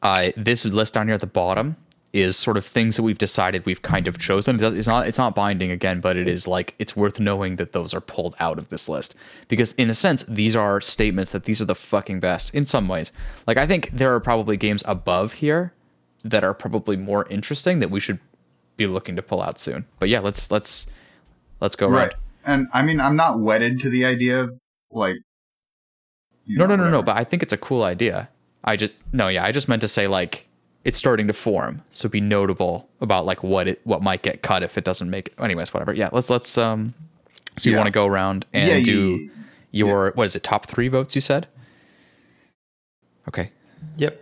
uh, this list down here at the bottom is sort of things that we've decided we've kind of chosen. It's not it's not binding again, but it is like it's worth knowing that those are pulled out of this list because in a sense these are statements that these are the fucking best in some ways. Like I think there are probably games above here that are probably more interesting that we should be looking to pull out soon. But yeah, let's let's let's go right. right. And I mean, I'm not wedded to the idea of like. No, know, no, no, no. But I think it's a cool idea. I just no, yeah. I just meant to say like it's starting to form, so be notable about like what it what might get cut if it doesn't make it. Anyways, whatever. Yeah, let's let's um. So you Yeah. want to go around and Yeah, yeah, do yeah, yeah. your what is it? Top three votes? You said. Okay. Yep,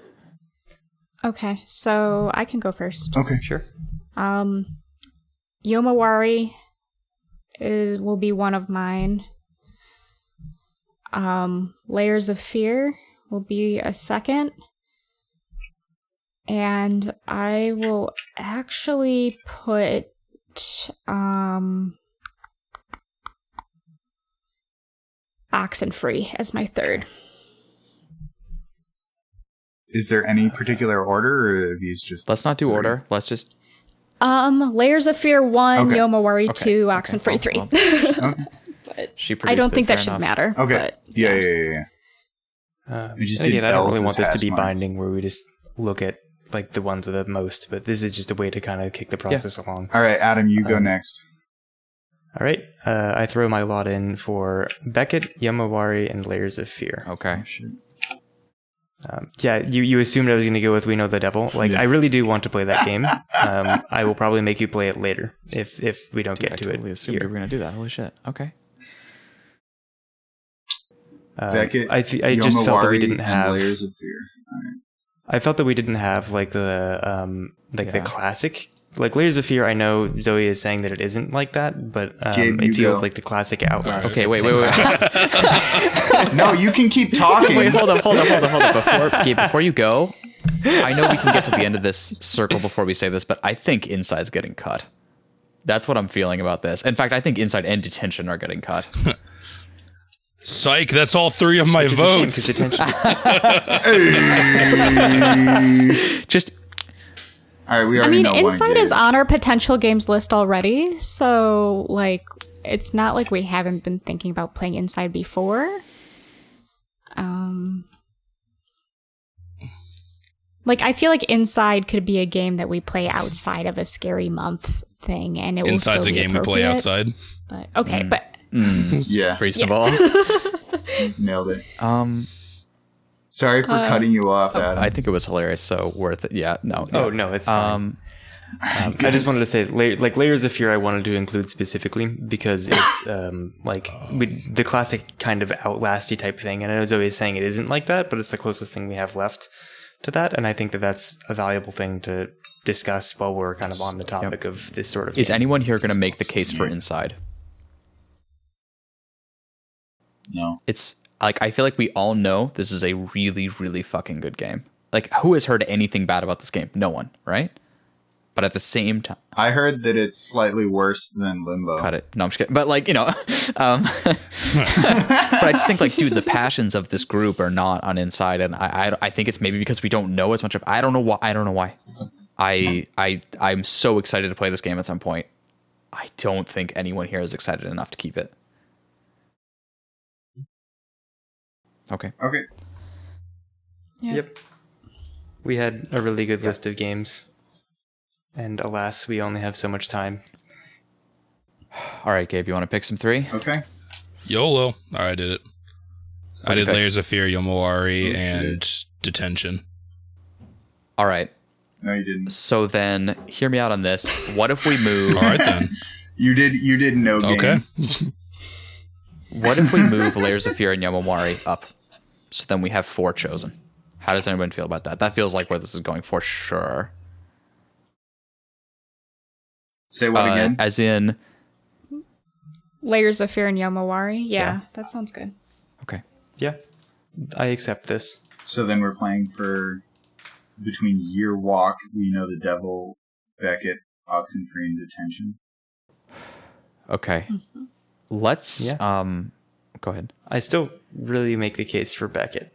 Okay, so I can go first. Okay. sure. Um, Yomawari is, will be one of mine. Um, Layers of Fear will be a second. And I will actually put um Oxenfree as my third. Is there any particular order, or are these just? Let's not do three? order. Let's just. Um, Layers of Fear one, Okay. Yomawari Okay, two, okay, Oxenfree three. well, Okay. She I don't think that fair should enough. matter. Okay. but- yeah, yeah, yeah, yeah. Um, just again, did I don't really want this to be marks. binding where we just look at like the ones with the most, but this is just a way to kind of kick the process along. All right, Adam, you go Um, next. All right, uh, I throw my lot in for Beckett, Yomawari, and Layers of Fear. Okay. Um, yeah, you, you assumed I was going to go with We Know the Devil. Like, Yeah. I really do want to play that game. Um, I will probably make you play it later if if we don't I get to totally it. assumed here. you were gonna do that. Holy shit. Okay. Um, Beckett, I, th- I just felt that we didn't and have. layers of fear. All right. I felt that we didn't have like the um like the classic like Layers of Fear. I know Zoe is saying that it isn't like that, but um, Gabe, it feels go. like the classic Outlast. Okay. Wait. Wait. Wait. wait. No, you can keep talking. Wait, hold up, hold up, hold up, hold up. Before, Gabe, before you go, I know we can get to the end of this circle before we say this, but I think Inside's getting cut. That's what I'm feeling about this. In fact, I think Inside and Detention are getting cut. Psych, that's all three of my votes. is a shame, votes. 'cause attention- Just All right, we I already mean, know Inside is on our potential games list already, so like it's not like we haven't been thinking about playing Inside before. Um like I feel like Inside could be a game that we play outside of a scary month thing and it will Inside's still a game we play outside. But okay, but Yeah, reasonable. nailed it. Um, Sorry for cutting you off, Adam. I think it was hilarious, so worth it. Yeah. No. Oh no, it's fine. Um, Um, I just wanted to say, like layers of fear, I wanted to include specifically because it's um, like we, the classic kind of outlasty type thing. And I know Zoe is saying it isn't like that, but it's the closest thing we have left to that. And I think that that's a valuable thing to discuss while we're kind of on the topic of this sort of. is game. anyone here going to make the case for Inside? No. It's like I feel like we all know this is a really, really fucking good game. Like, who has heard anything bad about this game? No one, right? But at the same time, I heard that it's slightly worse than Limbo. cut it. No, I'm just kidding. But like, you know, um, but I just think like, dude, the passions of this group are not on Inside, and I, I, I think it's maybe because we don't know as much of. I don't know why. I don't know why. I, I, I'm so excited to play this game at some point. I don't think anyone here is excited enough to keep it. Okay. Okay. Yep. We had a really good list of games. And alas, we only have so much time. All right, Gabe, you want to pick some three? Okay. YOLO. All right, I did it. I What'd you did? Layers of Fear, Yomawari, Oh, and Detention. All right. No, you didn't. So then, hear me out on this. What if we move? All right then. You did. You did no Okay. game. What if we move Layers of Fear and Yomawari up? So then we have four chosen. How does anyone feel about that? That feels like where this is going for sure. Say what Uh, again? As in, Layers of Fear and Yomawari. Yeah, Yeah. that sounds good. okay. Yeah. I accept this. So then we're playing for between Year Walk, We Know the Devil, Beckett, Oxenfree, and Detention. Okay. Let's Yeah. um go ahead. I still really make the case for Beckett.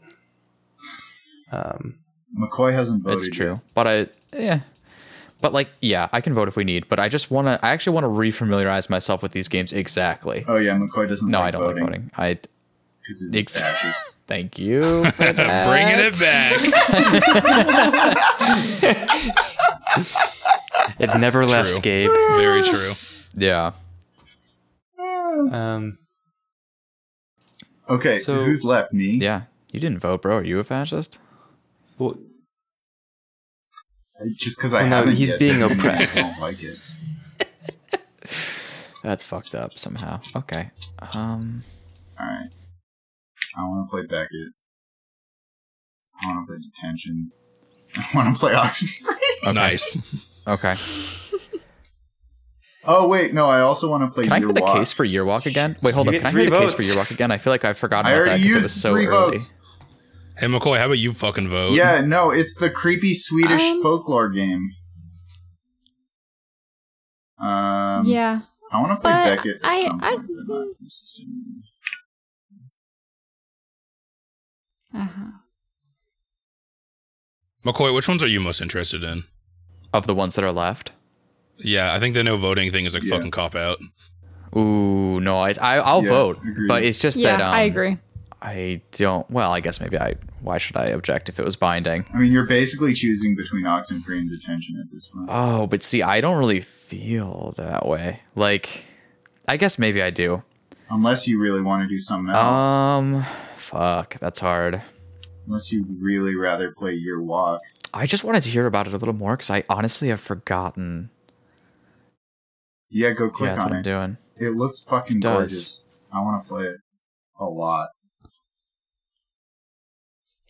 Um, McCoy hasn't voted. It's true. But I yeah. But like yeah, I can vote if we need, but I just want to I actually want to refamiliarize myself with these games exactly. Oh yeah, McCoy doesn't. no, like I don't like voting. I because he's Ex- a fascist. thank you for that. Bringing it back. it never left, True. Gabe. Very true. Yeah. Um, Okay, So- who's left? Me. Yeah. You didn't vote, bro. Are you a fascist? well, Just because I Well, haven't. he's yet being doesn't I oppressed. don't like it. That's fucked up somehow. Okay. Um All right. I want to play Beckett. I want to play Detention. I want to play Oxenfree. Nice. okay. Oh wait, no. I also want to play Can I Year hear the case for Yearwalk again? Wait, hold You up. Can I hear three the case for votes. Yearwalk again? I feel like I forgot I about already that because used it was so three early. votes. Hey McCoy, how about you fucking vote? Yeah, no, it's the creepy Swedish Um, folklore game. Um, yeah. I want to play But Beckett at I- some I- point, but not necessarily. Uh-huh. McCoy, which ones are you most interested in? Of the ones that are left. Yeah, I think the no voting thing is a Yeah. fucking cop out. Ooh, no, I, I I'll Yeah, vote, agreed. but it's just Yeah, that um, I agree. I don't. Well, I guess maybe I. Why should I object if it was binding? I mean, you're basically choosing between Oxenfree and Detention at this point. Oh, but see, I don't really feel that way. Like, I guess maybe I do. Unless you really want to do something else. Um, fuck, that's hard. Unless you'd really rather play Year Walk. I just wanted to hear about it a little more because I honestly have forgotten. Yeah, go yeah, click that's on what I'm it. doing. It looks fucking It gorgeous. I want to play it a lot.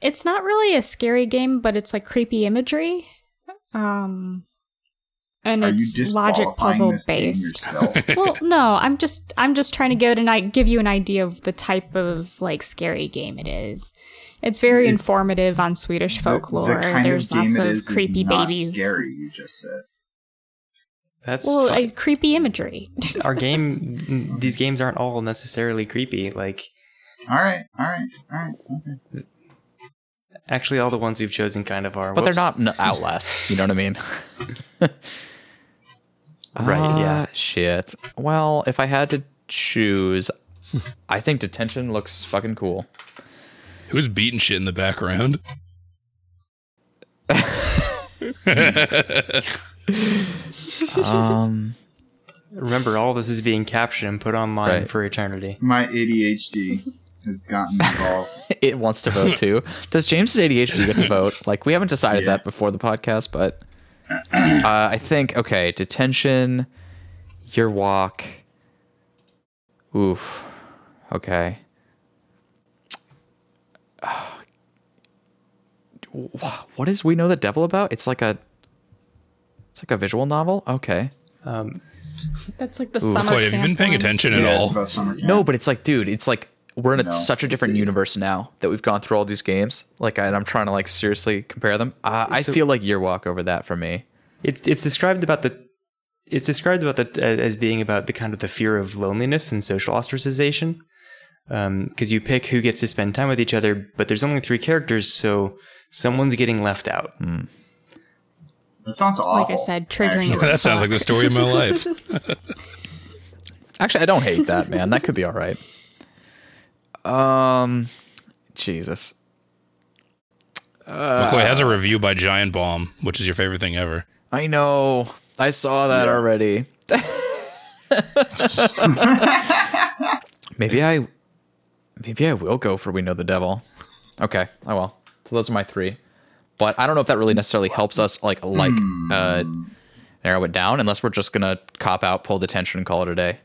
It's not really a scary game, but it's like creepy imagery. Um and Are you it's logic puzzle based. well, no, I'm just I'm just trying to give it an I give you an idea of the type of like scary game it is. It's very It's- informative on Swedish folklore. The, kind There's of game lots it of creepy is not babies. Scary, you just said. That's Well, fine. creepy imagery. our game. These games aren't all necessarily creepy. Like All right, all right, all right. Okay. actually, all the ones we've chosen kind of are. But they're not n- Outlast. You know what I mean? Right, yeah. Uh, Shit. Well, if I had to choose, I think detention looks fucking cool. Who's beating shit in the background? Um, Remember, all this is being captured and put online Right. for eternity. My ADHD has gotten involved. it wants to vote too. Does James's ADHD get to vote? Like we haven't decided Yeah. that before the podcast, but uh, I think okay. Detention, Year Walk. Oof. Okay. What is we know the devil about? It's like a. It's like a visual novel. Okay. Um, That's like the Ooh. summer. McCoy, have you been paying one. attention at yeah, it's all? about summer camp. No, but it's like, dude, it's like we're in a, No, such a different a- universe now that we've gone through all these games. Like, and I'm trying to like seriously compare them. Uh, I So- feel like Year Walk over that for me. it's it's described about the it's described about the as being about the kind of the fear of loneliness and social ostracization because you pick who gets to spend time with each other but there's only three characters so someone's getting left out that sounds awful. Like I said, triggering actually. as that sounds like the story of my life. Actually, I don't hate that, man. That could be all right. Um, Jesus. McCoy has a review by Giant Bomb, which is your favorite thing ever. I know. I saw that Yeah. already. maybe I, maybe I will go for We Know the Devil. Okay, I will. So those are my three. But I don't know if that really necessarily helps us like like uh, narrow it down, unless we're just gonna cop out, pull detention, and call it a day.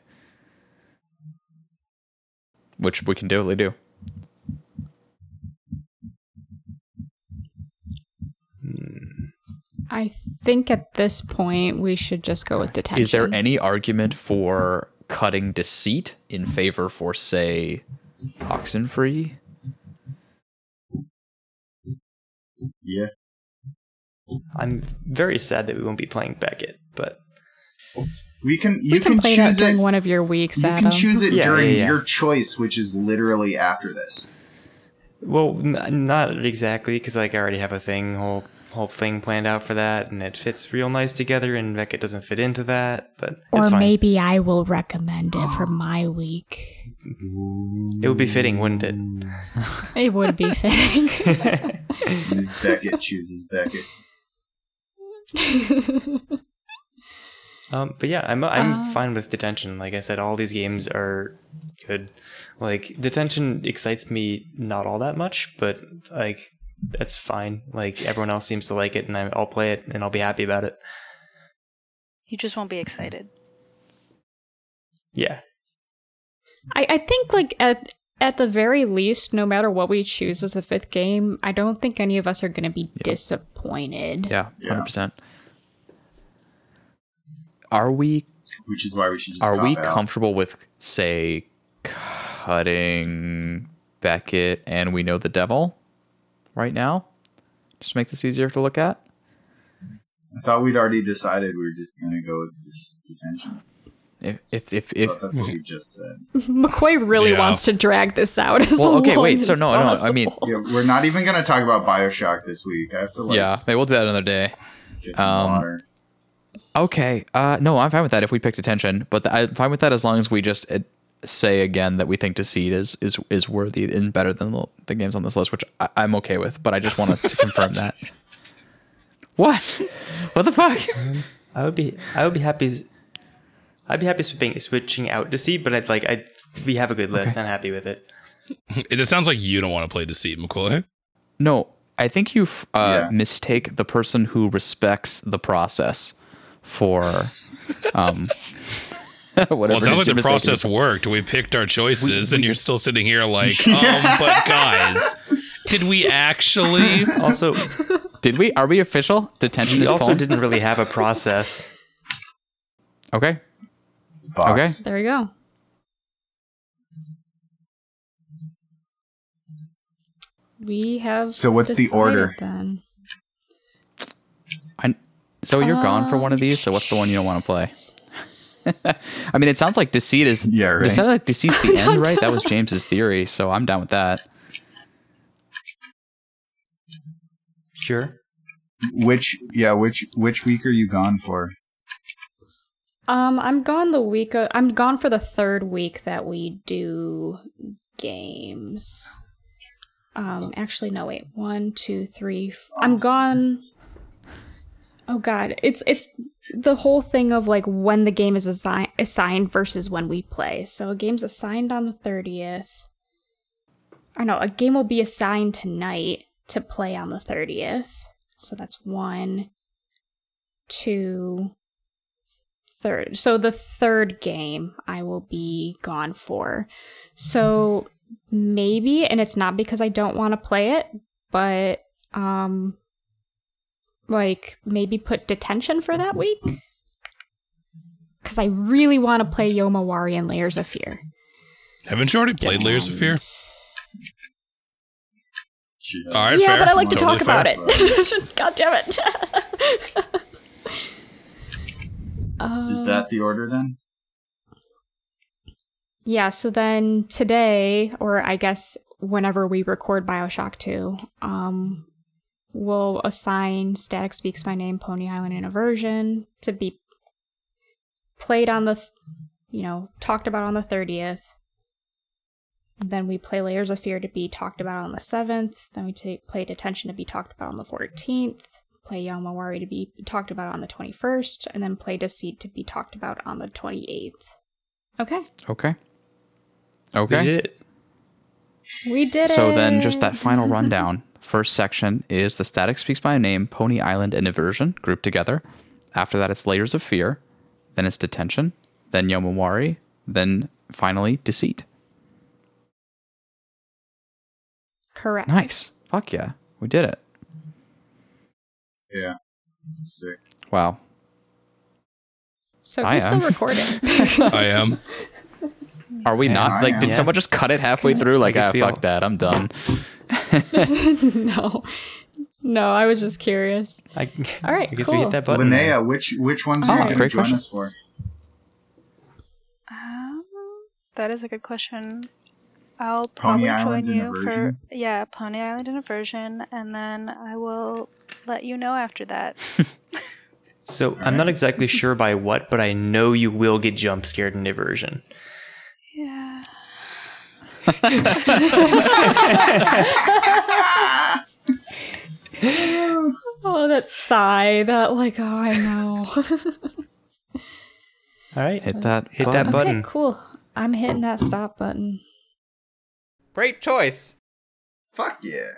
Which we can totally do. I think at this point we should just go with detention. Is there any argument for cutting deceit in favor for, say, Oxenfree? Yeah. i'm very sad that we won't be playing beckett but We can you we can, play that choose during it. one of your weeks, You Adam. can choose it Yeah, during yeah, yeah. your choice, which is literally after this. well n- not exactly because like i already have a thing whole whole thing planned out for that and it fits real nice together and beckett doesn't fit into that but it's or fine maybe I will recommend it for my week. it would be fitting wouldn't it It would be fitting. Ms. Beckett chooses Beckett. Um, but yeah, I'm I'm Uh, fine with detention. Like I said, all these games are good. Like detention excites me not all that much, but like that's fine. Like everyone else seems to like it, and I- I'll play it and I'll be happy about it. You just won't be excited. Yeah, I, I think like at at the very least, no matter what we choose as the fifth game, I don't think any of us are going to be disappointed. Yeah, Yeah. 100%. Are we Which is why we should just are we out. comfortable with say cutting Beckett and we know the devil? Right now? Just make this easier to look at. I thought we'd already decided we were just gonna go with this detention. If if if, if that's what we just said. McCoy really Yeah. wants to drag this out as well, okay, long wait. So as no, no. I mean. Yeah, we're not even gonna talk about Bioshock this week. I have to like yeah, maybe we'll do that another day. get some Um, water. Okay. Uh, no, I'm fine with that if we picked detention, but th- I'm fine with that as long as we just uh, say again that we think Deceit is is is worthy and better than the, the games on this list, which I, I'm okay with. But I just want us to confirm that. What? What the fuck? I would be I would be happy. I'd be happy switching switching out Deceit, but I'd like I we have a good list. I'm happy with it. It just sounds like you don't want to play Deceit, McCoy. No, I think you uh, Yeah. mistake the person who respects the process for um whatever. Well, it it is sounds like the mistaking process it worked. We picked our choices, and you're still sitting here like, um, but guys, did we actually? Also. Did we? Are we official? Detention we is also pwned? didn't really have a process. Okay. Box. okay. there we go. We have. So what's the order? Then I, so you're gone for one of these. So what's the one you don't want to play? I mean, it sounds like deceit is. Yeah, right. It sounds like deceit's the end, right? That was James's theory, so I'm down with that. Sure. Which yeah, which which week are you gone for? Um, I'm gone the week. Of, I'm gone for the third week that we do games. Um, actually, no, wait. One, two, three. F- I'm gone. Oh God, it's it's the whole thing of like when the game is assi- assigned versus when we play. So a game's assigned on the thirtieth. Or no, a game will be assigned tonight to play on the thirtieth. So that's one, two, third. So the third game I will be gone for. So maybe, and it's not because I don't want to play it, but um, like maybe put detention for that week. Because I really want to play Yomawari and Layers of Fear. Haven't you already played Layers of Fear? She- All right, yeah, fair. but I like to Totally talk about fair. it. God damn it. Is that the order then? Yeah, so then today, or I guess whenever we record Bioshock 2, um, we'll assign Static Speaks My Name, Pony Island in Eversion to be played on the, th- you know, talked about on the 30th. Then we play Layers of Fear to be talked about on the 7th. Then we take play Detention to be talked about on the 14th. Play Yomawari to be talked about on the 21st. And then play Deceit to be talked about on the 28th. Okay. Okay. Okay. We Okay. did it. We did it. So then, just that final rundown. First section is the Static Speaks My Name, Pony Island, and Eversion grouped together. After that, it's Layers of Fear. Then it's Detention. Then Yomawari. Then finally, Deceit. Correct. Nice. Fuck yeah. We did it. Yeah. Sick. Wow. So I who's still recording? I am. Are we not? I Like, did am. someone just cut it halfway through? Like, guess ah, we fuck that. I'm done. no. No, I was just curious. I, All right, I guess we cool. hit that button. Linnea, which which ones Oh, are you going to join question. us for? Um, that is a good question. I'll Pony probably Island join and you for yeah, Pony Island and Eversion, and then I will let you know after that. So I'm not exactly sure by what, but I know you will get jump scared in Eversion. Yeah. Oh, that sigh. That like, oh, I know. All right. Hit that. Hit that button. okay, cool. I'm hitting that stop button. Great choice. Fuck yeah.